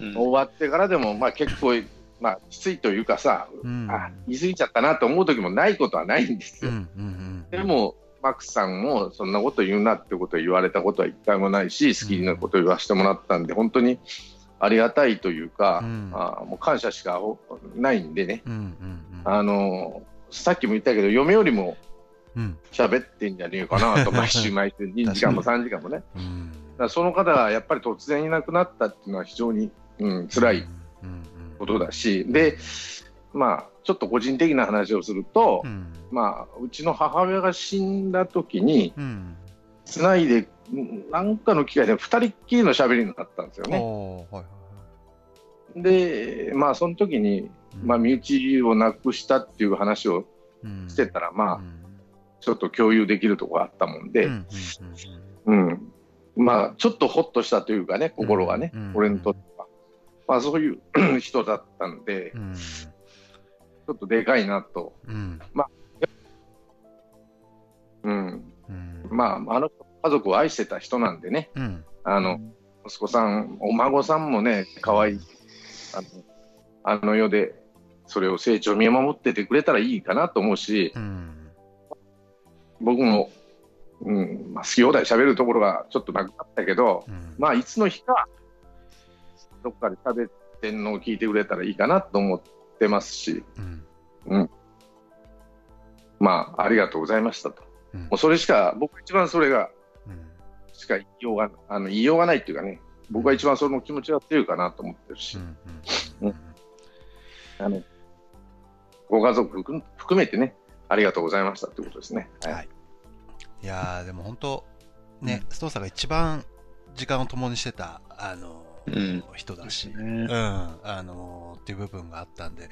S4: うん
S3: 終わってからでも、まあ結構、まあきついというかさ、
S1: うん。
S3: あ、言い過ぎちゃったなと思う時もないことはないんですよ。
S1: うん。うん。
S3: で、も、マックスさんもそんなこと言うなってことを言われたことは一回もないし、好きなことを言わせてもらったんで、本当にありがたいというか、
S1: うん
S3: あもう感謝しかないんでね、
S1: うん。うん。
S3: あの、さっきも言ったけど、嫁よりも
S1: うん。
S3: 喋ってんじゃねえかなと、毎週毎週2時間も3時間もね。
S1: うん。
S3: らその方がやっぱり突然いなくなったっていうのは非常に、うん、辛い
S1: うん。
S3: ことだし、で、まあ、ちょっと個人的な話をすると、
S1: うん。
S3: まあ、うちの母親が死んだ時に、
S1: うん。
S3: つないで、んなんかの機会で2人っきりの喋りになったんですよね。
S1: はいはい
S3: で、まあ、その時に、
S1: はい。
S3: まあ、身内を亡くしたっていう話を
S1: うん
S3: してたら、まあ、
S1: うん
S3: ちょっと共有できるところがあったもんで、
S1: うんうん
S3: うん。まあ、ちょっとほっとしたというかね、心がね、
S1: うん
S3: 俺にとっては。まあ、そういう 人だったんで
S1: う、ん
S3: ちょっとでかいなと。
S1: うん
S3: うん。
S1: うん。
S3: まあ、あの家族を愛してた人なんでね、
S1: うん。
S3: あの、息子さん、お孫さんもね、可愛いあの、あの世で、それを成長見守っててくれたらいいかなと思うし、
S1: うん。
S3: 僕も、うん、まあ、好き放題喋るところがちょっとなくなったけど、
S1: うん。
S3: まあ、いつの日か、どっかで喋ってんのを聞いてくれたらいいかなと思ってますし、
S1: うん。
S3: まあ、ありがとうございましたと。
S1: うん。
S3: もうそれしか、僕一番それが、
S1: うん。
S3: しか言いようが、あの言いようがないっていうかね、僕は一番その気持ちが強いかなと思ってるし、あのご家族含含めてね、ありがとうございましたということですね。はい。
S1: はい。いやー、でも本当、ね、ストーんが一番時間を共にしてた、あの、
S4: うん
S1: 人だし、
S2: ね
S1: うん、あのっていう部分があったんで、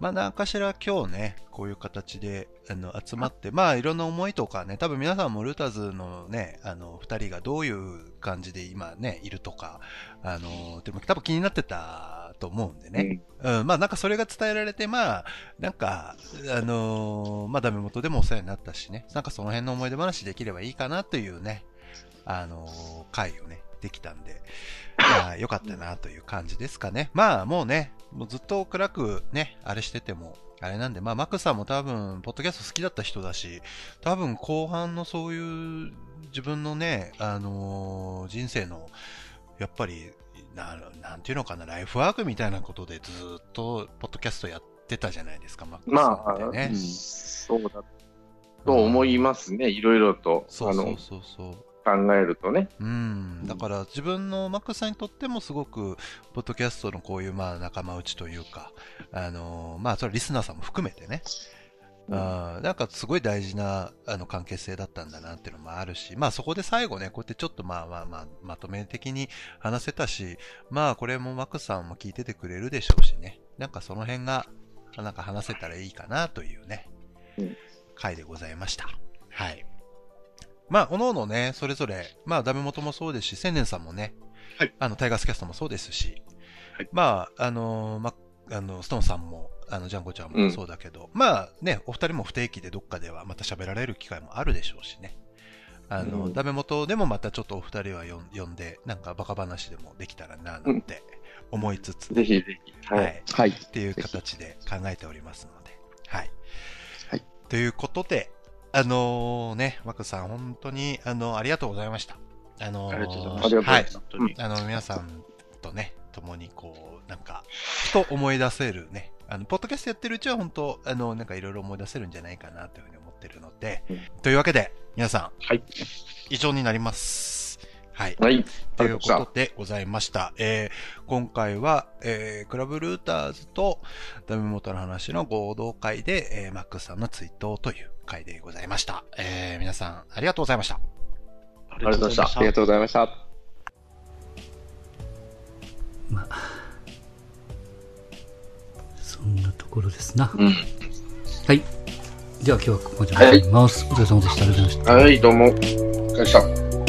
S1: まあ、何かしら今日ね、こういう形で、あの、集まって、まあ、いろんな思いとかね、多分皆さんもルーターズのね、あの、二人がどういう感じで今ね、いるとか、あの、でも多分気になってたと思うんでね、うん、まあなんかそれが伝えられて、まあ、なんか、あのーまあダメ元でもお世話になったしね、なんかその辺の思い出話できればいいかなというね、あのー回をね、できたんで、まあよかったなという感じですかね。まあもうね、もうずっと暗くね、あれしてても、あれなんで、まあマックさんも多分、ポッドキャスト好きだった人だし、多分後半のそういう自分のね、あのー人生の、やっぱり、ななんていうのかな、ライフワークみたいなことでずっとポッドキャストやってたじゃないですか、マック
S3: まあ
S1: さんってね。
S3: そうだと思いますね、いろいろと
S1: そうそうそうそう。
S3: 考えるとね。
S1: うん、だから自分のマックさんにとってもすごく、ポッドキャストのこういうまあ仲間内というか、あのーまあそれリスナーさんも含めてね、あーなんかすごい大事なあの関係性だったんだなっていうのもあるし、まあそこで最後ね、こうやってちょっとまあまあまあまとめ的に話せたし、まあこれもマックさんも聞いててくれるでしょうしね、なんかその辺がなんか話せたらいいかなというね、
S3: うん
S1: 回でございました。はい。まあ、おのおのね、それぞれ、まあ、ダメ元もそうですし、千年さんもね、
S2: はい
S1: あの、タイガースキャストもそうですし、
S2: はい
S1: まあ、あのーまあの、ストーンさんも、あの、ジャンゴちゃんもそうだけど、まあね、お二人も不定期でどっかではまた喋られる機会もあるでしょうしね。あの、
S3: うん
S1: ダメ元でもまたちょっとお二人は呼んで、なんかバカ話でもできたらな、なんて思いつつ、
S3: ぜひぜひ。
S1: は
S3: はいい。
S4: はい。
S1: っていう形で考えておりますので。はい。
S4: はい
S1: ということで、あのーね、マクさん、本当に、あの、ありがとうございました。あのー
S2: ありがとうございま
S3: ありがとうござ
S1: はい
S2: 本当に。
S1: あの、皆さんとね、共にこう、なんか、ふと思い出せるね、あの、ポッドキャストやってるうちは本当、あの、なんかいろいろ思い出せるんじゃないかなというふうに思ってるので、
S3: うん
S1: というわけで、皆さん、
S2: はい。
S1: 以上になります。はい。
S3: はい。
S1: ということ
S3: あ
S1: でございました。えー今回は、えークラブルーターズとダメ元の話の合同会で、えーマックスさんのツイートという回でございました。えー皆さん、ありがとうございました。
S2: あ
S3: りがとうございました
S4: ありがとうございました。
S5: まあ、そんなところですな。
S3: うん。
S5: はい。じゃあ今日はここまでになります。お疲れ様でした。ありがとうございました。
S3: はい、どうも。お疲れ様でした。